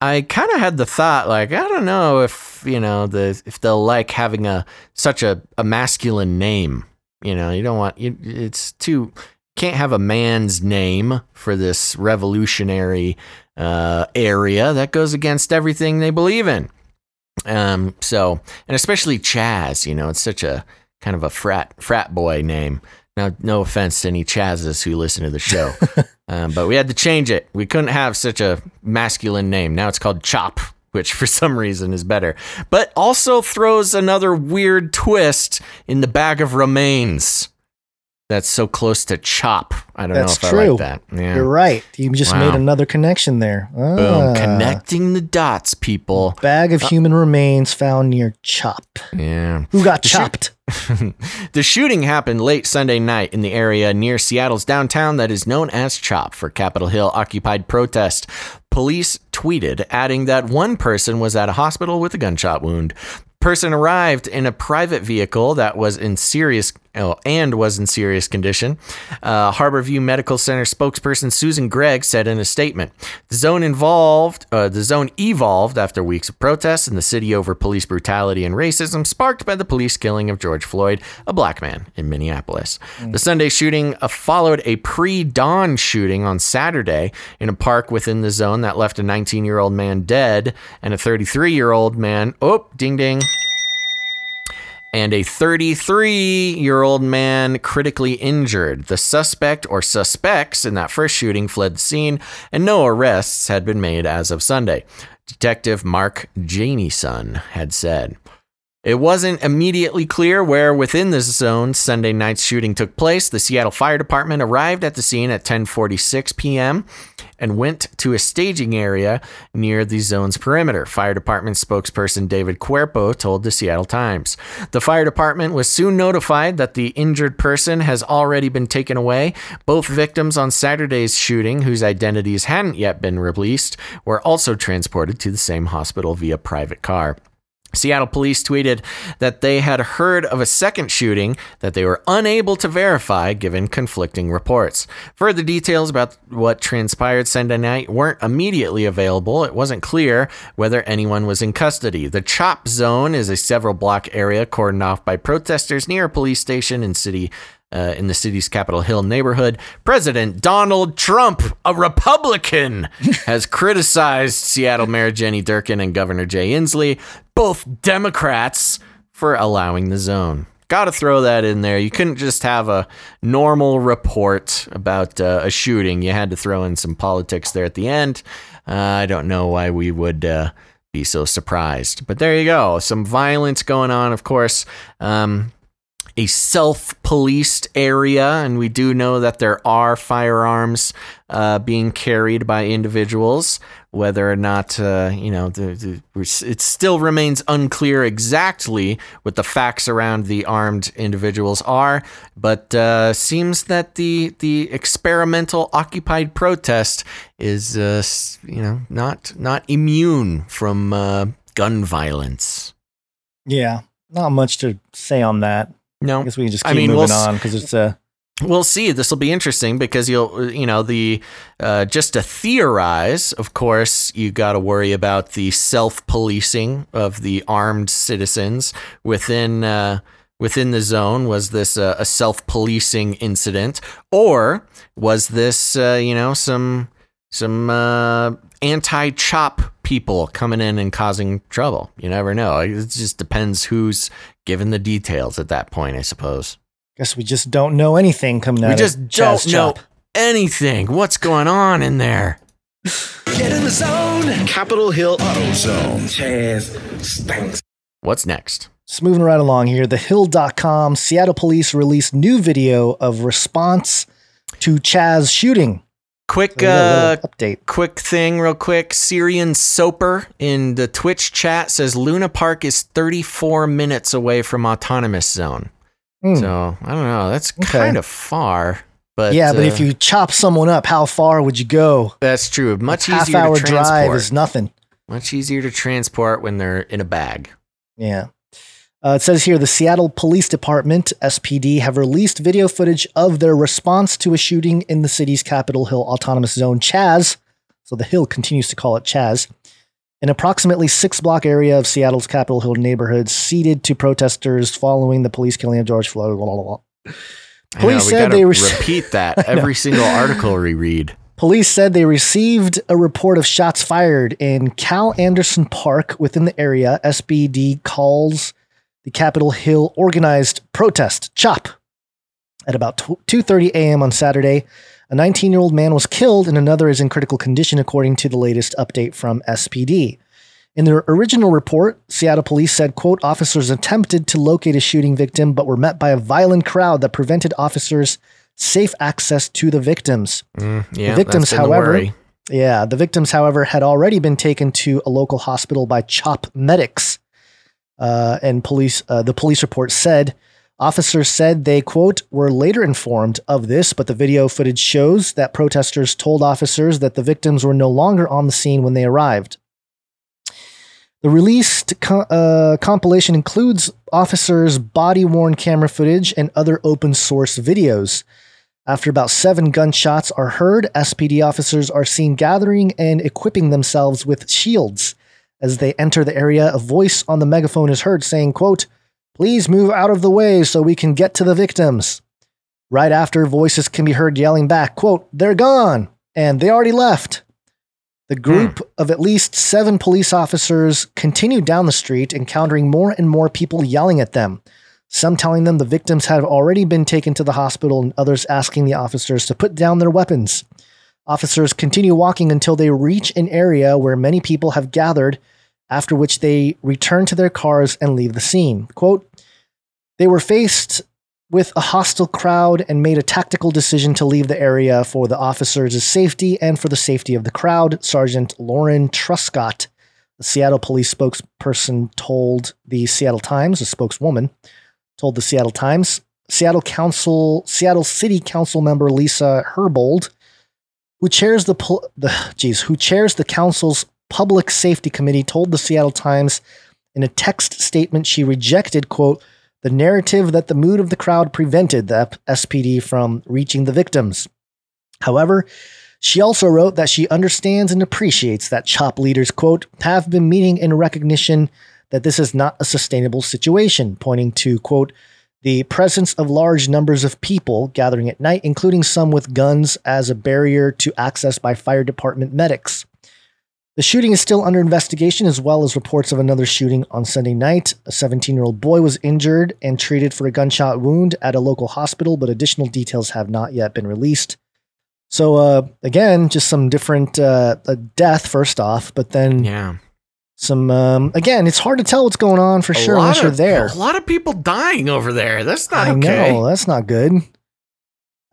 I kind of had the thought like I don't know if you know the if they'll like having a such a, a masculine name. You know, you don't want you, it's too can't have a man's name for this revolutionary uh, area that goes against everything they believe in. Um, so, and especially Chaz, you know, it's such a kind of a frat frat boy name. Now, no offense to any Chazes who listen to the show, um, but we had to change it. We couldn't have such a masculine name. Now it's called Chop, which for some reason is better, but also throws another weird twist in the bag of remains. That's so close to Chop. I don't That's know if true. I like that. Yeah. You're right. You just Wow. made another connection there. Boom. Ah. Connecting the dots, people. Bag of human remains found near Chop. Yeah. Who got The shoot- chopped? the shooting happened late Sunday night in the area near Seattle's downtown that is known as CHOP for Capitol Hill occupied protest. Police tweeted, adding that one person was at a hospital with a gunshot wound. Person arrived in a private vehicle that was in serious and was in serious condition. Uh, Harborview Medical Center spokesperson Susan Gregg said in a statement, "The zone involved, uh, the zone evolved after weeks of protests in the city over police brutality and racism, sparked by the police killing of George Floyd, a black man in Minneapolis. The Sunday shooting uh, followed a pre-dawn shooting on Saturday in a park within the zone that left a 19-year-old man dead and a 33-year-old man. Oh, ding ding." And a 33 year old man critically injured. The suspect or suspects in that first shooting fled the scene, and no arrests had been made as of Sunday. Detective Mark Jamieson had said. It wasn't immediately clear where within this zone Sunday night's shooting took place. The Seattle Fire Department arrived at the scene at 10:46 p.m. and went to a staging area near the zone's perimeter. Fire Department spokesperson David Cuerpo told the Seattle Times. The fire department was soon notified that the injured person has already been taken away. Both victims on Saturday's shooting, whose identities hadn't yet been released, were also transported to the same hospital via private car. Seattle police tweeted that they had heard of a second shooting that they were unable to verify given conflicting reports. Further details about what transpired Sunday night weren't immediately available. It wasn't clear whether anyone was in custody. The CHOP zone is a several block area cordoned off by protesters near a police station in city uh, in the city's Capitol Hill neighborhood. President Donald Trump, a Republican, has criticized Seattle Mayor Jenny Durkan and Governor Jay Inslee, both Democrats, for allowing the zone. Got to throw that in there. You couldn't just have a normal report about uh, a shooting. You had to throw in some politics there at the end. Uh, I don't know why we would uh, be so surprised. But there you go. Some violence going on, of course. Um, a self policed area, and we do know that there are firearms uh, being carried by individuals. Whether or not, uh, you know, the, the, it still remains unclear exactly what the facts around the armed individuals are, but uh, seems that the the experimental occupied protest is, uh, you know, not not immune from uh, gun violence. Yeah, not much to say on that. No, I guess we can just I keep mean, moving we'll on because it's uh, We'll see. This will be interesting because you'll, you know, the uh, just to theorize. Of course, you got to worry about the self-policing of the armed citizens within uh, within the zone. Was this a, self-policing incident, or was this, uh, you know, some some uh, anti-chop people coming in and causing trouble? You never know. It just depends who's given the details at that point, I suppose. Guess we just don't know anything coming out We just Chaz don't know Chop. anything. What's going on in there? Get in the zone. Capitol Hill Auto Zone. Chaz stinks. What's next? Just moving right along here. TheHill.com, Seattle police released new video of response to Chaz shooting. Quick, So we got a uh, update. quick thing, real quick. Syrian Soper in the Twitch chat says Luna Park is 34 minutes away from Autonomous Zone. Hmm. So I don't know. That's Okay. kind of far, but yeah, but uh, if you chop someone up, how far would you go? that's true. Much Half easier hour to transport. drive is nothing. Much easier to transport when they're in a bag. Yeah. Uh, it says here the Seattle Police Department, SPD, have released video footage of their response to a shooting in the city's Capitol Hill Autonomous Zone, Chaz. So the Hill continues to call it Chaz. An approximately six block area of Seattle's Capitol Hill neighborhood ceded to protesters following the police killing of George Floyd. Blah, blah, blah. I know, Police said they were repeat that every single article we read. Police said they received a report of shots fired in Cal Anderson Park within the area. SPD calls the Capitol Hill organized protest CHOP at about 2:30 a.m. on Saturday. A 19-year-old man was killed and another is in critical condition according to the latest update from SPD. In their original report, Seattle police said, quote, officers attempted to locate a shooting victim but were met by a violent crowd that prevented officers safe access to the victims. Mm, yeah, the victims, the however, worry. yeah, the victims, however, had already been taken to a local hospital by CHOP medics. Uh, and police, uh, the police report said, officers said they quote were later informed of this, but the video footage shows that protesters told officers that the victims were no longer on the scene when they arrived. The released co- uh, compilation includes officers' body worn camera footage and other open source videos. After about seven gunshots are heard, SPD officers are seen gathering and equipping themselves with shields. As they enter the area, a voice on the megaphone is heard saying, quote, Please move out of the way so we can get to the victims. Right after, voices can be heard yelling back, quote, They're gone, and they already left. The hmm. group of at least seven police officers continued down the street, encountering more and more people yelling at them. Some telling them the victims have already been taken to the hospital, and others asking the officers to put down their weapons. Officers continue walking until they reach an area where many people have gathered, after which they return to their cars and leave the scene. Quote, they were faced with a hostile crowd and made a tactical decision to leave the area for the officers' safety and for the safety of the crowd. Sergeant Lauren Truscott, the Seattle police spokesperson, told the Seattle Times, a spokeswoman, told the Seattle Times. Seattle Council, Seattle City Council member Lisa Herbold, who chairs the the geez, who chairs the council's public safety committee, told the Seattle Times in a text statement she rejected quote the narrative that the mood of the crowd prevented the SPD from reaching the victims. However, she also wrote that she understands and appreciates that CHOP leaders, quote, have been meeting in recognition that this is not a sustainable situation, pointing to, quote, the presence of large numbers of people gathering at night, including some with guns, as a barrier to access by fire department medics. The shooting is still under investigation, as well as reports of another shooting on Sunday night. A 17 year old boy was injured and treated for a gunshot wound at a local hospital, but additional details have not yet been released. So, uh, again, just some different uh, a death, first off, but then yeah. some, um, again, it's hard to tell what's going on for A sure unless you're there. A lot of people dying over there. That's not I okay. know, that's not good.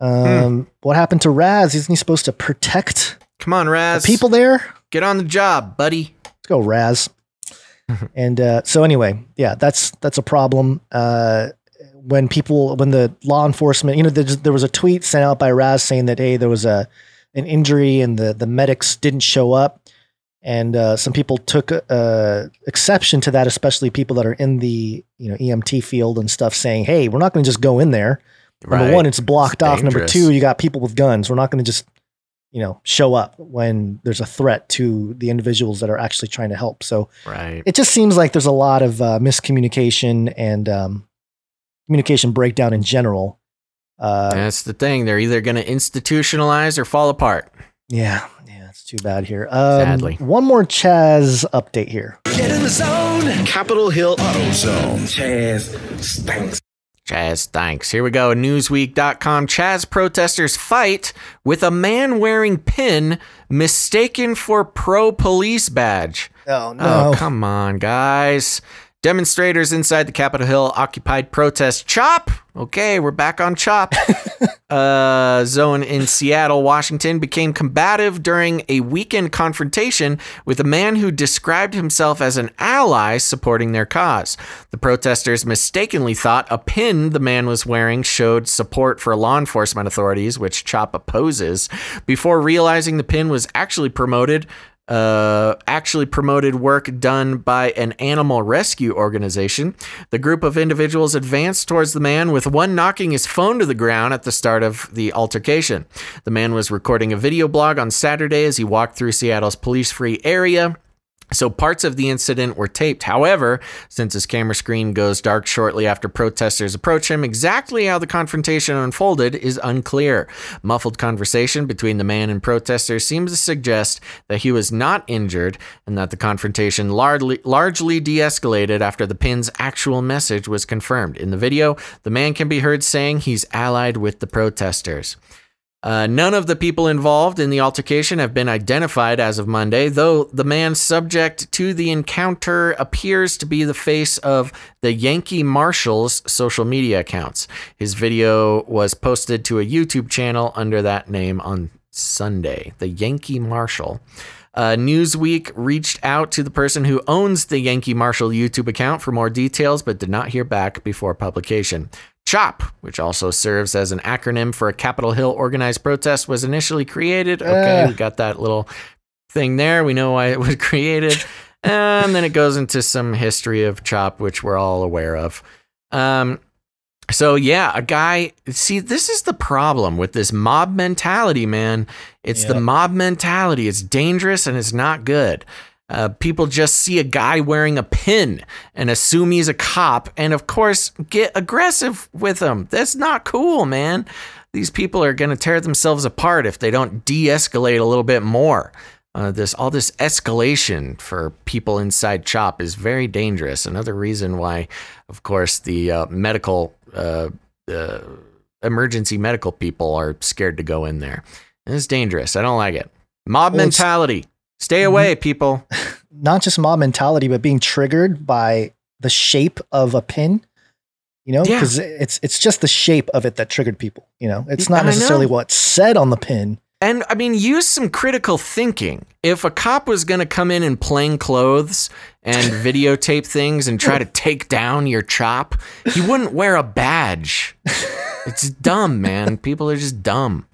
Um, What happened to Raz? Isn't he supposed to protect Come on, Raz. the people there? Get on the job, buddy. Let's go, Raz. and uh, so anyway, yeah, that's that's a problem. Uh, when people, when the law enforcement, you know, there, there was a tweet sent out by Raz saying that hey, there was a an injury and the the medics didn't show up, and uh, some people took uh, exception to that, especially people that are in the you know EMT field and stuff, saying, hey, we're not going to just go in there. Number Right. one, it's blocked It's off. Number two, you got people with guns. We're not going to just you know show up when there's a threat to the individuals that are actually trying to help. So Right. it just seems like there's a lot of uh, miscommunication and um, communication breakdown in general. Uh, That's the thing. They're either going to institutionalize or fall apart. yeah, yeah, it's too bad here. Um, Sadly. one more Chaz update here. Get in the zone. Capitol Hill Auto Zone. Chaz stinks. Chaz, thanks. Here we go. Newsweek.com. Chaz protesters fight with a man wearing pin mistaken for pro police badge. Oh Oh, come on, guys. Demonstrators inside the Capitol Hill occupied protest CHOP. Okay, we're back on CHOP. uh, zone in Seattle, Washington became combative during a weekend confrontation with a man who described himself as an ally supporting their cause. The protesters mistakenly thought a pin the man was wearing showed support for law enforcement authorities, which CHOP opposes, before realizing the pin was actually promoted uh, actually promoted work done by an animal rescue organization. The group of individuals advanced towards the man, with one knocking his phone to the ground at the start of the altercation. The man was recording a video blog on Saturday as he walked through Seattle's police free area. So parts of the incident were taped. However, since his camera screen goes dark shortly after protesters approach him, exactly how the confrontation unfolded is unclear. Muffled conversation between the man and protesters seems to suggest that he was not injured and that the confrontation largely, largely de escalated after the pin's actual message was confirmed. In the video, the man can be heard saying he's allied with the protesters. Uh, none of the people involved in the altercation have been identified as of Monday, though the man subject to the encounter appears to be the face of the Yankee Marshals social media accounts. His video was posted to a YouTube channel under that name on Sunday. The Yankee Marshal. Uh, Newsweek reached out to the person who owns the Yankee Marshal YouTube account for more details, but did not hear back before publication. CHOP, which also serves as an acronym for a Capitol Hill organized protest, was initially created. Okay, Uh. we got that little thing there. We know why it was created. and then it goes into some history of CHOP, which we're all aware of. Um, so yeah, a guy. See, this is the problem with this mob mentality, man. It's the mob mentality. It's dangerous and it's not good. Uh, people just see a guy wearing a pin and assume he's a cop, and of course, get aggressive with him. That's not cool, man. These people are going to tear themselves apart if they don't de-escalate a little bit more. Uh, this all this escalation for people inside CHOP is very dangerous. Another reason why, of course, the uh, medical uh, uh, emergency medical people are scared to go in there. It's dangerous. I don't like it. Mob Well, mentality. Stay mm-hmm. away, people. Not just mob mentality, but being triggered by the shape of a pin. You know, Yeah. because it's it's just the shape of it that triggered people. You know, it's not necessarily what's said on the pin. And I mean, use some critical thinking. If a cop was going to come in in plain clothes and videotape things and try to take down your chop, he wouldn't wear a badge. It's dumb, man. People are just dumb.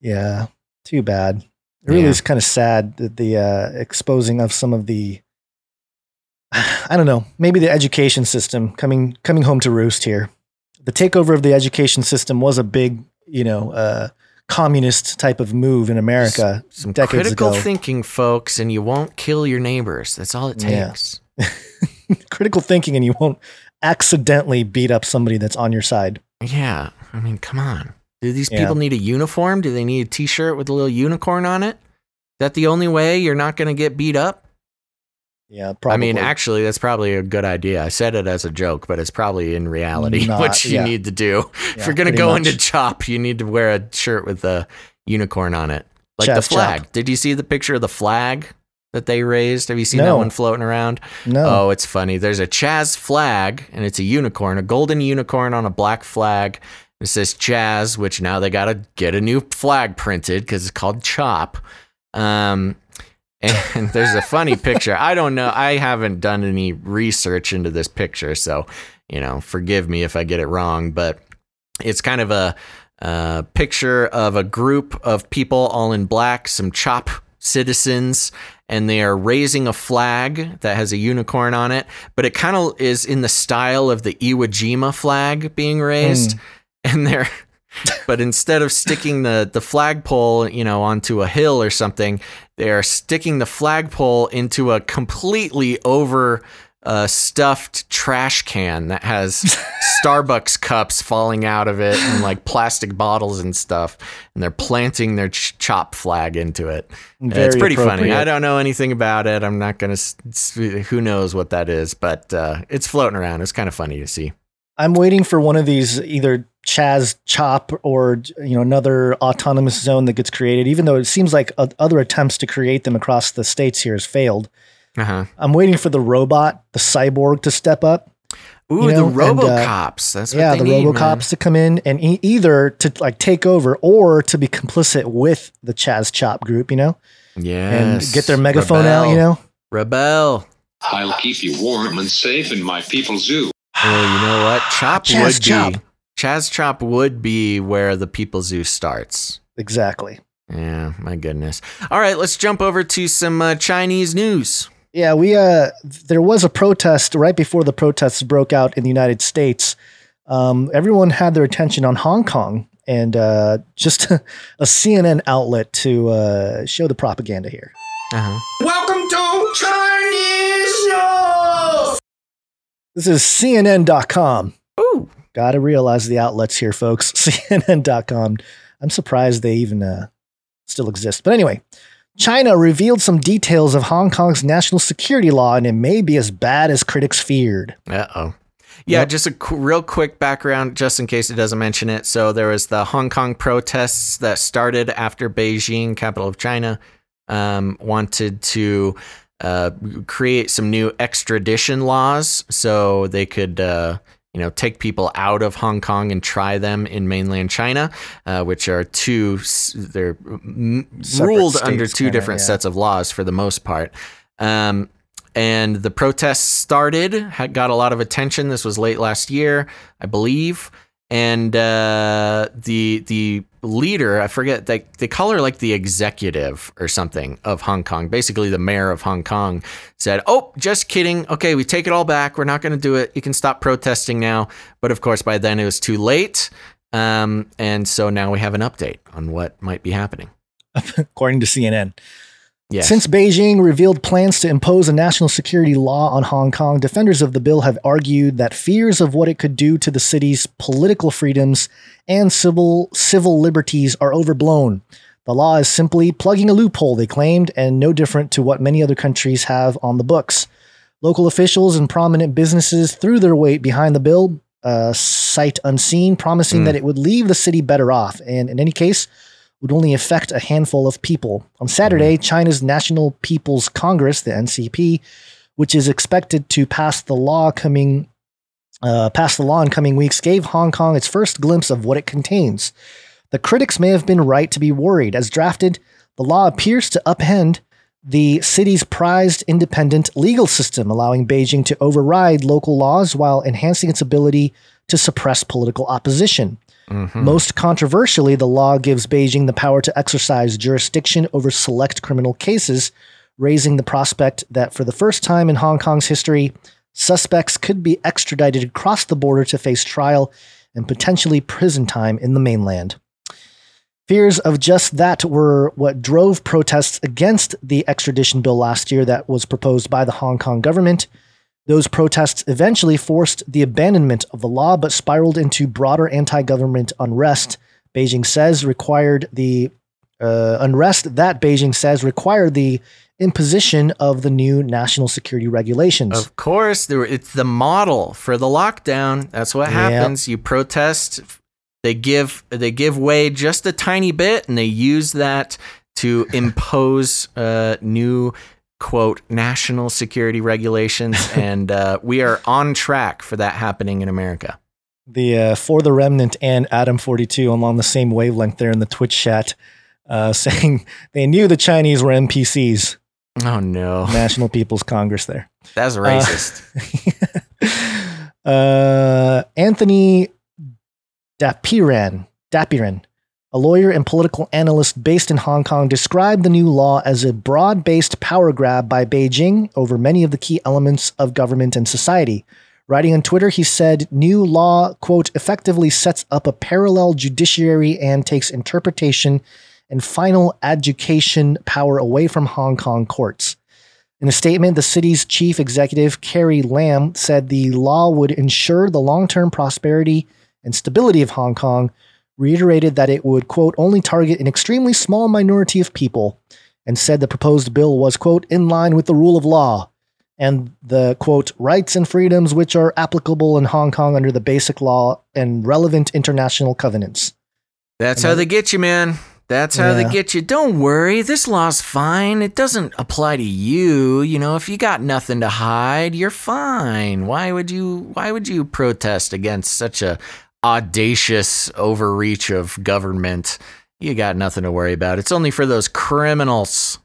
Yeah, too bad. It really Yeah. is kind of sad that the uh, exposing of some of the, I don't know, maybe the education system coming coming home to roost here. The takeover of the education system was a big, you know, uh, communist type of move in America Some decades ago. critical ago. thinking, folks, and you won't kill your neighbors. That's all it Yeah. takes. critical thinking, and you won't accidentally beat up somebody that's on your side. Yeah. I mean, come on. Do these Yeah. people need a uniform? Do they need a t shirt with a little unicorn on it? Is that the only way you're not going to get beat up? Yeah, probably. I mean, actually, that's probably a good idea. I said it as a joke, but it's probably in reality Not- what you yeah. need to do. if you're going to go much. into CHOP, you need to wear a shirt with a unicorn on it. Like the flag. Chop. Did you see the picture of the flag that they raised? Have you seen that one floating around? No. Oh, it's funny. There's a Chaz flag, and it's a unicorn, a golden unicorn on a black flag. It says Chaz, which now they got to get a new flag printed because it's called Chop. Um, and there's a funny picture. I don't know. I haven't done any research into this picture, so you know, forgive me if I get it wrong. But it's kind of a, uh picture of a group of people all in black, some Chop citizens, and they are raising a flag that has a unicorn on it. But it kind of is in the style of the Iwo Jima flag being raised, and they're but instead of sticking the the flagpole, you know, onto a hill or something, they are sticking the flagpole into a completely over uh, stuffed trash can that has Starbucks cups falling out of it and like plastic bottles and stuff, and they're planting their ch- chop flag into it. it's pretty funny. I don't know anything about it. I'm not gonna. Who knows what that is? But uh, it's floating around. It's kind of funny to see. I'm waiting for one of these either Chaz Chop or you know another autonomous zone that gets created. Even though it seems like other attempts to create them across the states here has failed. Uh huh. I'm waiting for the robot, the cyborg, to step up. Ooh, you know, the and, uh, RoboCops. That's what yeah, they the need, RoboCops man. to come in and e- either to like take over or to be complicit with the Chaz Chop group, you know, yeah, and get their megaphone out, you know. Rebel. I'll keep you warm and safe in my people zoo. Well, you know what? Chop Chaz would Chop. Be Chaz Chop would be where the People Zoo starts. Exactly. Yeah, my goodness. All right, let's jump over to some uh, Chinese news. Yeah, we uh there was a protest right before the protests broke out in the United States. Um, everyone had their attention on Hong Kong and uh, just a CNN outlet to uh, show the propaganda here. Uh-huh. Welcome to Chinese News. This is CNN.com. Ooh. Gotta realize the outlets here, folks. CNN.com. I'm surprised they even uh, still exist. But anyway, China revealed some details of Hong Kong's national security law, and it may be as bad as critics feared. Uh oh. Yeah, Yep. just a qu- real quick background, just in case it doesn't mention it. So there was the Hong Kong protests that started after Beijing, capital of China, um, wanted to uh, create some new extradition laws so they could. Uh, you know, take people out of Hong Kong and try them in mainland China, uh, which are two. They're Separate ruled under two kinda, different yeah. sets of laws for the most part. Um, and the protests started, had, got a lot of attention. This was late last year, I believe. And uh, the the leader, I forget, they, they call her like the executive or something of Hong Kong, basically the mayor of Hong Kong, said, Oh, just kidding. Okay, we take it all back. We're not going to do it. You can stop protesting now. But of course, by then it was too late. Um, and so now we have an update on what might be happening. according to CNN. Yes. Since Beijing revealed plans to impose a national security law on Hong Kong, defenders of the bill have argued that fears of what it could do to the city's political freedoms and civil civil liberties are overblown. The law is simply plugging a loophole, they claimed, and no different to what many other countries have on the books. Local officials and prominent businesses threw their weight behind the bill, uh, sight unseen, promising Hmm. that it would leave the city better off, and in any case, would only affect a handful of people. On Saturday, China's National People's Congress, the NCP, which is expected to pass the law coming uh, pass the law in coming weeks, gave Hong Kong its first glimpse of what it contains. The critics may have been right to be worried. As drafted, the law appears to upend the city's prized independent legal system, allowing Beijing to override local laws while enhancing its ability to suppress political opposition. Mm-hmm. Most controversially, the law gives Beijing the power to exercise jurisdiction over select criminal cases, raising the prospect that for the first time in Hong Kong's history, suspects could be extradited across the border to face trial and potentially prison time in the mainland. Fears of just that were what drove protests against the extradition bill last year that was proposed by the Hong Kong government. Those protests eventually forced the abandonment of the law, but spiraled into broader anti government unrest. Beijing says required the uh, unrest that Beijing says required the imposition of the new national security regulations. Of course, were, it's the model for the lockdown. That's what Yep. happens. You protest, they give they give way just a tiny bit, and they use that to impose uh, new quote national security regulations. and uh, we are on track for that happening in America. the uh, for the remnant and Adam forty two along the same wavelength there in the Twitch chat, uh, saying they knew the Chinese were NPCs. Oh no, National People's Congress there. that's racist. Uh, Anthony Dapiran, Dapiran, a lawyer and political analyst based in Hong Kong, described the new law as a broad based power grab by Beijing over many of the key elements of government and society. Writing on Twitter, he said, New law, quote, effectively sets up a parallel judiciary and takes interpretation and final adjudication power away from Hong Kong courts. In a statement, the city's chief executive, Carrie Lam, said the law would ensure the long term prosperity and stability of Hong Kong, reiterated that it would, quote, only target an extremely small minority of people, and said the proposed bill was, quote, in line with the rule of law and the, quote, rights and freedoms which are applicable in Hong Kong under the basic law and relevant international covenants. That's how they get you, man. That's how Yeah. they get you. Don't worry, this law's fine. It doesn't apply to you. You know, if you got nothing to hide, you're fine. Why would you why would you protest against such a audacious overreach of government? You got nothing to worry about. It's only for those criminals.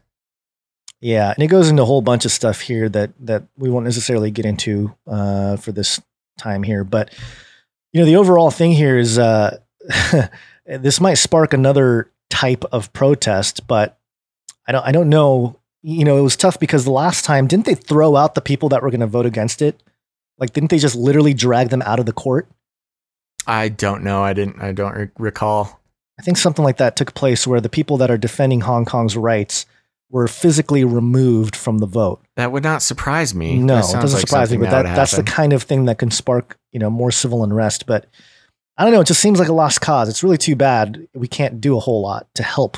Yeah, and it goes into a whole bunch of stuff here that that we won't necessarily get into uh, for this time here. But you know, the overall thing here is uh, this might spark another type of protest, but I don't I don't know. You know, it was tough because the last time didn't they throw out the people that were going to vote against it? Like, didn't they just literally drag them out of the court? I don't know. I didn't I don't re- recall. I think something like that took place where the people that are defending Hong Kong's rights were physically removed from the vote. That would not surprise me. No, That it doesn't like surprise me, but that, would that's the kind of thing that can spark, you know, more civil unrest. But I don't know. It just seems like a lost cause. It's really too bad. We can't do a whole lot to help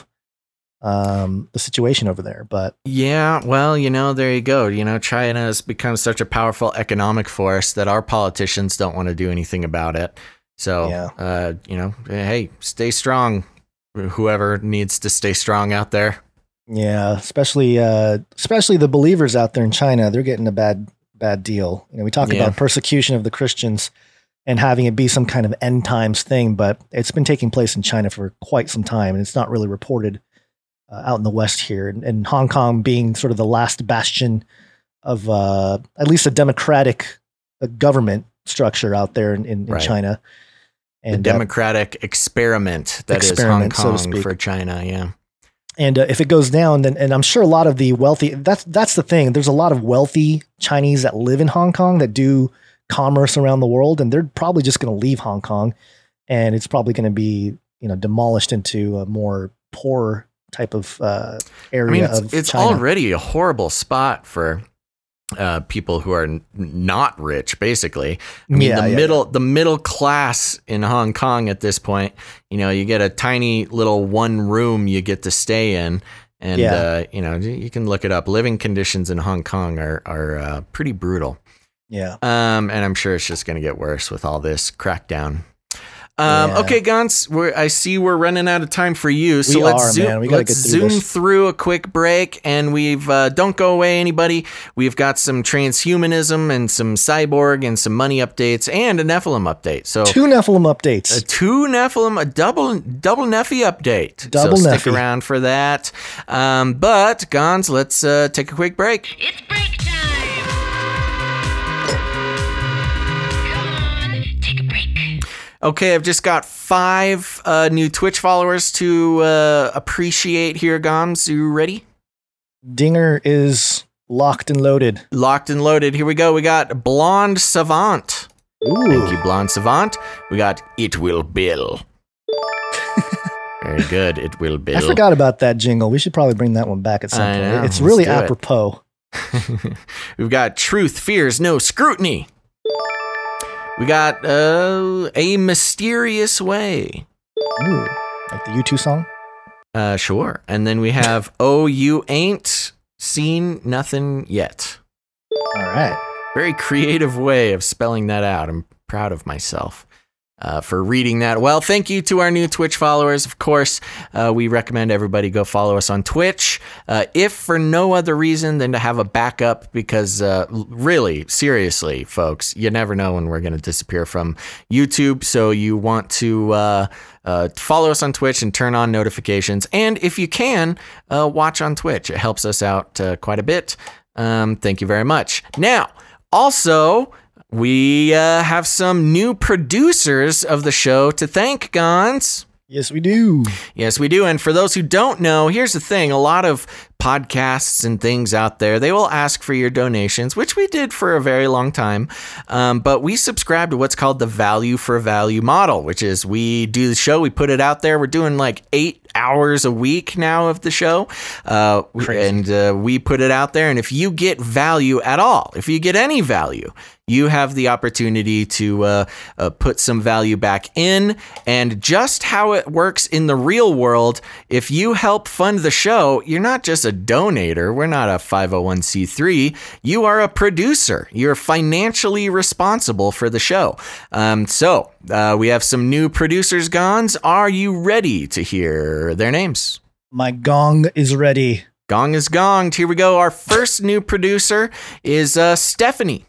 um, the situation over there. But Yeah, well, you know, there you go. You know, China has become such a powerful economic force that our politicians don't want to do anything about it. So, Yeah. uh, you know, hey, stay strong. Whoever needs to stay strong out there. yeah, especially uh, especially the believers out there in China, they're getting a bad bad deal. You know, we talk Yeah. about persecution of the Christians and having it be some kind of end times thing, but it's been taking place in China for quite some time, and it's not really reported uh, out in the West here. And, and Hong Kong being sort of the last bastion of uh, at least a democratic uh, government structure out there in, in, in Right. China. The And uh, democratic experiment that is Experiment, so Hong Kong speak. for China. Yeah. And uh, if it goes down, then and I'm sure a lot of the wealthy that's that's the thing. There's a lot of wealthy Chinese that live in Hong Kong that do commerce around the world, and they're probably just going to leave Hong Kong, and it's probably going to be you know demolished into a more poor type of uh, area I mean, it's, it's already a horrible spot for uh, people who are n- not rich. Basically, I mean, Yeah, the yeah, middle the middle class in Hong Kong at this point. You know, you get a tiny little one room you get to stay in. And Yeah. uh, you know you can look it up. Living conditions in Hong Kong are are uh, pretty brutal. yeah. Um, and I'm sure it's just going to get worse with all this crackdown. Um, Yeah. Okay, Gonz, we're, I see we're running out of time for you, so We let's are, zoom, man. We let's through zoom this. through a quick break, and we've uh, don't go away, anybody. We've got some transhumanism and some cyborg and some money updates and a Nephilim update. So Two Nephilim updates. a two Nephilim, a double double Nephi update. Double so stick around for that. Um, but Gonz, let's uh, take a quick break. It's Okay, I've just got five uh, new Twitch followers to uh, appreciate here, Gonz. You ready? Dinger is locked and loaded. Locked and loaded. Here we go. We got Blonde Savant. Ooh. Thank you, Blonde Savant. We got It Will Bill. Very good. It Will Bill. I forgot about that jingle. We should probably bring that one back at some I point. know. It's Let's really do it. apropos. We've got Truth Fears No Scrutiny. We got uh, A Mysterious Way. Ooh, like the U2 song. Uh, sure. And then we have Oh You Ain't Seen Nothing Yet. All right. Very creative way of spelling that out. I'm proud of myself. Uh, for reading that. Well, thank you to our new Twitch followers. Of course, uh, we recommend everybody go follow us on Twitch, uh, if for no other reason than to have a backup, because uh, really, seriously, folks, you never know when we're going to disappear from YouTube. So you want to uh, uh, follow us on Twitch and turn on notifications. And if you can, uh, watch on Twitch. It helps us out uh, quite a bit. Um, thank you very much. Now, also, we uh, have some new producers of the show to thank, Gonz. Yes, we do. Yes, we do. And for those who don't know, here's the thing a lot of podcasts and things out there, they will ask for your donations, which we did for a very long time. Um, but we subscribe to what's called the value for value model, which is we do the show, we put it out there. We're doing like eight hours a week now of the show. Uh, and uh, we put it out there. And if you get value at all, if you get any value, you have the opportunity to uh, uh, put some value back in. And just how it works in the real world, if you help fund the show, you're not just a donator. We're not a 501c3. You are a producer. You're financially responsible for the show. Um, so uh, we have some new producers, Gonz. Are you ready to hear their names? My gong is ready. Gong is gonged. Here we go. Our first new producer is uh, Stephanie.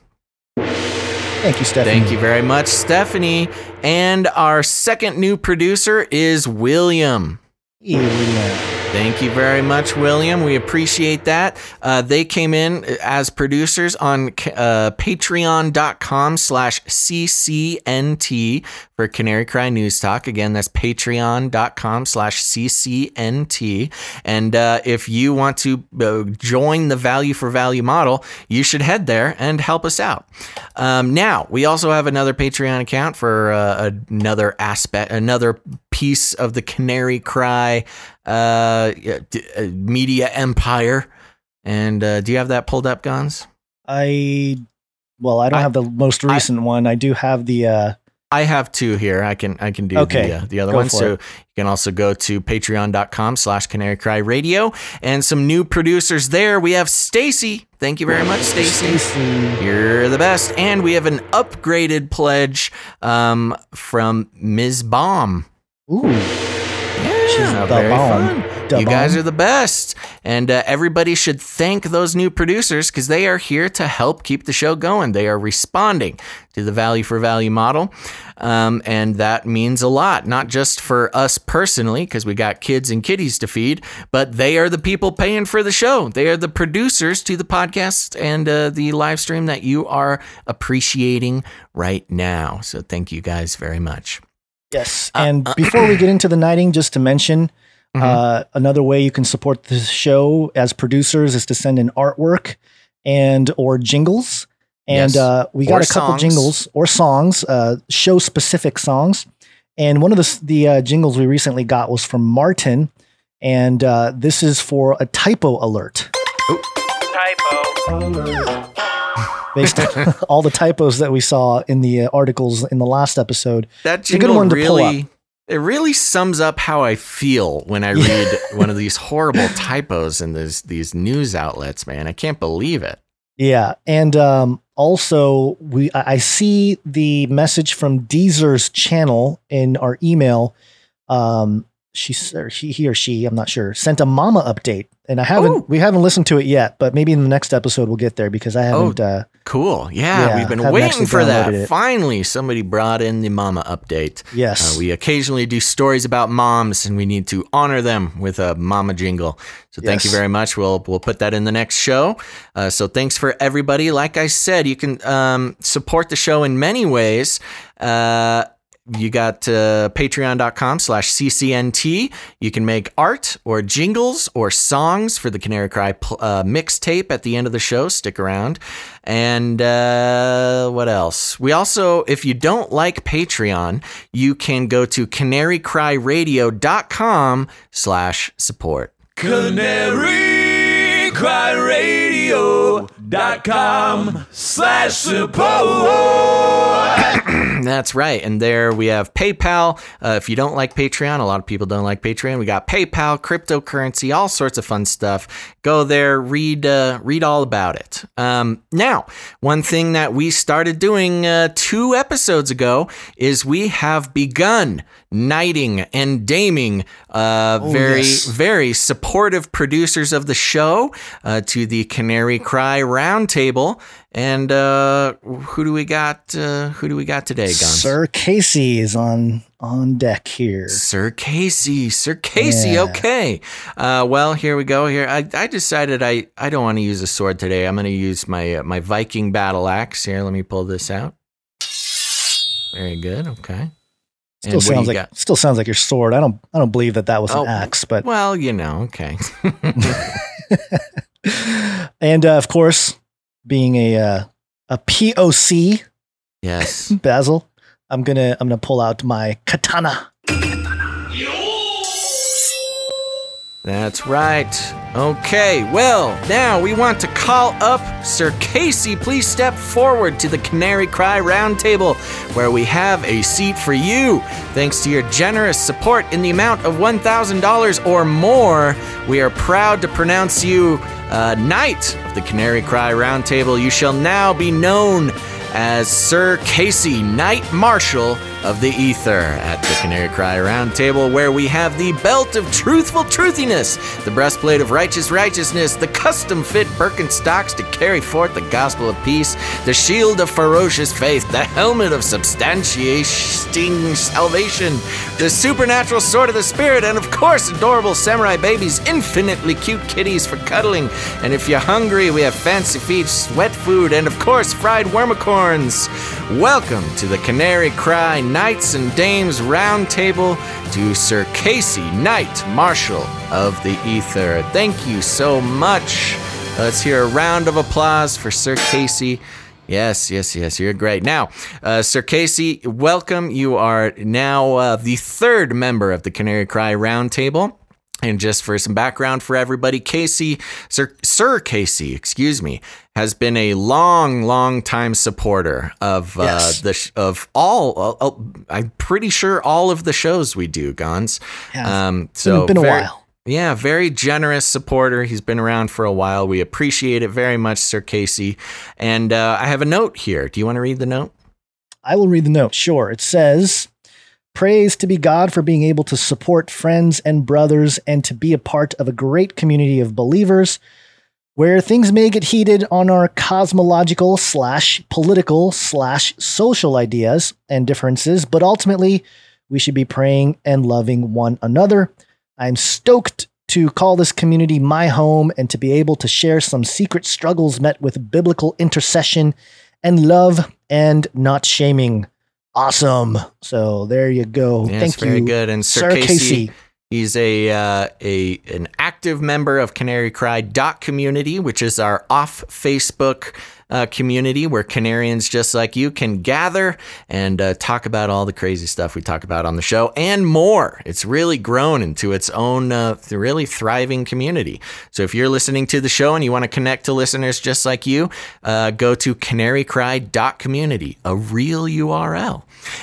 Thank you, Stephanie. Thank you very much, Stephanie. And our second new producer is William. Thank you very much, William. We appreciate that. Uh, they came in as producers on uh, patreon.com slash ccnt for Canary Cry News Talk. Again, that's patreon.com slash CCNT. And uh, if you want to uh, join the value for value model, you should head there and help us out. Um, now, we also have another Patreon account for uh, another aspect, another piece of the Canary Cry uh, uh, media empire. And uh, do you have that pulled up, Gonz? I well, I don't I- have the most recent one. I do have the uh I have two here. I can I can do Okay, the, uh, the other go one. So it. you can also go to patreon.com slash canary cry radio and some new producers there. We have Stacy. Thank you very much, Stacy. You're the best. And we have an upgraded pledge um, from Ms. Bomb. Ooh. Yeah, the very bomb. fun. Da you guys are the best. And uh, everybody should thank those new producers because they are here to help keep the show going. They are responding to the value for value model. Um, and that means a lot, not just for us personally, because we got kids and kitties to feed, but they are the people paying for the show. They are the producers to the podcast and uh, the live stream that you are appreciating right now. So thank you guys very much. Yes. And before we get into the knighting, just to mention, uh, another way you can support the show as producers is to send in artwork and or jingles. And Yes. uh, we Or got a couple songs. jingles or songs, uh, show specific songs. And one of the the uh, jingles we recently got was from Martin, and uh, this is for a typo alert. Based on all the typos that we saw in the uh, articles in the last episode, That's a good one to pull up. really it really sums up how I feel when I read one of these horrible typos in these these news outlets, man. I can't believe it. Yeah, and um, also we I I see the message from Deezer's channel in our email. Um, she or he, he or she, I'm not sure, sent a mama update, and I haven't we haven't listened to it yet, but maybe in the next episode we'll get there because I haven't. uh, Cool. Yeah, Yeah, we've been waiting for that. it. Finally, somebody brought in the mama update. Yes. Uh, we occasionally do stories about moms and we need to honor them with a mama jingle. So thank you very much. We'll we'll put that in the next show. Uh, so thanks for everybody. Like I said, you can um, support the show in many ways. Uh, you got uh, patreon.com slash ccnt you can make art or jingles or songs for the canary cry pl- uh, mixtape at the end of the show. Stick around. And uh, what else? We also if you don't like patreon you can go to canarycryradio.com slash support. Canary Cry Radio.com slash support. That's right. And there we have PayPal. Uh, if you don't like Patreon, a lot of people don't like Patreon. We got PayPal, cryptocurrency, all sorts of fun stuff. Go there, read uh, read all about it. Um, now, one thing that we started doing uh, two episodes ago is we have begun knighting and daming uh, Oh, very yes. very supportive producers of the show uh, to the Canary Cry Roundtable. And uh, who do we got? Uh, who do we got today, Gonz? Sir Casey is on on deck here. Sir Casey, Sir Casey. Yeah. Okay. Uh, well, here we go. Here, I, I decided I, I don't want to use a sword today. I'm going to use my uh, my Viking battle axe. Here, let me pull this out. Very good. Okay. Still And sounds like got? still sounds like your sword. I don't I don't believe that that was Oh, an axe, but Well, you know. Okay. and uh, of course, being a uh, a POC, yes. Basil, I'm gonna I'm gonna pull out my katana. That's right. Okay, well, now we want to call up Sir Casey. Please step forward to the Canary Cry Roundtable, where we have a seat for you. Thanks to your generous support in the amount of $1,000 or more, we are proud to pronounce you uh, Knight of the Canary Cry Roundtable. You shall now be known as Sir Casey, Knight Marshal of the Aether at the Canary Cry Roundtable, where we have the belt of truthful truthiness, the breastplate of righteous righteousness, the custom fit Birkenstocks to carry forth the gospel of peace, the shield of ferocious faith, the helmet of substantiating salvation, the supernatural sword of the spirit, and of course, adorable samurai babies, infinitely cute kitties for cuddling. And if you're hungry, we have fancy feast, wet food, and of course, fried wormicorns. welcome to the Canary Cry Knights and Dames Roundtable to Sir Casey Knight, Marshal of the Aether. Thank you so much. Let's hear a round of applause for Sir Casey. Yes, yes, yes, you're great. Now, uh, Sir Casey, welcome. You are now uh, the third member of the Canary Cry Roundtable. And just for some background for everybody, Casey, Sir, Sir Casey, excuse me, has been a long, long time supporter of uh, Yes. the sh- of all. Uh, uh, I'm pretty sure all of the shows we do, Gonz. Yeah. Um, so been a very- while. Yeah, very generous supporter. He's been around for a while. We appreciate it very much, Sir Casey. And uh, I have a note here. Do you want to read the note? I will read the note. Sure. It says, Praise to be God for being able to support friends and brothers and to be a part of a great community of believers where things may get heated on our cosmological slash political slash social ideas and differences, but ultimately we should be praying and loving one another. I'm stoked to call this community my home and to be able to share some secret struggles met with biblical intercession and love and not shaming. Awesome. So there you go. Thank very you. good. And Sir, Casey, he's a uh, a an active member of Canary Cry dot community, which is our off Facebook uh, community where Canarians just like you can gather and uh, talk about all the crazy stuff we talk about on the show and more. It's really grown into its own uh, really thriving community. So if you're listening to the show and you want to connect to listeners just like you, uh, go to canarycry.community, a real URL.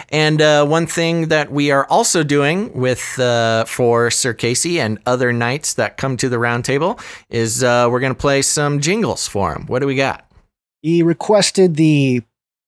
And uh, one thing that we are also doing with uh, for Sir Casey and other knights that come to the roundtable is we're going to play some jingles for him. What do we got? He requested the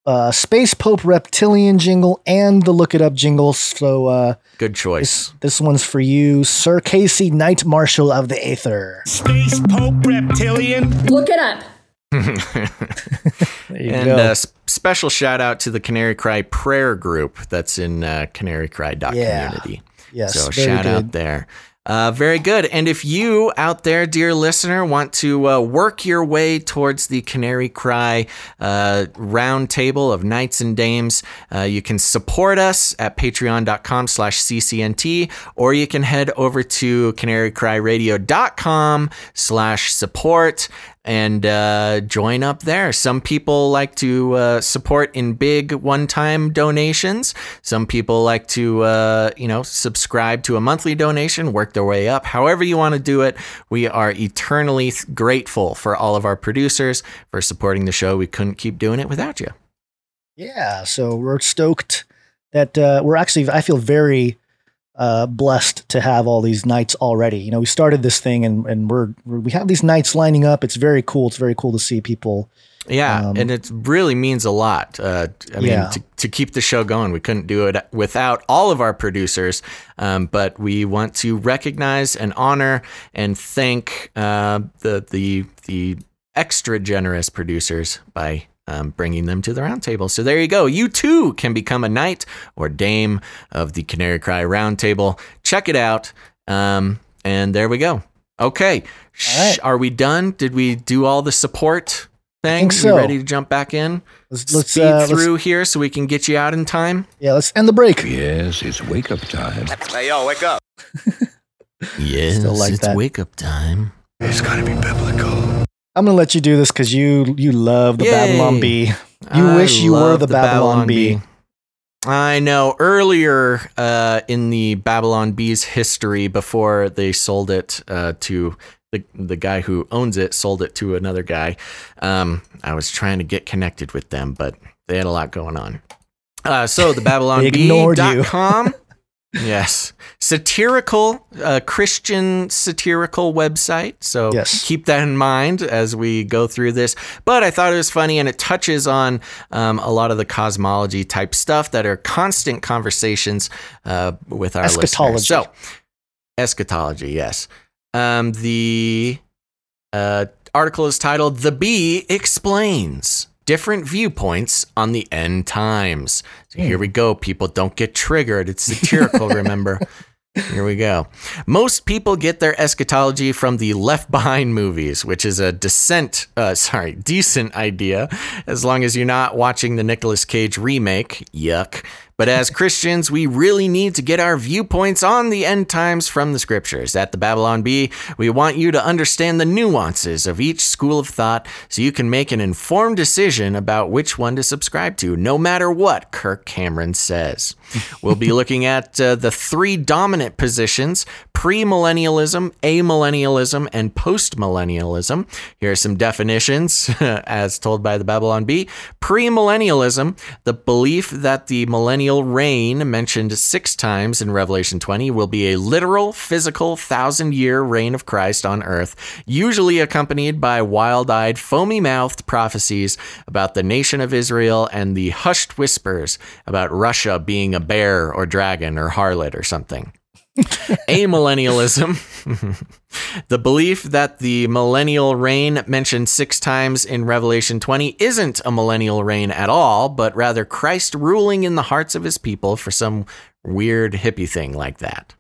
uh, Space Pope Reptilian jingle and the Look It Up jingle. So uh, Good choice. this, this one's for you, Sir Casey, Knight Marshal of the Aether. Space Pope Reptilian. Look it up. There you and go. uh, s- special shout out to the Canary Cry prayer group that's in uh, Canary Cry Yeah. community. Yes, so very shout out there. Uh, very good. And if you out there, dear listener, want to uh, work your way towards the Canary Cry uh, round table of knights and dames, uh, you can support us at patreon.com slash ccnt, or you can head over to canarycryradio.com slash support and uh, join up there. Some people like to uh, support in big one-time donations. Some people like to, uh, you know, subscribe to a monthly donation, work their way up. However you want to do it, we are eternally grateful for all of our producers for supporting the show. We couldn't keep doing it without you. Yeah, so we're stoked that uh, we're actually, I feel very uh, blessed to have all these nights already. You know, we started this thing and, and we're, we're, have these nights lining up. It's very cool. It's very cool to see people. Yeah, Um, and it really means a lot. Uh, I mean, Yeah. to, to keep the show going, we couldn't do it without all of our producers. Um, but we want to recognize and honor and thank uh, the the the extra generous producers by um, bringing them to the roundtable. So there you go. You too can become a knight or dame of the Canary Cry Roundtable. Check it out. Um, and there we go. Okay. Shh, Are we done? Did we do all the support things? so. Ready to jump back in? Let's, let's, Speed uh, let's- through here so we can get you out in time. yeah, let's end the break. Yes, it's wake up time. Hey, yo, wake up. Yes, like it's that. wake up time. It's gotta be biblical. I'm gonna let you do this because you you love the Yay. Babylon Bee. You I wish you were love the, Babylon, Bee. I know. Earlier uh, in the Babylon Bee's history, before they sold it uh, to the the guy who owns it, sold it to another guy. Um, I was trying to get connected with them, but they had a lot going on. Uh, so the Babylon. BabylonBee.com. yes, satirical uh, Christian satirical website. So Yes. keep that in mind as we go through this. But I thought it was funny, and it touches on um, a lot of the cosmology type stuff that are constant conversations uh, with our Eschatology. listeners. So eschatology, yes. Um, the uh, article is titled "The Bee Explains." Different viewpoints on the end times. So here we go, people. Don't get triggered. It's satirical, remember. Here we go. Most people get their eschatology from the Left Behind movies, which is a decent, uh, sorry, decent idea, as long as you're not watching the Nicolas Cage remake. Yuck. But as Christians, we really need to get our viewpoints on the end times from the scriptures. At the Babylon Bee, we want you to understand the nuances of each school of thought so you can make an informed decision about which one to subscribe to, no matter what Kirk Cameron says. we'll be looking at uh, the three dominant positions premillennialism, amillennialism, and postmillennialism. Here are some definitions as told by the Babylon Bee. Premillennialism, the belief that the millennial reign, mentioned six times in Revelation 20, will be a literal, physical, thousand year reign of Christ on earth, usually accompanied by wild eyed, foamy mouthed prophecies about the nation of Israel and the hushed whispers about Russia being a bear or dragon or harlot or something. Amillennialism, the belief that the millennial reign mentioned six times in Revelation 20 isn't a millennial reign at all, but rather Christ ruling in the hearts of his people for some weird hippie thing like that.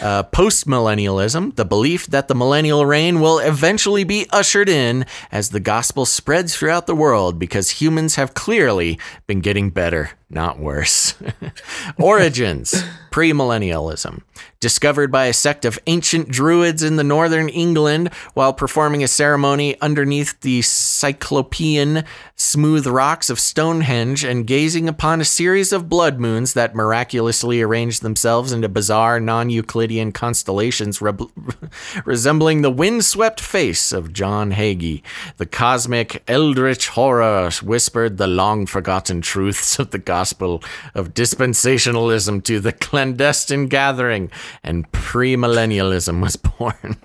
Uh, Postmillennialism, the belief that the millennial reign will eventually be ushered in as the gospel spreads throughout the world because humans have clearly been getting better, not worse. Origins, premillennialism, discovered by a sect of ancient druids in the northern England while performing a ceremony underneath the cyclopean smooth rocks of Stonehenge and gazing upon a series of blood moons that miraculously arranged themselves into bizarre non Euclidean constellations re- resembling the windswept face of John Hagee. The cosmic eldritch horror whispered the long forgotten truths of the gospel of dispensationalism to the clandestine gathering, and premillennialism was born.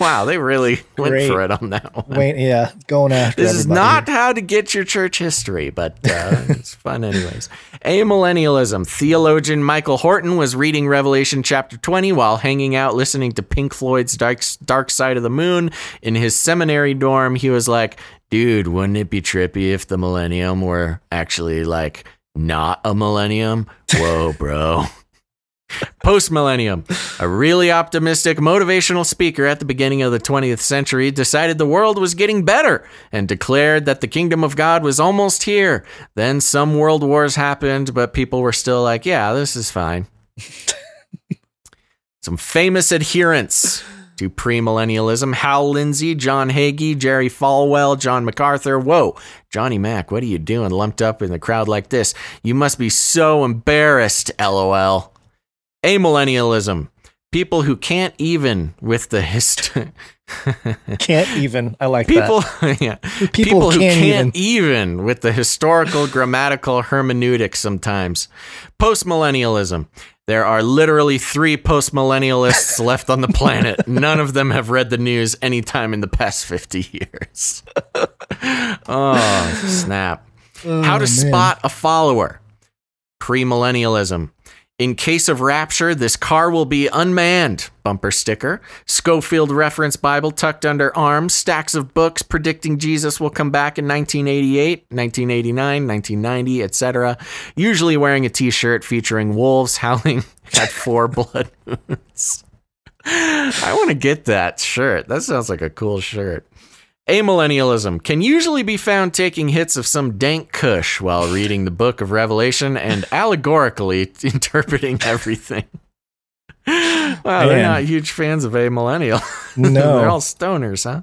wow, they really went Great. for it on that one. Wait, yeah, going after. This is not how to get your church history, but uh, it's fun anyways. Amillennialism. Theologian Michael Horton was reading Revelation chapter 20 while hanging out listening to Pink Floyd's Dark, Dark Side of the Moon in his seminary dorm. He was like, dude, wouldn't it be trippy if the millennium were actually like not a millennium? Whoa, bro. Post millennium, a really optimistic motivational speaker at the beginning of the 20th century decided the world was getting better and declared that the kingdom of God was almost here. Then some world wars happened, but people were still like, yeah, this is fine. some famous adherents to premillennialism Hal Lindsey, John Hagee, Jerry Falwell, John MacArthur. Whoa, Johnny Mac, what are you doing lumped up in the crowd like this? You must be so embarrassed, lol amillennialism people who can't even with the hist Can't even. I like people that. yeah People people, who can't can't even. with the historical grammatical hermeneutic sometimes postmillennialism there are literally three postmillennialists left on the planet. None of them have read the news anytime in the past 50 years. oh, snap. Oh, How to man. spot a follower. Premillennialism. In case of rapture, this car will be unmanned. Bumper sticker. Scofield reference Bible tucked under arm. Stacks of books predicting Jesus will come back in 1988, 1989, 1990, etc. Usually wearing a t shirt featuring wolves howling at four blood moons. I want to get that shirt. That sounds like a cool shirt. Amillennialism can usually be found taking hits of some dank kush while reading the book of Revelation and allegorically interpreting everything. Wow, they're not huge fans of amillennial. No. they're all stoners, huh?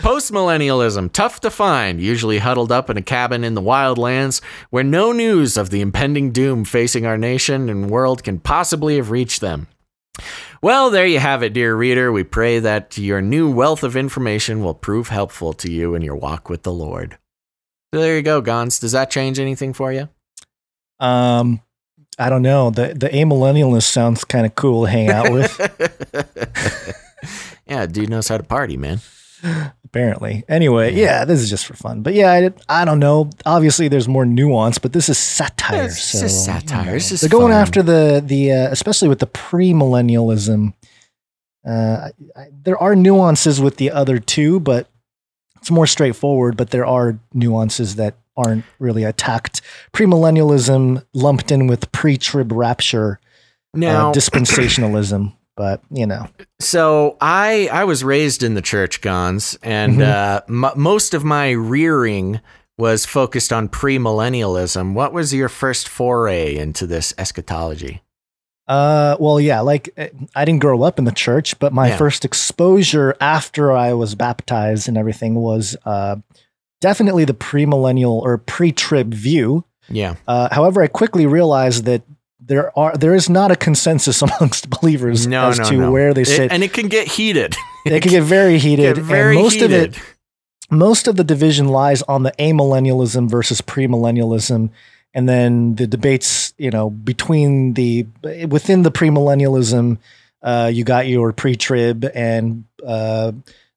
Postmillennialism, tough to find, usually huddled up in a cabin in the wildlands where no news of the impending doom facing our nation and world can possibly have reached them. Well, there you have it, dear reader. We pray that your new wealth of information will prove helpful to you in your walk with the Lord. So there you go, Gonz. Does that change anything for you? Um, I don't know. The the amillennialist sounds kind of cool to hang out with. yeah, dude knows how to party, man. apparently. Anyway, yeah, this is just for fun. But yeah, I, I don't know. Obviously, there's more nuance, but this is satire. It's so, you satire. know. It's just They're going fun. after the the uh, especially with the premillennialism. Uh, I, there are nuances with the other two, but it's more straightforward. But there are nuances that aren't really attacked. Premillennialism lumped in with pre-trib rapture Now- uh, dispensationalism. But you know, So I I was raised in the church, Gonz, and Mhm. uh, m- most of my rearing was focused on premillennialism. What was your first foray into this eschatology? Uh, well, yeah, like uh, I didn't grow up in the church, but my Yeah. first exposure after I was baptized and everything was uh, definitely the premillennial or pre-trib view. Yeah. Uh, however, I quickly realized that there are there is not a consensus amongst believers No, as no, to no. where they It- sit. and it can get heated. it can get very heated. Get very and most heated. of it, most of the division lies on the amillennialism versus premillennialism, and then the debates, you know, between the within the premillennialism, uh, you got your pre-trib and uh,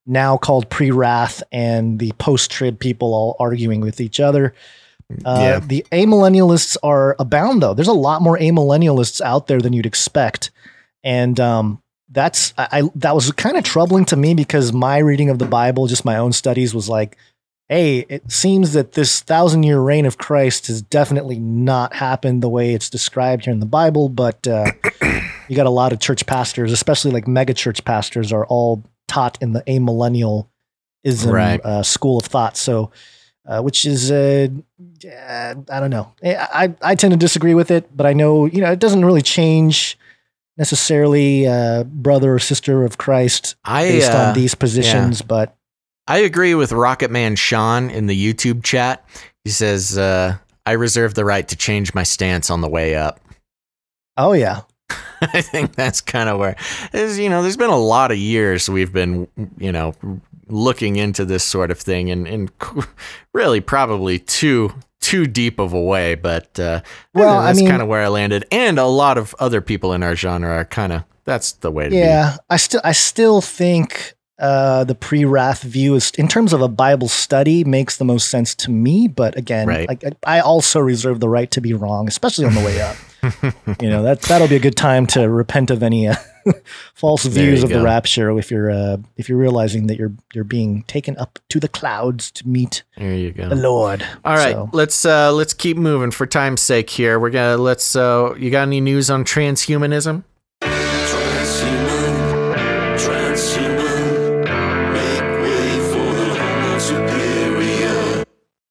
now called pre-wrath, and the post-trib people all arguing with each other. Uh, Yeah. The amillennialists are abound, though. There's a lot more amillennialists out there than you'd expect, and um, that's I, I that was kind of troubling to me because my reading of the Bible, just my own studies, was like, hey, it seems that this thousand year reign of Christ has definitely not happened the way it's described here in the Bible. But uh, you got a lot of church pastors, especially like mega church pastors, are all taught in the amillennialism Right. uh, school of thought. So. Uh, which is uh, uh, I don't know. I, I tend to disagree with it, but I know you know it doesn't really change necessarily uh, brother or sister of Christ I, based uh, on these positions, but I agree with Rocket Man Sean in the YouTube chat. He says, uh, I reserve the right to change my stance on the way up. oh yeah, I think that's kind of where, is you know, there's been a lot of years we've been, you know, looking into this sort of thing and, and really probably too too deep of a way, but uh, Well, I that's mean- kind of where I landed. And a lot of other people in our genre are kind of that's the way to yeah. I still I still think uh, the pre-wrath view is in terms of a Bible study makes the most sense to me. But again, Right. like I also reserve the right to be wrong, especially on the way up. You know that that'll be a good time to repent of any uh, false views of the rapture if you're uh, if you're realizing that you're you're being taken up to the clouds to meet. There you go. the Lord. All right, So- let's uh, let's keep moving for time's sake here. We're gonna let's. Uh, you got any news on transhumanism?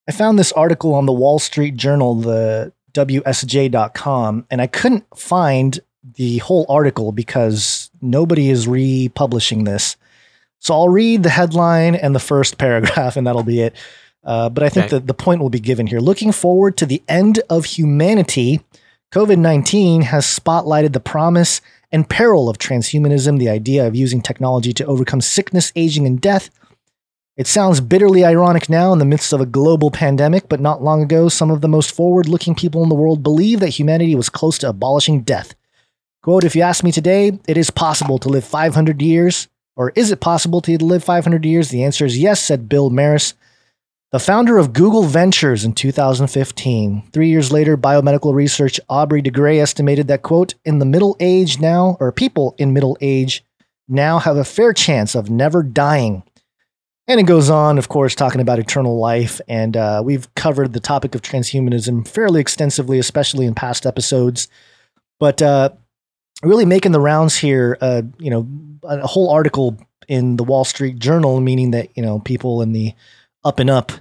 I found this article on the Wall Street Journal, the WSJ.com, and I couldn't find the whole article because nobody is republishing this. So I'll read the headline and the first paragraph, and that'll be it. Uh, but I think Okay. that the point will be given here. Looking forward to the end of humanity, COVID 19 has spotlighted the promise and peril of transhumanism, the idea of using technology to overcome sickness, aging, and death. It sounds bitterly ironic now in the midst of a global pandemic, but not long ago, some of the most forward looking people in the world believed that humanity was close to abolishing death. Quote If you ask me today, it is possible to live 500 years, or is it possible to live 500 years? The answer is yes, said Bill Maris, the founder of Google Ventures in 2015. Three years later, biomedical research Aubrey de Grey estimated that, quote, in the middle age now, or people in middle age now have a fair chance of never dying. And it goes on, of course, talking about eternal life. And uh, we've covered the topic of transhumanism fairly extensively, especially in past episodes. But uh, really making the rounds here, uh, you know, a whole article in the Wall Street Journal, meaning that, you know, people in the up and up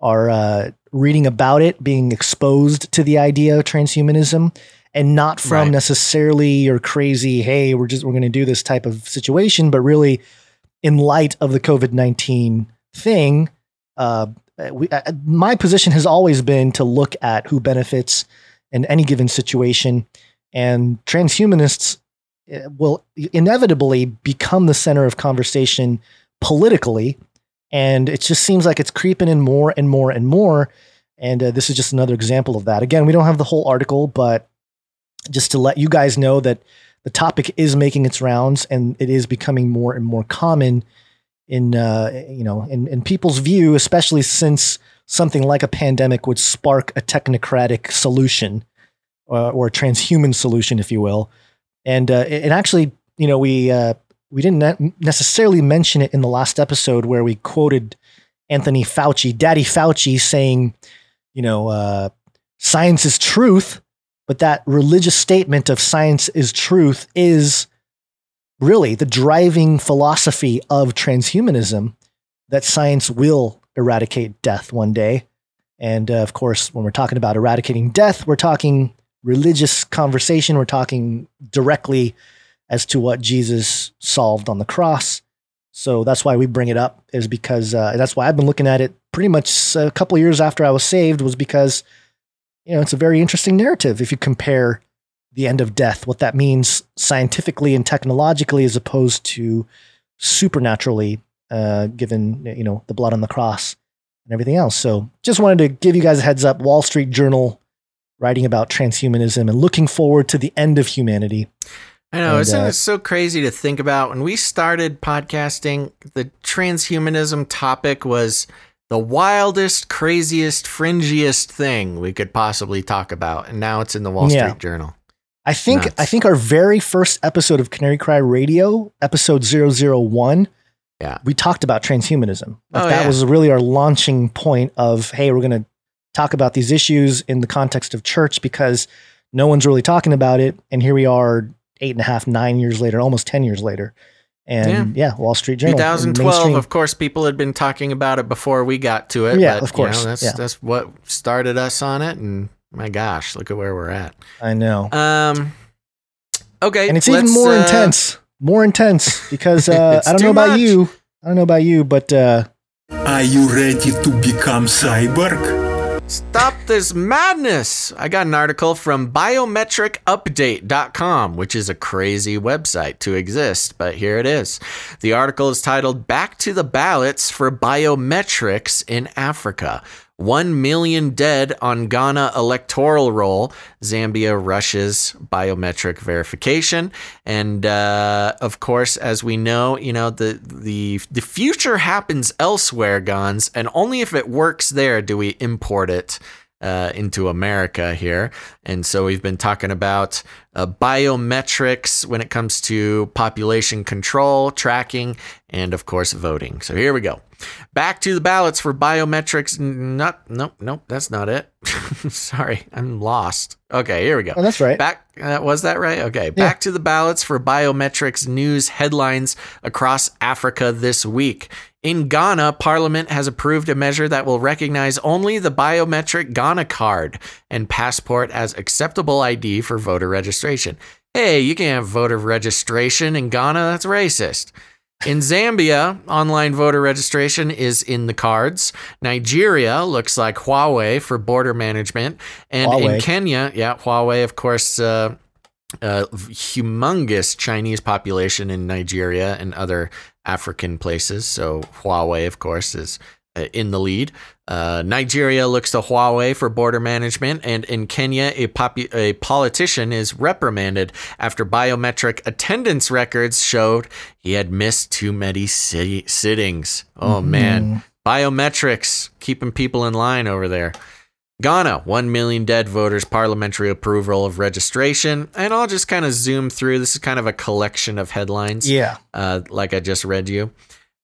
are uh, reading about it, being exposed to the idea of transhumanism, and not from Right. necessarily your crazy, hey, we're just we're going to do this type of situation, but really in light of the COVID nineteen thing. Uh, we, uh, my position has always been to look at who benefits in any given situation, and transhumanists uh, will inevitably become the center of conversation politically and it just seems like it's creeping in more and more and more and uh, this is just another example of that again we don't have the whole article but just to let you guys know that the topic is making its rounds and it is becoming more and more common in uh, you know in, in people's view especially since something like a pandemic would spark a technocratic solution uh, or a transhuman solution if you will and uh, and actually you know we uh, we didn't ne- necessarily mention it in the last episode where we quoted Anthony Fauci, Daddy Fauci, saying, you know, uh, science is truth. But that religious statement of science is truth is really the driving philosophy of transhumanism that science will eradicate death one day. And uh, of course, when we're talking about eradicating death, we're talking religious conversation. We're talking directly as to what Jesus solved on the cross. So that's why we bring it up, is because uh, that's why I've been looking at it pretty much a couple years after I was saved, was because you know it's a very interesting narrative if you compare the end of death, what that means scientifically and technologically, as opposed to supernaturally, uh, given you know the blood on the cross and everything else. So just wanted to give you guys a heads up. Wall Street Journal writing about transhumanism and looking forward to the end of humanity. I know, And, isn't uh, it so crazy to think about? When we started podcasting, the transhumanism topic was the wildest, craziest, fringiest thing we could possibly talk about. And now it's in the Wall Yeah. Street Journal. I think Nuts. I think our very first episode of Canary Cry Radio, episode 001, yeah. we talked about transhumanism. Like Oh, that yeah. was really our launching point of, hey, we're going to talk about these issues in the context of church because no one's really talking about it. And here we are eight and a half, nine years later, almost 10 years later. And yeah, Wall Street Journal. 2012, of course, people had been talking about it before we got to it. Yeah, but, of course, You know, that's, yeah. that's what started us on it. And my gosh, look at where we're at. I know. Um, okay. and it's even more uh, intense, more intense because uh, I don't know about much. you. I don't know about you, but uh, Are you ready to become cyborg? Stop this madness! I got an article from biometricupdate.com, which is a crazy website to exist, but here it is. The article is titled Back to the Ballots for Biometrics in Africa. 1 million dead on Ghana electoral roll. Zambia rushes biometric verification. And uh, of course, as we know, you know, the, the, the future happens elsewhere, Gonz, and only if it works there do we import it uh, into America here. And so we've been talking about uh, biometrics when it comes to population control, tracking, and of course, voting. So here we go. Back to the ballots for biometrics. Not, nope, nope, that's not it. Sorry, I'm lost. Okay, here we go. Oh, that's right. Back, uh, was that right? Okay, back to the ballots for biometrics news headlines across Africa this week. In Ghana, Parliament has approved a measure that will recognize only the biometric Ghana card and passport as acceptable ID for voter registration. Hey, you can't have voter registration in Ghana. That's racist. In Zambia, online voter registration is in the cards. Nigeria looks like Huawei for border management. And in Kenya, yeah, Huawei, of course, uh, uh, humongous Chinese population in Nigeria and other African places. So Huawei, of course, is in the lead. Uh, Nigeria looks to Huawei for border management, and in Kenya, a, popu- a politician is reprimanded after biometric attendance records showed he had missed too many sittings. Oh man, biometrics keeping people in line over there. Ghana, 1 million dead voters, parliamentary approval of registration. And I'll just kind of zoom through. This is kind of a collection of headlines. Yeah. Uh, like I just read you.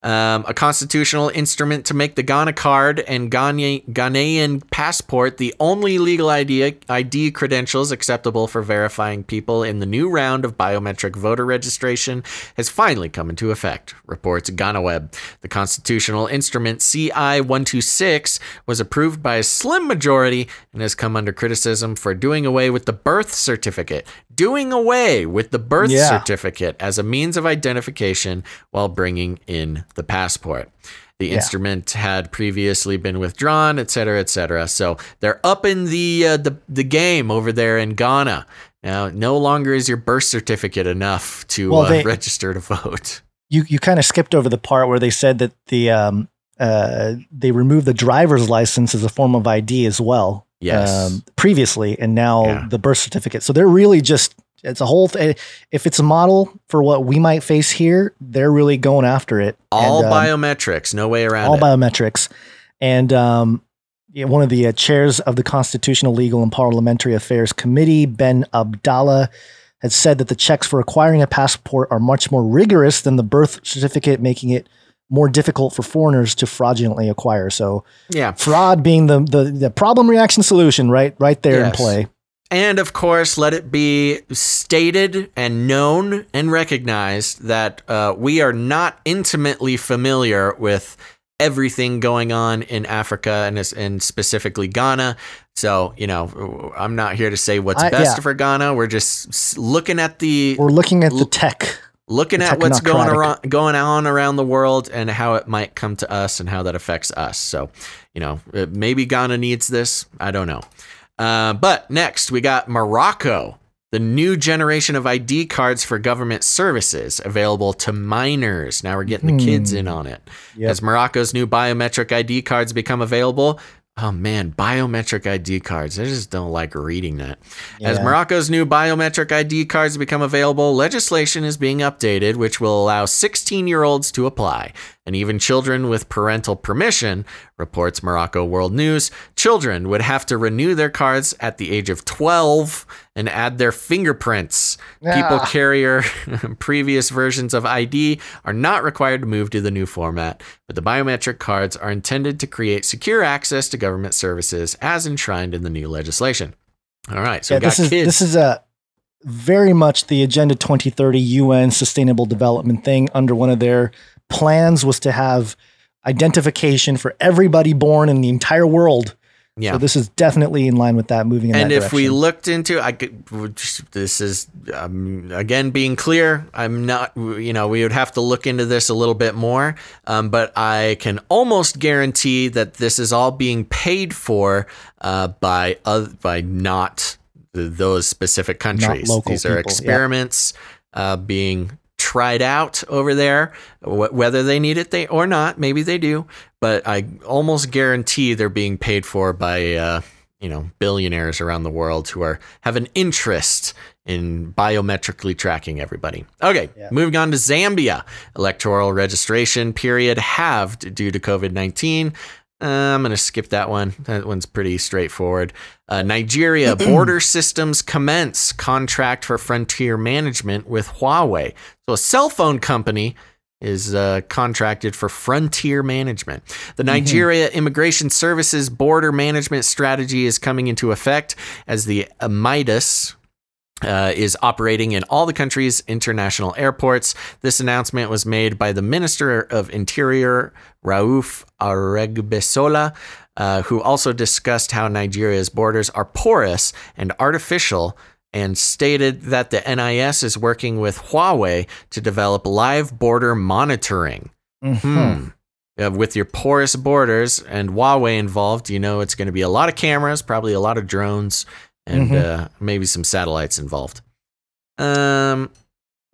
Um, a constitutional instrument to make the Ghana card and Ghana- Ghanaian passport the only legal ID, ID credentials acceptable for verifying people in the new round of biometric voter registration has finally come into effect, reports GhanaWeb. The constitutional instrument CI 126 was approved by a slim majority and has come under criticism for doing away with the birth certificate. Doing away with the birth Yeah. certificate as a means of identification while bringing in the passport. The Yeah. instrument had previously been withdrawn, et cetera, et cetera. So they're up in the uh, the the game over there in Ghana. Now, no longer is your birth certificate enough to Well, uh, register to vote. you you kind of skipped over the part where they said that the um uh they removed the driver's license as a form of ID as well. Yes. Um, previously, and now Yeah. the birth certificate. So they're really just it's a whole. Th- if it's a model for what we might face here, they're really going after it. All And, um, biometrics, no way around all it. biometrics, and um, yeah, one of the uh, chairs of the Constitutional, Legal, and Parliamentary Affairs Committee, Ben Abdallah, had said that the checks for acquiring a passport are much more rigorous than the birth certificate, making it more difficult for foreigners to fraudulently acquire. So, yeah. fraud being the the, the problem reaction solution, right, right there in play. And of course, let it be stated and known and recognized that uh, we are not intimately familiar with everything going on in Africa and, and specifically Ghana. So, you know, I'm not here to say what's I- best yeah. for Ghana. We're just looking at the We're looking at the tech. looking the at what's going around, going on around the world and how it might come to us and how that affects us. So, you know, uh, maybe Ghana needs this. I don't know. Uh, but next, we got Morocco, the new generation of ID cards for government services available to minors. Now we're getting the kids Hmm. in on it. Yep. As Morocco's new biometric ID cards become available, oh man, biometric ID cards. I just don't like reading that. As Morocco's new biometric ID cards become available, legislation is being updated, which will allow 16 year olds to apply. And even children with parental permission, reports Morocco World News. Children would have to renew their cards at the age of 12 and add their fingerprints. People carrier previous versions of ID are not required to move to the new format, but the biometric cards are intended to create secure access to government services as enshrined in the new legislation. All right, so yeah, this is kids. this is a very much the Agenda 2030 UN Sustainable Development thing. Under one of their plans was to have identification for everybody born in the entire world. Yeah. So this is definitely in line with that. Moving in and that if we looked into i could this is um, again being clear i'm not you know we would have to look into this a little bit more um, but i can almost guarantee that this is all being paid for uh, by oth- by not th- those specific countries these are people, experiments uh, being tried out over there Wh- whether they need it they or not maybe they do but i almost guarantee they're being paid for by uh, you know billionaires around the world who are have an interest in biometrically tracking everybody. Okay, moving on to Zambia. Electoral registration period halved due to COVID 19. Uh, I'm going to skip that one. That one's pretty straightforward. Uh, Nigeria border systems commence contract for frontier management with Huawei. So, a cell phone company is uh, contracted for frontier management. The Nigeria Immigration Services border management strategy is coming into effect as the Midas uh, is operating in all the country's international airports. This announcement was made by the Minister of Interior, Rauf Aregbesola, uh, who also discussed how Nigeria's borders are porous and artificial. And stated that the NIS is working with Huawei to develop live border monitoring. Hmm. Uh, with your porous borders and Huawei involved, you know it's going to be a lot of cameras, probably a lot of drones, and Mhm. uh, maybe some satellites involved. Um,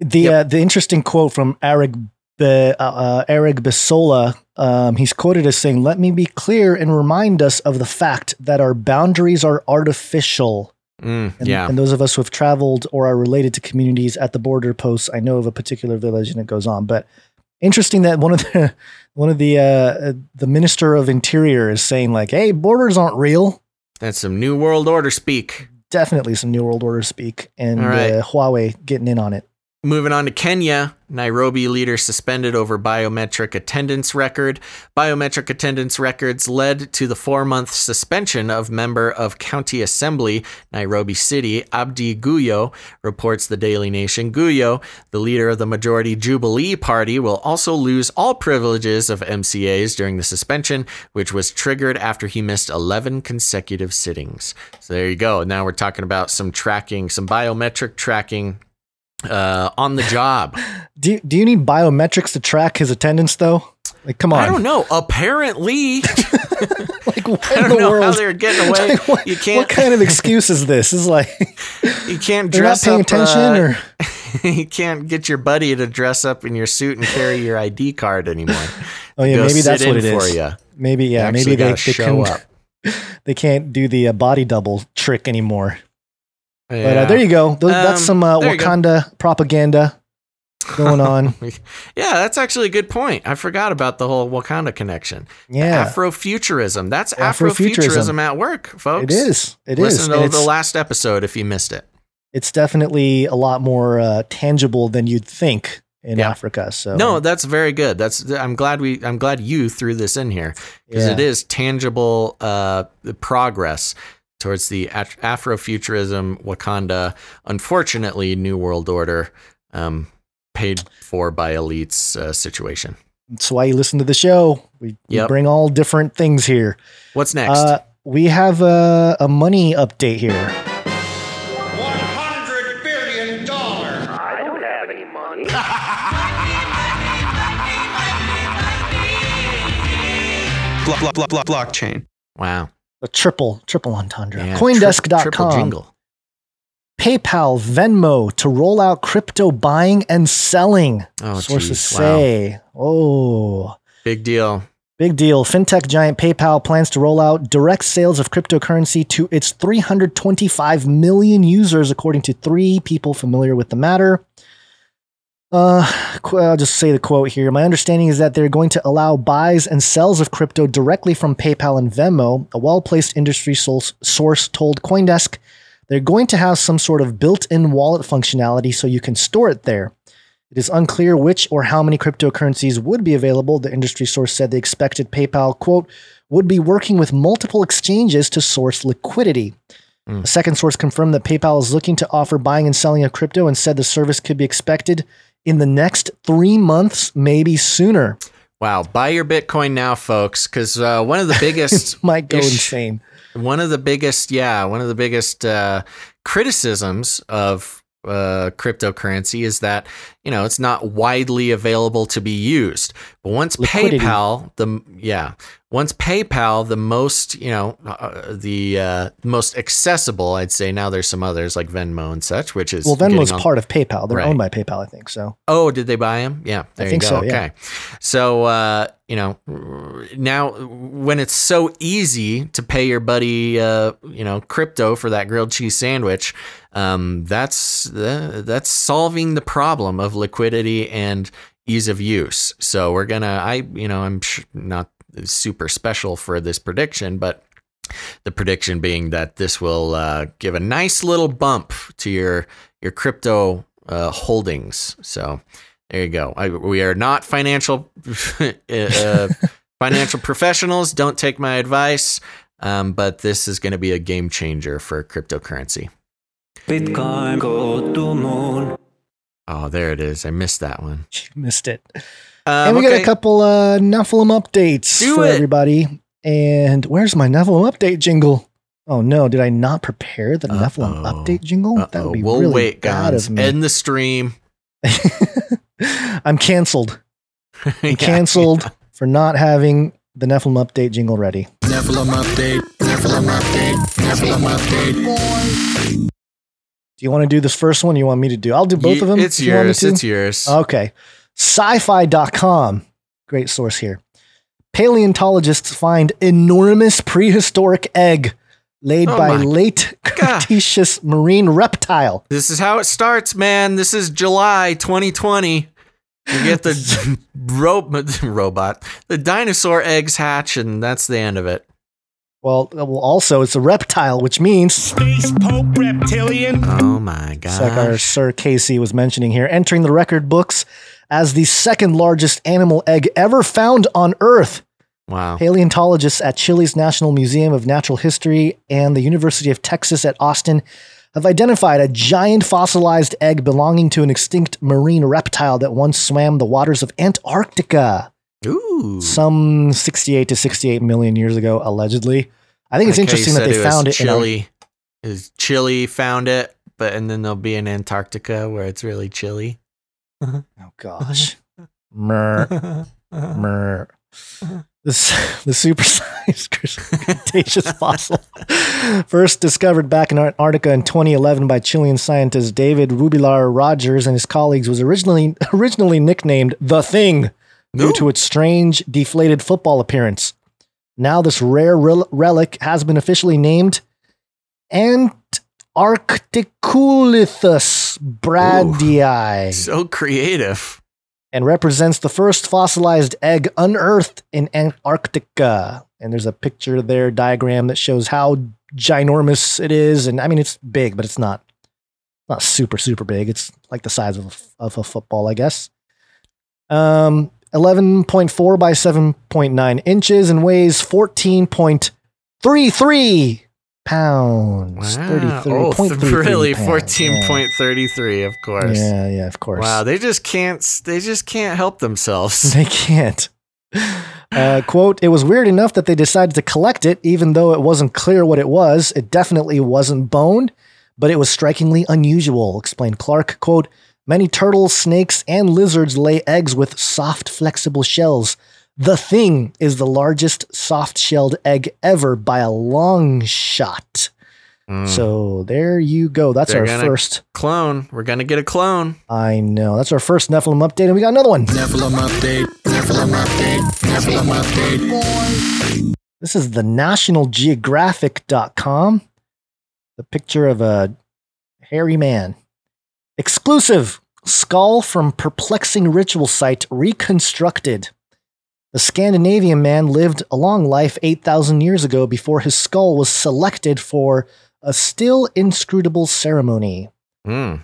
The uh, the interesting quote from Eric Be, uh, uh, Eric Besola, um, he's quoted as saying, "Let me be clear and remind us of the fact that our boundaries are artificial." mm, And, yeah, and those of us who have traveled or are related to communities at the border posts, I know of a particular village, and it goes on. But interesting that one of the one of the uh, uh, the minister of interior is saying like, "Hey, borders aren't real." That's some New World Order speak. Definitely some new world order speak, and right. uh, Huawei getting in on it. Moving on to Kenya, Nairobi leader suspended over biometric attendance record. Biometric attendance records led to the four month suspension of member of County Assembly, Nairobi City, Abdi Guyo, reports the Daily Nation. Guyo, the leader of the majority Jubilee Party, will also lose all privileges of MCAs during the suspension, which was triggered after he missed 11 consecutive sittings. So there you go. Now we're talking about some tracking, some biometric tracking uh, on the job. Do do you need biometrics to track his attendance though? Like, come on. I don't know. Apparently, like, what I don't the know how they're getting away. Like, what, you can't. What kind of excuse is this? Is like You can't they're not paying up. attention, uh, or you can't get your buddy to dress up in your suit and carry your ID card anymore. oh yeah, Go maybe that's what it is. for you. Maybe yeah, maybe they, they up. they can't do the uh, body double trick anymore. But uh, there you go. Those, that's Um, some uh. Wakanda propaganda going on. yeah, that's actually a good point. I forgot about the whole Wakanda connection. Yeah. Afrofuturism. That's Afrofuturism. Afrofuturism at work, folks. It is. It is. Listen to the last episode if you missed it. It's definitely a lot more uh, tangible than you'd think in Yeah. Africa. So No, that's very good. That's I'm glad we I'm glad you threw this in here because Yeah. it is tangible uh, progress towards the Af- Afrofuturism, Wakanda, unfortunately, New World Order, um, paid for by elites uh, situation. That's why you listen to the show. We, we bring all different things here. What's next? Uh, we have a, a money update here. $100 billion. I don't have any money. Block, block, block, block, blockchain. Wow. A triple, triple entendre. Yeah, tri- Coindesk.com. triple jingle. PayPal, Venmo to roll out crypto buying and selling. Oh, Sources geez, wow. say. Oh, Big deal. big deal. Fintech giant PayPal plans to roll out direct sales of cryptocurrency to its 325 million users, according to three people familiar with the matter. Uh, qu- I'll just say the quote here. My understanding is that they're going to allow buys and sells of crypto directly from PayPal and Venmo. A well placed industry source source told Coindesk they're going to have some sort of built in wallet functionality so you can store it there. It is unclear which or how many cryptocurrencies would be available. The industry source said they expected PayPal, quote, would be working with multiple exchanges to source liquidity. A second source confirmed that PayPal is looking to offer buying and selling of crypto and said the service could be expected in the next three months, maybe sooner. Wow. Buy your Bitcoin now, folks, because uh, one of the biggest Might go ish- insane. One of the biggest, yeah, one of the biggest uh, criticisms of uh, cryptocurrency is that you know it's not widely available to be used. But once Liquidity. PayPal, the yeah, once PayPal, the most you know, uh, the uh, most accessible, I'd say. Now there's some others like Venmo and such, which is Well, Venmo's on- part of PayPal. They're Right. owned by PayPal, I think. So Oh, did they buy them? Yeah, there think you go. so, yeah. Okay, so uh, you know, now when it's so easy to pay your buddy, uh, you know, crypto for that grilled cheese sandwich, um, that's uh, that's solving the problem of liquidity and ease of use. So we're gonna, I, you know, I'm sh- not super special for this prediction, but the prediction being that this will uh, give a nice little bump to your your crypto uh, holdings. So there you go. I, we are not financial uh, financial professionals. Don't take my advice. Um, but this is going to be a game changer for cryptocurrency. Bitcoin go to moon. Oh, there it is. I missed that one. you missed it. Um, and we got a couple uh, Nephilim updates Do for it. everybody. And where's my Nephilim update jingle? Oh no, did I not prepare the Nephilim update jingle? That Uh-oh. would be We'll really wait, bad guys. of me. End the stream. I'm canceled. I'm Yeah, canceled for not having the Nephilim update jingle ready. Nephilim update. Nephilim update. Nephilim update. Do you want to do this first one? You want me to do? I'll do both Ye- of them. It's if you want yours. to. It's yours. Okay. Syfy.com. Great source here. Paleontologists find enormous prehistoric egg laid Oh by my late Cretaceous marine reptile. This is how it starts, man. This is July 2020. You get the ro- robot, the dinosaur eggs hatch, and that's the end of it. Well, uh, well, also it's a reptile, which means Space Pope Reptilian. Oh my god! It's like our Sir Casey was mentioning here, entering the record books as the second largest animal egg ever found on Earth. Wow. Paleontologists at Chile's National Museum of Natural History and the University of Texas at Austin have identified a giant fossilized egg belonging to an extinct marine reptile that once swam the waters of Antarctica. Ooh. Some 68 to 68 million years ago, allegedly. I think it's you interesting that they it found it in our, Chile. Is Chile found it, but and then there'll be in Antarctica where it's really chilly. Oh gosh. Mer. Mer. This, the supersized Cretaceous fossil, first discovered back in Antarctica in 2011 by Chilean scientist David Rubilar Rogers and his colleagues, was originally originally nicknamed the Thing due to its strange, deflated football appearance. Now, this rare rel- relic has been officially named Antarcticoolithus bradyi So creative. and represents the first fossilized egg unearthed in Antarctica. And there's a picture there, diagram that shows how ginormous it is. And I mean, it's big, but it's not not super super big. It's like the size of a, of a football, I guess. Um, 11.4 by 7.9 inches and weighs 14.33 pounds. Wow. 33, Oh, 0.33 really? pounds. Fourteen point thirty three. Of course. Yeah, yeah, of course. Wow. They just can't. They just can't help themselves. They can't. Uh, quote, it was weird enough that they decided to collect it, even though it wasn't clear what it was. It definitely wasn't bone, but it was strikingly unusual, explained Clarke. Quote, many turtles, snakes, and lizards lay eggs with soft, flexible shells. The thing is the largest soft shelled egg ever by a long shot. Hmm. So there you go. That's. They're our first. clone. We're gonna get a clone. I know. That's our first Nephilim update, and we got another one. Nephilim update. Nephilim update. Nephilim update. This is the nationalgeographic.com. The picture of a hairy man. Exclusive skull from perplexing ritual site reconstructed. The Scandinavian man lived a long life 8,000 years ago before his skull was selected for a still inscrutable ceremony. Hmm.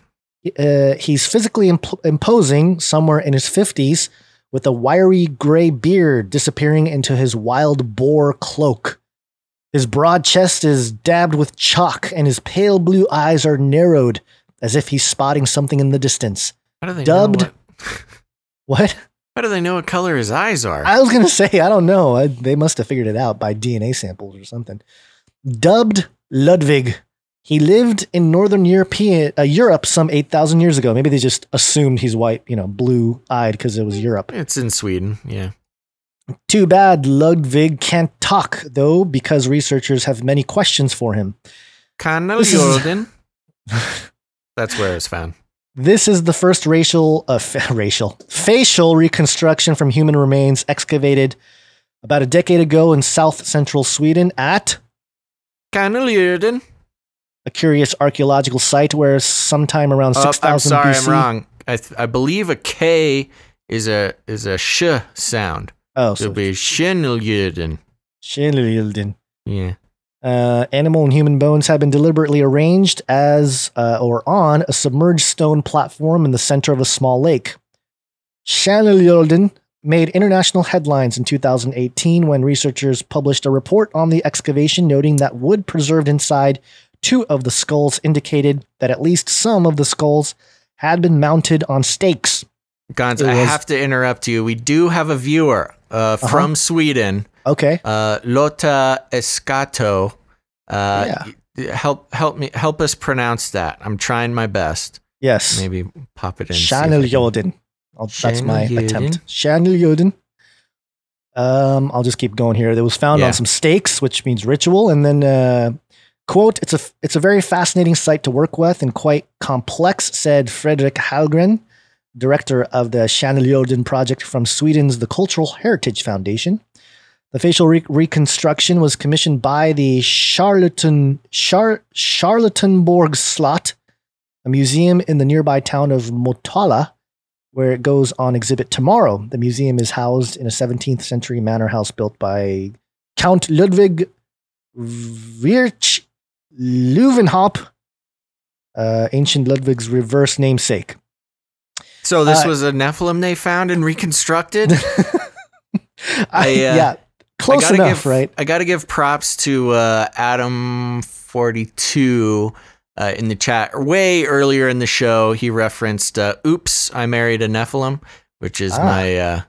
Uh, he's physically imp- imposing, somewhere in his 50s, with a wiry gray beard disappearing into his wild boar cloak. His broad chest is dabbed with chalk, and his pale blue eyes are narrowed as if he's spotting something in the distance. How do they Dubbed. what? How do they know what color his eyes are? I was going to say, I don't know. I, they must have figured it out by DNA samples or something. Dubbed Ludwig. He lived in northern European uh, Europe some 8,000 years ago. Maybe they just assumed he's white, you know, blue eyed because it was Europe. It's in Sweden. Yeah. Too bad Ludwig can't talk, though, because researchers have many questions for him. Kanaljorden. That's where it's found. This is the first racial, uh, fa- racial, facial reconstruction from human remains excavated about a decade ago in south central Sweden at Kanaljorden. a curious archaeological site where sometime around Oh, 6000 I'm sorry, BC. I'm wrong. I, th- I believe a K is a is a sh sound. Oh, so it'll be Shineljöden. Schindlerjilden. Yeah. Uh, animal and human bones have been deliberately arranged as uh, or on a submerged stone platform in the center of a small lake. Schindlerjilden made international headlines in 2018 when researchers published a report on the excavation noting that wood preserved inside two of the skulls indicated that at least some of the skulls had been mounted on stakes. Gonz, It I have to interrupt you. We do have a viewer uh, from Sweden, Okay. uh, Lotta Escato. Uh, Yeah. Help help me help us pronounce that. I'm trying my best. Yes. Maybe pop it in. see if I can- Schindlerjilden. I'll- That's my attempt. Schindlerjilden. Um, I'll just keep going here. It was found Yeah. on some stakes, which means ritual, and then uh, quote: "It's a it's a very fascinating site to work with and quite complex," said Frederick Hallgren, director of the Schindlerjilden project from Sweden's The Cultural Heritage Foundation. The facial re- reconstruction was commissioned by the Charlatan Char- Charlottenborg Slot, a museum in the nearby town of Motala, where it goes on exhibit tomorrow. The museum is housed in a 17th century manor house built by Count Ludwig Wirch Leuwenhoop, uh, ancient Ludwig's reverse namesake. So this Uh, was a Nephilim they found and reconstructed. I, uh, yeah, close enough, give, right? I got to give props to uh, Adam forty two uh, in the chat. Way earlier in the show, he referenced uh, "Oops, I married a Nephilim," which is Ah. my. Uh,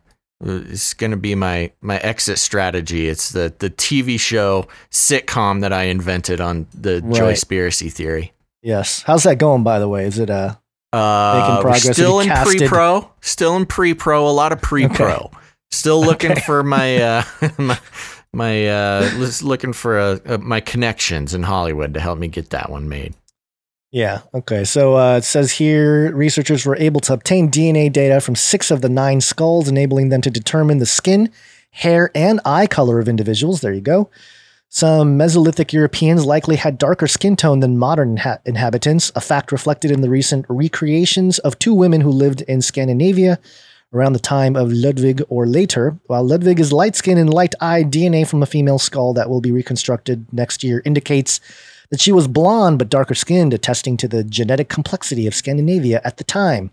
it's going to be my my exit strategy. It's the the TV show sitcom that I invented on the Right. Joy Spiracy theory. Yes. How's that going, by the way? Is it uh Uh, Making progress. Still in casted- pre-pro. Still in pre-pro. A lot of pre-pro. Still looking Okay. for my uh, my my uh, looking for my connections in Hollywood to help me get that one made. Yeah. Okay. So uh, it says here researchers were able to obtain DNA data from six of the nine skulls, enabling them to determine the skin, hair, and eye color of individuals. There you go. Some Mesolithic Europeans likely had darker skin tone than modern inha- inhabitants, a fact reflected in the recent recreations of two women who lived in Scandinavia around the time of Ludwig or later. While Ludwig is light skinned and light eyed, DNA from a female skull that will be reconstructed next year indicates that she was blonde but darker skinned, attesting to the genetic complexity of Scandinavia at the time.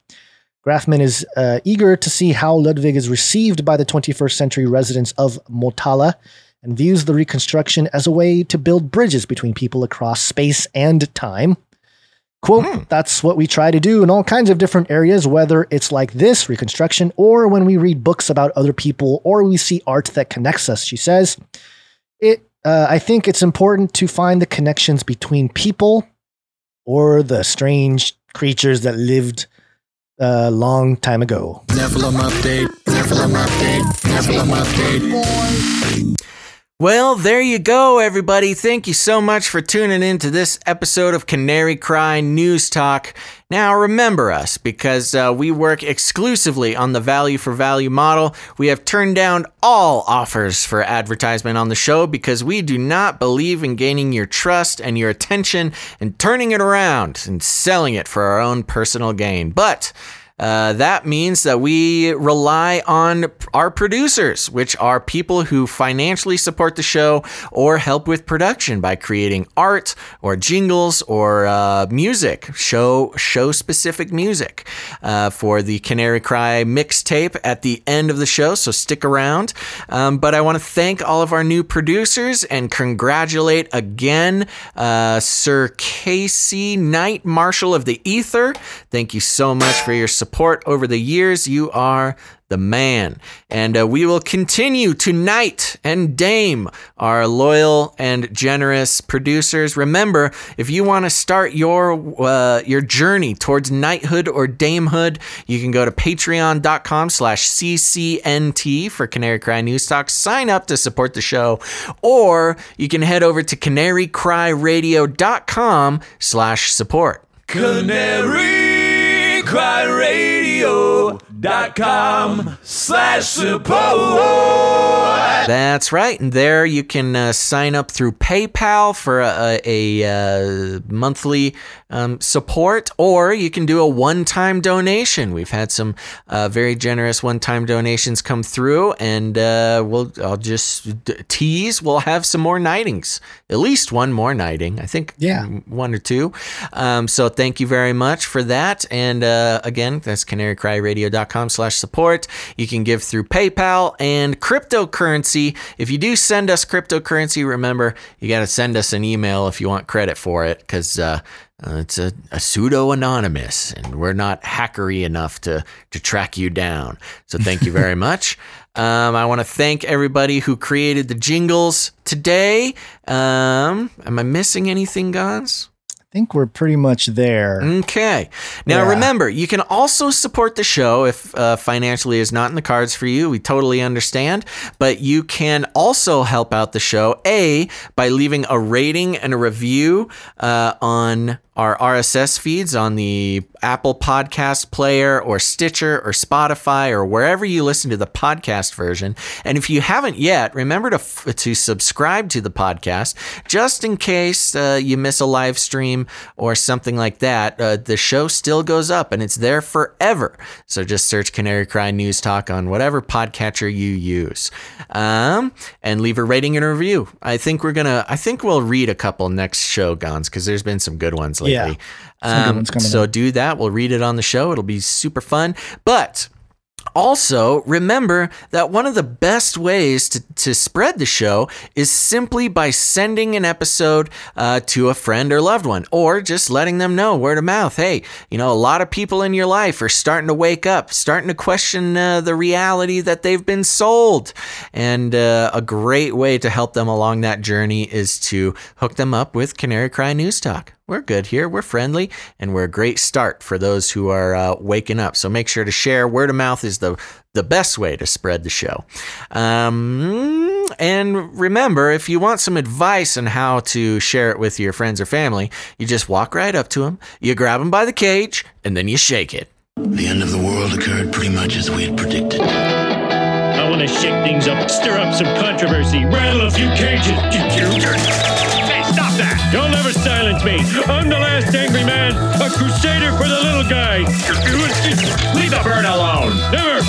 Grafman is uh, eager to see how Ludwig is received by the 21st century residents of Motala and views the reconstruction as a way to build bridges between people across space and time. Quote, that's what we try to do in all kinds of different areas, whether it's like this reconstruction or when we read books about other people or we see art that connects us, she says. It, uh, I think it's important to find the connections between people or the strange creatures that lived a long time ago. Nephilim update. Nephilim update. Nephilim update. Well, there you go, everybody. Thank you so much for tuning in to this episode of Canary Cry News Talk. Now, remember us because uh, we work exclusively on the value for value model. We have turned down all offers for advertisement on the show because we do not believe in gaining your trust and your attention and turning it around and selling it for our own personal gain. But uh, that means that we rely on our producers, which are people who financially support the show or help with production by creating art or jingles or uh, music, show show specific music uh, for the Canary Cry mixtape at the end of the show. So stick around. Um, but I want to thank all of our new producers and congratulate again uh, Sir Casey Knight Marshall of the Aether. Thank you so much for your support over the years. You are the man. And uh, we will continue tonight and Dame, our loyal and generous producers. Remember, if you want to start your uh, your journey towards knighthood or damehood, you can go to patreon.com slash ccnt for Canary Cry News Talk. Sign up to support the show. Or you can head over to canarycryradio.com slash support. Canary Cry Radio.com slash support. That's right. And there you can uh, sign up through PayPal for a, a, a uh, monthly um, support, or you can do a one time donation. We've had some uh, very generous one time donations come through, and uh, we'll, I'll just d- tease we'll have some more nightings, at least one more nighting. I think Yeah. one or two. Um, so thank you very much for that. And uh, again, that's canarycryradio.com slash support. You can give through PayPal and cryptocurrency. If you do send us cryptocurrency, remember, you got to send us an email if you want credit for it because uh, uh, it's a, a pseudo anonymous and we're not hackery enough to, to track you down. So thank you very much. Um, I want to thank everybody who created the jingles today. Um, am I missing anything, Gonz? I think we're pretty much there. Okay. Now Yeah. remember, you can also support the show if uh, financially is not in the cards for you. We totally understand. But you can also help out the show, A, by leaving a rating and a review uh, on our RSS feeds on the Apple Podcast Player or Stitcher or Spotify or wherever you listen to the podcast version. And if you haven't yet, remember to f- to subscribe to the podcast just in case uh, you miss a live stream or something like that. Uh, the show still goes up and it's there forever. So just search Canary Cry News Talk on whatever podcatcher you use, um, and leave a rating and a review. I think we're gonna. I think we'll read a couple next show, Gonz, because there's been some good ones lately. Yeah. Um, so up. do that. We'll read it on the show. It'll be super fun. But also, remember that one of the best ways to, to spread the show is simply by sending an episode uh, to a friend or loved one, or just letting them know word of mouth. Hey, you know, a lot of people in your life are starting to wake up, starting to question uh, the reality that they've been sold. And uh, a great way to help them along that journey is to hook them up with Canary Cry News Talk we're good here. We're friendly, and we're a great start for those who are uh, waking up. So make sure to share. Word of mouth is the the best way to spread the show. Um, and remember, if you want some advice on how to share it with your friends or family, you just walk right up to them, you grab them by the cage, and then you shake it. The end of the world occurred pretty much as we had predicted. I want to shake things up, stir up some controversy, rattle a few cages. Hey, stop that! You'll never silence me. I'm the last angry man, a crusader for the little guy. Leave the bird alone. Never.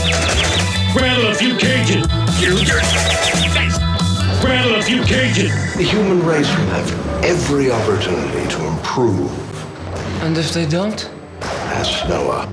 Rattle a few cages. Rattle a few cages. The human race will have every opportunity to improve. And if they don't? Ask Noah.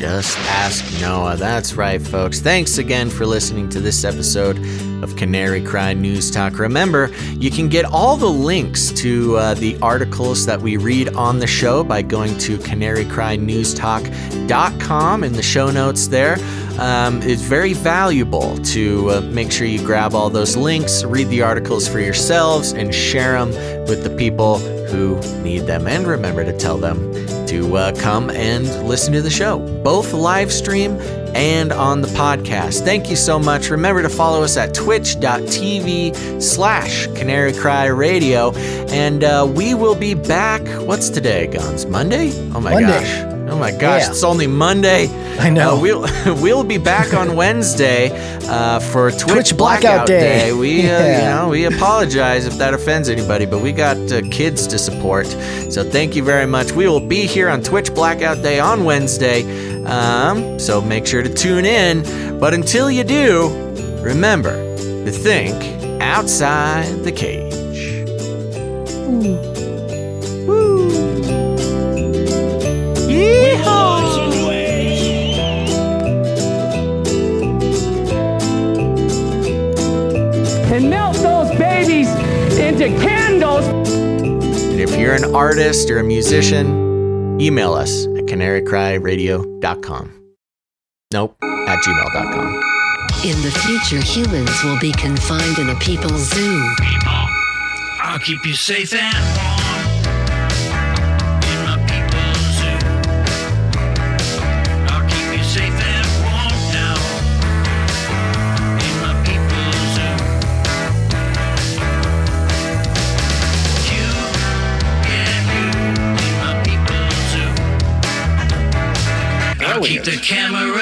Just ask Noah. That's right, folks. Thanks again for listening to this episode of Canary Cry News Talk. Remember, you can get all the links to uh, the articles that we read on the show by going to canarycrynewstalk.com in the show notes there. Um, it's very valuable to uh, make sure you grab all those links, read the articles for yourselves, and share them with the people who need them. And remember to tell them to uh, come and listen to the show, both live stream and on the podcast. Thank you so much. Remember to follow us at twitch.tv slash Canary Cry Radio. And uh, we will be back. What's today, Gonz? Monday? Oh my Monday. gosh. Oh my gosh, Yeah. it's only Monday. I know. Uh, we'll we'll be back on Wednesday uh, for Twitch, Twitch Blackout Day. We uh, Yeah. you know we apologize if that offends anybody, but we got uh, kids to support. So thank you very much. We will be here on Twitch Blackout Day on Wednesday. Um, so make sure to tune in. But until you do, remember to think outside the cage. Launch babies into candles. And if you're an artist or a musician, email us at canarycryradio.com. Nope, at gmail.com. In the future, humans will be confined in a people's zoo. I'll keep you safe and warm.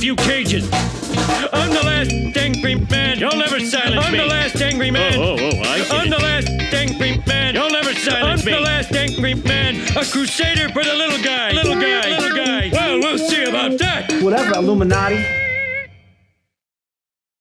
few cages. I'm the last angry man. You'll never silence I'm me. I'm the last angry man. Oh, oh, oh, I get I'm the last angry man. You'll never silence I'm me. I'm the last angry man. A crusader for the little guy. Little guy. Little guy. Well, we'll see about that. Whatever, Illuminati.